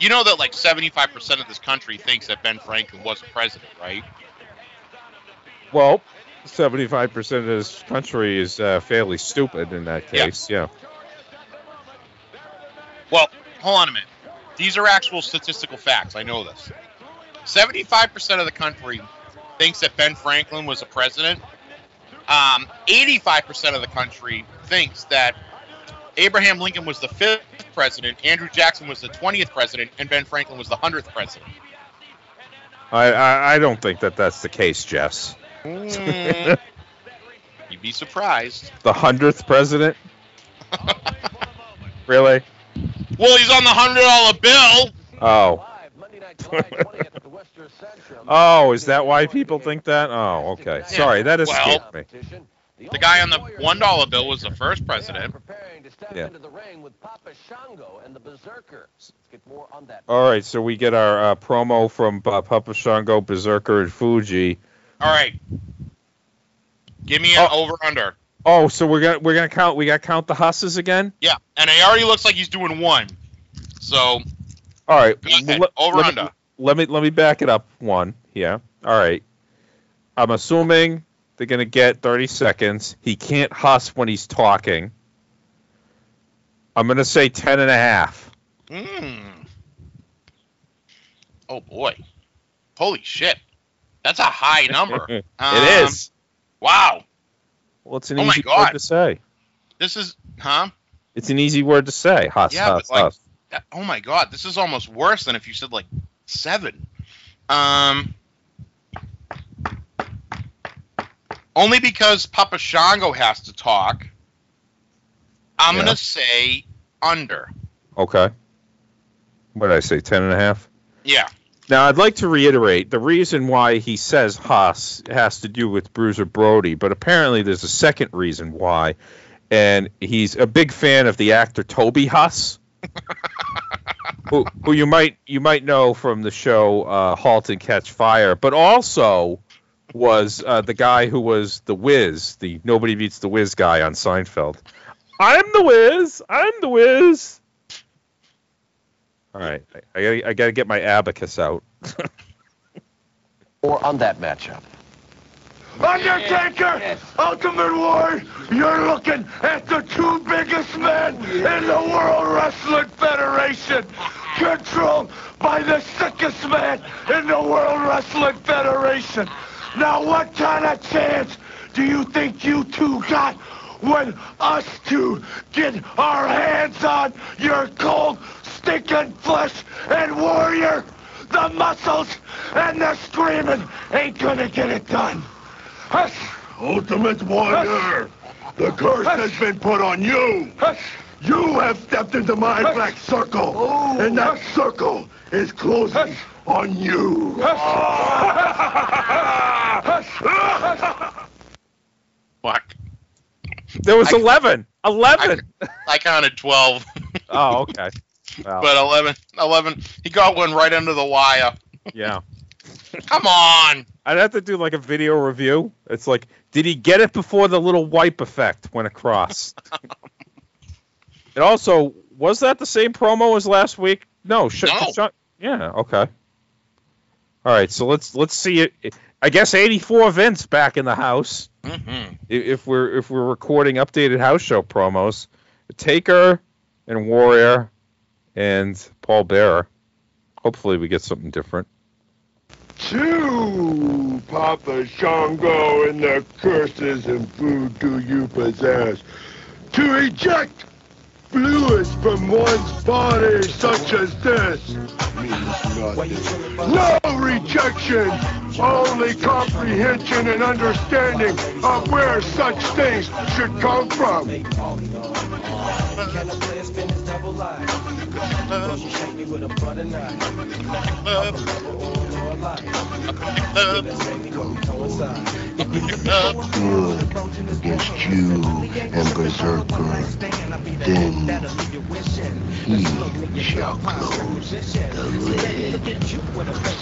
you know that like 75% of this country thinks that Ben Franklin was a president, right? Well, 75% of this country is uh, fairly stupid in that case, yeah. Well, hold on a minute. These are actual statistical facts. I know this. 75% of the country thinks that Ben Franklin was a president. Um, 85% of the country thinks that Abraham Lincoln was the fifth president, Andrew Jackson was the 20th president, and Ben Franklin was the 100th president. I, I, I don't think that that's the case, Jess. Mm, you'd be surprised. The 100th president? really? Well, he's on the $100 bill. Oh. oh, is that why people think that? Oh, okay. Sorry, that escaped Well, me. The guy on the $1 bill was the first president. Yeah. All right, so we get our uh, promo from uh, Papa Shango, Berzerker, and Fuji. All right. Give me an over under. Oh, so we're gonna we're gonna count. We got to count the husses again. Yeah, and it already looks like he's doing one. So All right. Let- let. Me, let me let me back it up one. Yeah. All right. I'm assuming they're gonna get 30 seconds. He can't huss when he's talking. I'm gonna say 10 and a half. Mm. Oh boy. Holy shit. That's a high number. it Um, is. Wow. Well, it's an oh easy word to say. This is huh? It's an easy word to say. Huss, Yeah, huss, like huss. Oh my god, this is almost worse than if you said like seven. Um only because Papa Shango has to talk. I'm Yeah. gonna say under. Okay. What did I say? 10 and a half? Yeah. Now, I'd like to reiterate the reason why he says huss has to do with Bruiser Brody, but apparently there's a second reason why, and he's a big fan of the actor Toby Huss, who, who you might you might know from the show uh, *Halt and Catch Fire*, but also was uh, the guy who was the Wiz, the Nobody Beats the Wiz guy on Seinfeld. I'm the Wiz. I'm the Wiz. All right, I, I gotta I gotta get my abacus out. Or on that matchup. Undertaker, Ultimate Warrior, you're looking at the two biggest men in the World Wrestling Federation, controlled by the sickest man in the World Wrestling Federation. Now, what kind of chance do you think you two got when us two get our hands on your cold, stinking flesh and warrior? The muscles and the screaming ain't gonna get it done. Hush! Ultimate Warrior, the curse has been put on you. You have stepped into my black circle, and that circle is closing on you. Fuck. There was I- 11. 11. I counted twelve. oh, okay. Well, But 11, 11, he got one right under the wire. yeah. Come on. I'd have to do like a video review. It's like, did he get it before the little wipe effect went across? and also, was that the same promo as last week? No. Sh- No. Sh- yeah. Okay. All right. So let's let's see it. I guess 84 Vince back in the house. Mm-hmm. If we're if we're recording updated house show promos, Taker and Warrior and Paul Bearer. Hopefully we get something different. To Papa Shango and the curses and voodoo you possess. To eject fluids from one's body such as this means nothing. No rejection, only comprehension and understanding of where such things should come from. Good against you and Berzerker. Then he shall close the lid.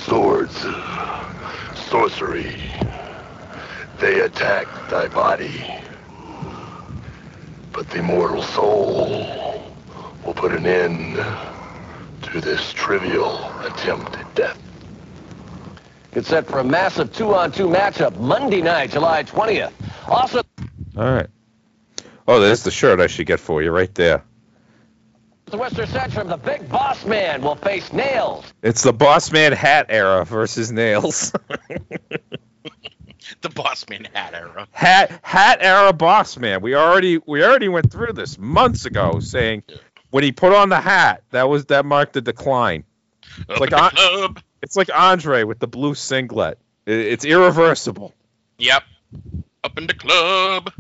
Swords, sorcery, they attack thy body. But the mortal soul will put an end to this trivial attempt at death. Get set for a massive two-on-two matchup Monday night, July 20th. Also, All right. Oh, there's the shirt I should get for you right there. the Worcester Centrum, the big boss man will face Nails. It's the Boss Man hat era versus Nails. The Boss Man hat era. hat hat era Boss Man. We already we already went through this months ago, saying when he put on the hat, that was that marked the decline. It's like An- Club. It's like Andre with the blue singlet. It's irreversible. Yep. Up in the club.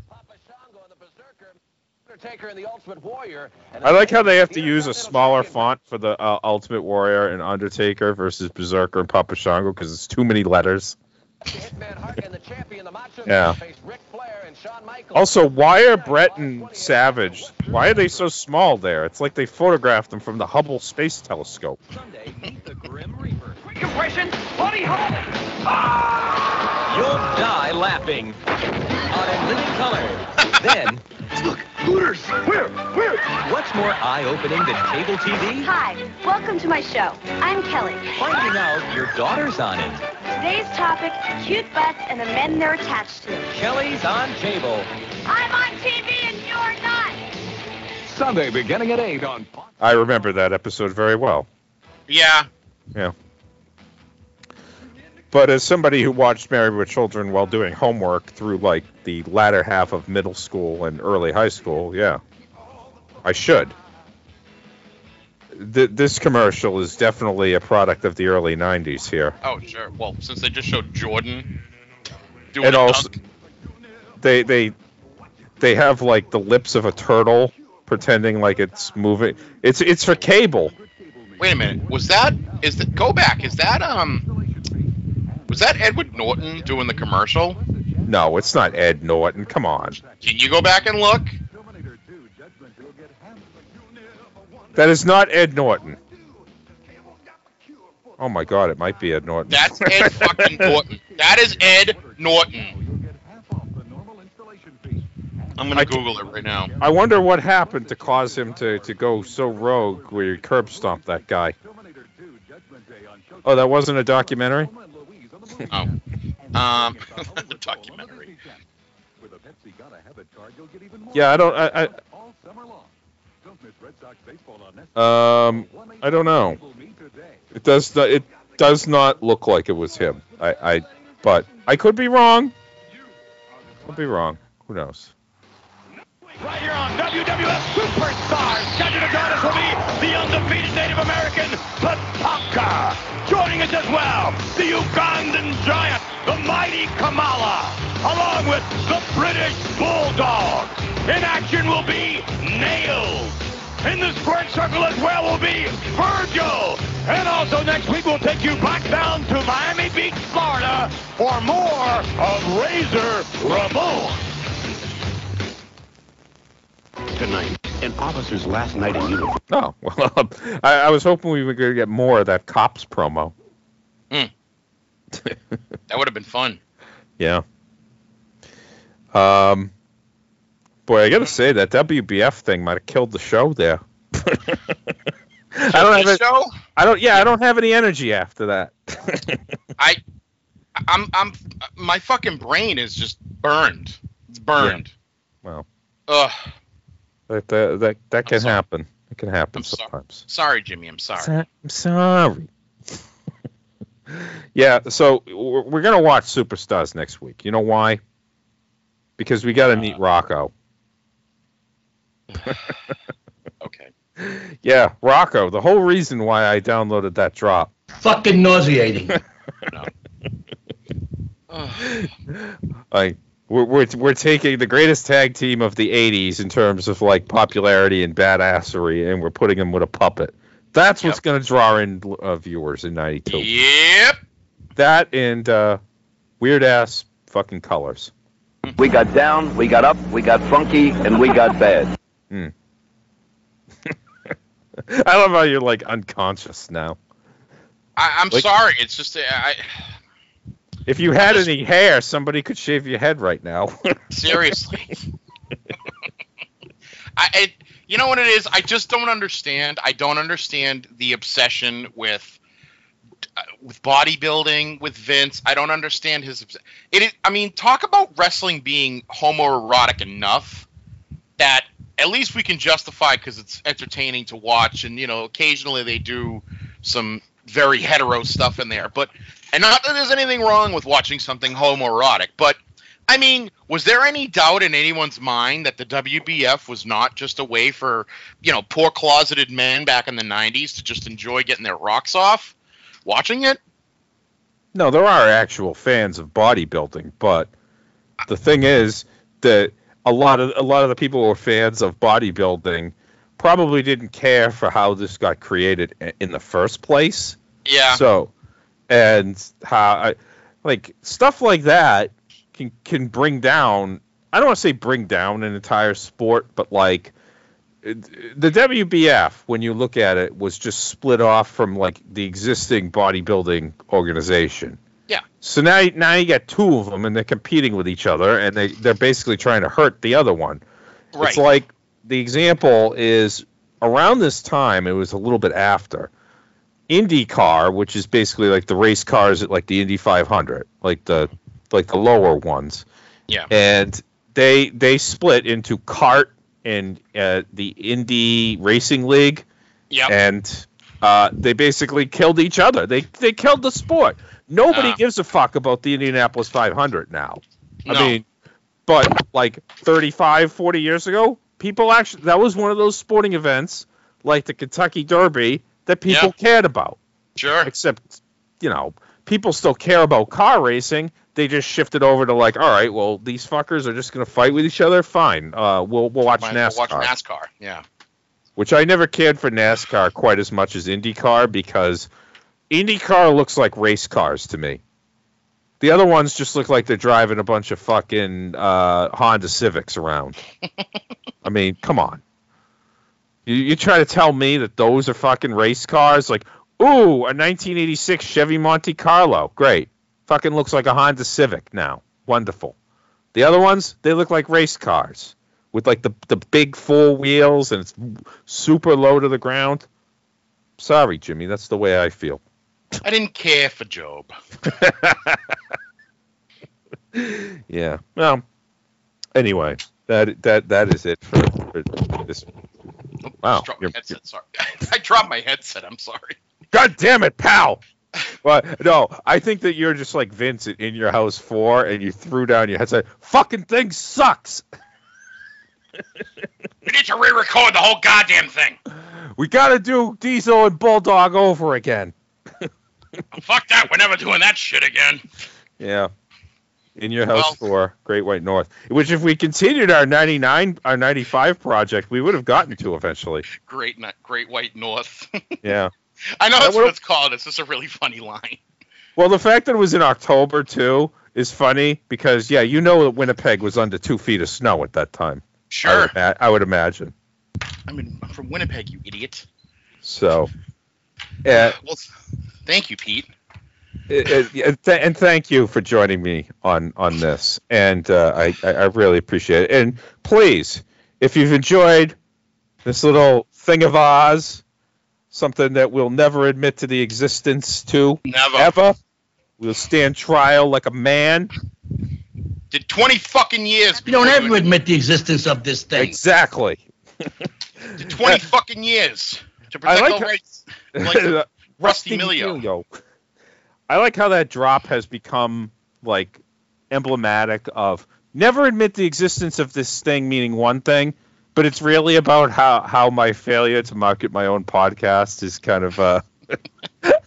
Undertaker and the Ultimate Warrior. And I like how they have to use a smaller font for the uh, Ultimate Warrior and Undertaker versus Berzerker and Papa Shango because it's too many letters. Yeah. Also, why are Bret and Savage? Why are they so small there? It's like they photographed them from the Hubble Space Telescope. Compression, body Buddy Ah! You'll die laughing on a living color. then, look, Hooters. Where? Where? What's more eye-opening than cable TV? Hi, welcome to my show. I'm Kelly. Finding out your daughter's on it. Today's topic, cute butts and the men they're attached to. Kelly's on cable. I'm on TV and you're not. Sunday beginning at 8 on I remember that episode very well. Yeah. Yeah. But as somebody who watched Married with Children while doing homework through like the latter half of middle school and early high school, yeah, I should. Th- this commercial is definitely a product of the early '90s here, Oh, sure. Well, since they just showed Jordan doing and also dunk. they they they have like the lips of a turtle pretending like it's moving. It's it's for cable. Wait a minute. Was that is that go back? Is that um was that Edward Norton doing the commercial? No, it's not Ed Norton. Come on, Can you go back and look? that is not Ed Norton. Oh my God, it might be Ed Norton. That's Ed fucking Norton. That is Ed Norton. I'm gonna I Google it right now. I wonder what happened to cause him to, to go so rogue where he curb stomped that guy. Oh, that wasn't a documentary? Oh. Um documentary. Yeah, I don't. I, I, um, I don't know. It does. Not, it does not look like it was him. I, I, but I could be wrong. I could be wrong. Who knows? Right here on WWF Superstars. Join us will be the undefeated Native American Tatanka. Joining us as well, the Ugandan giant, the mighty Kamala, along with the British Bulldog. In action will be Nails. In the squared circle as well will be Virgil. And also next week we'll take you back down to Miami Beach, Florida for more of Razor Ramon. Tonight, an officer's last night in uniform. Oh well, I, I was hoping we were going to get more of that cops promo. That would have been fun. Yeah. Um. Boy, I got to say that WBF thing might have killed the show there. I don't have the it. show? I don't. Yeah, I don't have any energy after that. I I'm I'm my fucking brain is just burned. It's burned. Well, Ugh. That that that, that can happen. It can happen I'm sorry. sometimes. Sorry, Jimmy. I'm sorry. I'm sorry. Yeah, so we're, we're gonna watch Superstars next week. You know why? Because we got to meet uh. Rocco. okay. Yeah, Rocco. The whole reason why I downloaded that drop. Fucking nauseating. Like we're, we're we're taking the greatest tag team of the '80s in terms of like popularity and badassery, and we're putting them with a puppet. That's what's going to draw in uh, viewers in '92. Yep. That and uh, weird ass fucking colors. We got down, we got up, we got funky, and we got bad. Hmm. I love how you're like unconscious now. I, I'm Like- sorry. It's just I If you had any hair, somebody could shave your head right now. seriously. I, you know what it is? I just don't understand. I don't understand the obsession with uh, with bodybuilding with Vince. I don't understand his. It. is- I mean, talk about wrestling being homoerotic enough that at least we can justify because it's entertaining to watch, and you know, occasionally they do some very hetero stuff in there. But and not that there's anything wrong with watching something homoerotic, but I mean, was there any doubt in anyone's mind that the WBF was not just a way for, you know, poor closeted men back in the 90s to just enjoy getting their rocks off watching it? No, there are actual fans of bodybuilding, but the thing is that a lot of a lot of the people who are fans of bodybuilding probably didn't care for how this got created in the first place. Yeah. So, and how I like stuff like that can can bring down. I don't want to say bring down an entire sport, but like the WBF, when you look at it, was just split off from like the existing bodybuilding organization. Yeah. So now, now you got two of them, and they're competing with each other, and they they're basically trying to hurt the other one. Right. It's like the example is around this time. It was a little bit after IndyCar, which is basically like the race cars at like the Indy 500, like the like the lower ones. Yeah. And they they split into CART and uh, the Indy Racing League. Yeah. And uh, they basically killed each other. They they killed the sport. Nobody Ah. gives a fuck about the Indianapolis 500 now. I mean, but like 35, 40 years ago, people actually that was one of those sporting events like the Kentucky Derby that people cared about. Sure. Except, you know, people still care about car racing. They just shifted over to like, all right, well, these fuckers are just going to fight with each other. Fine, uh, we'll we'll watch as NASCAR, well watch NASCAR. Yeah. which I never cared for NASCAR quite as much as IndyCar because IndyCar looks like race cars to me. The other ones just look like they're driving a bunch of fucking uh, Honda Civics around. I mean, come on. You, you try to tell me that those are fucking race cars? Like, ooh, a 1986 Chevy Monte Carlo. Great. Fucking looks like a Honda Civic now. Wonderful. The other ones, they look like race cars with like the, the big four wheels and it's super low to the ground. Sorry, Jimmy. That's the way I feel. I didn't care for Job. Yeah. Well, anyway, that that that is it for, for this. Wow. Dropped my headset. Sorry. I dropped my headset. I'm sorry. God damn it, pal. Well, no, I think that you're just like Vince in your house four, and you threw down your headset. Fucking thing sucks. We need to re-record the whole goddamn thing. We got to do Diesel and Bulldog over again. Fuck that. We're never doing that shit again. Yeah. In your house for Great White North. Which, if we continued our '99, our '95 project, we would have gotten to eventually. Great, Great White North. Yeah. I know That that's what it's called. It's just a really funny line. Well, the fact that it was in October too is funny because yeah, you know that Winnipeg was under two feet of snow at that time. I Sure. would, ima- I would imagine. I mean, I'm from Winnipeg, you idiot. So, yeah, Well, thank you, Pete. It- it- and thank you for joining me on on this, and uh, I I I really appreciate it. And please, if you've enjoyed this little thing of Oz, something that we'll never admit to the existence to Never. ever, we'll stand trial like a man. Did 20 fucking years. You don't ever admit the existence of this thing. Exactly. Did 20 fucking years to protect like all how- rights. Like Rusty Rusty Millio. Millio. I like how that drop has become like emblematic of never admit the existence of this thing meaning one thing, but it's really about how how my failure to market my own podcast is kind of uh like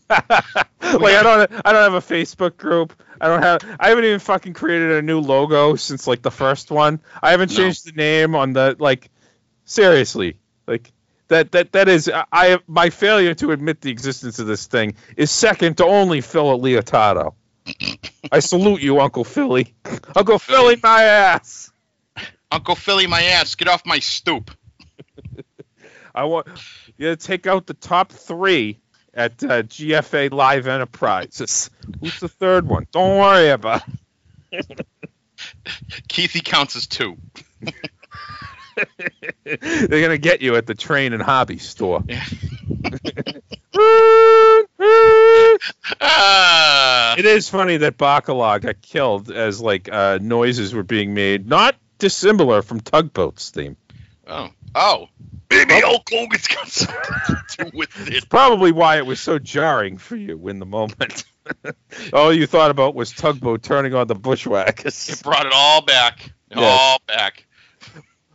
I don't I don't have a Facebook group. I don't have I haven't even fucking created a new logo since like the first one. I haven't changed the name on the like seriously. Like that that that is I my failure to admit the existence of this thing is second to only Phil Leotardo. I salute you, Uncle Philly. Uncle Philly, my ass. Uncle Philly, my ass, get off my stoop. I want you to take out the top three at uh, GFA Live Enterprises. Who's the third one? Don't worry about. it. Keithy counts as two. They're gonna get you at the train and hobby store. Ah. it is funny that Bacala got killed as like uh, noises were being made, not dissimilar from Tugboat's theme. Oh, oh, maybe Hulk Hogan's got something to do with it. Probably why it was so jarring for you in the moment. all you thought about was Tugboat turning on the bushwhackers. It brought it all back, Yes. all back.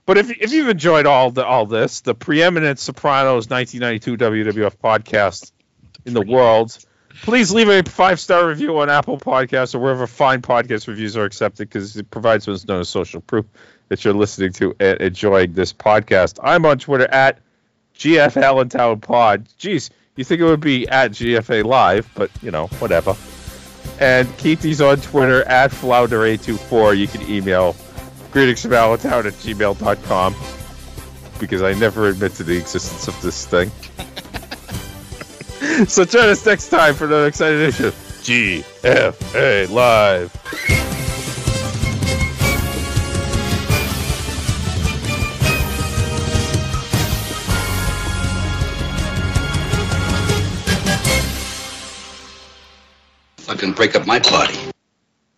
But if if you've enjoyed all the all this, the preeminent Sopranos 1992 WWF podcast in the world, please leave a five star review on Apple Podcasts or wherever fine podcast reviews are accepted because it provides what's known as social proof that you're listening to and enjoying this podcast. I'm on Twitter at GF Allentown Pod. Jeez, you think it would be at GFA Live, but you know, whatever. And Keithy's on Twitter at Flounder824. You can email greetings from Allentown at gmail.com because I never admit to the existence of this thing. so join us next time for another exciting edition of GFA Live. Break up my party.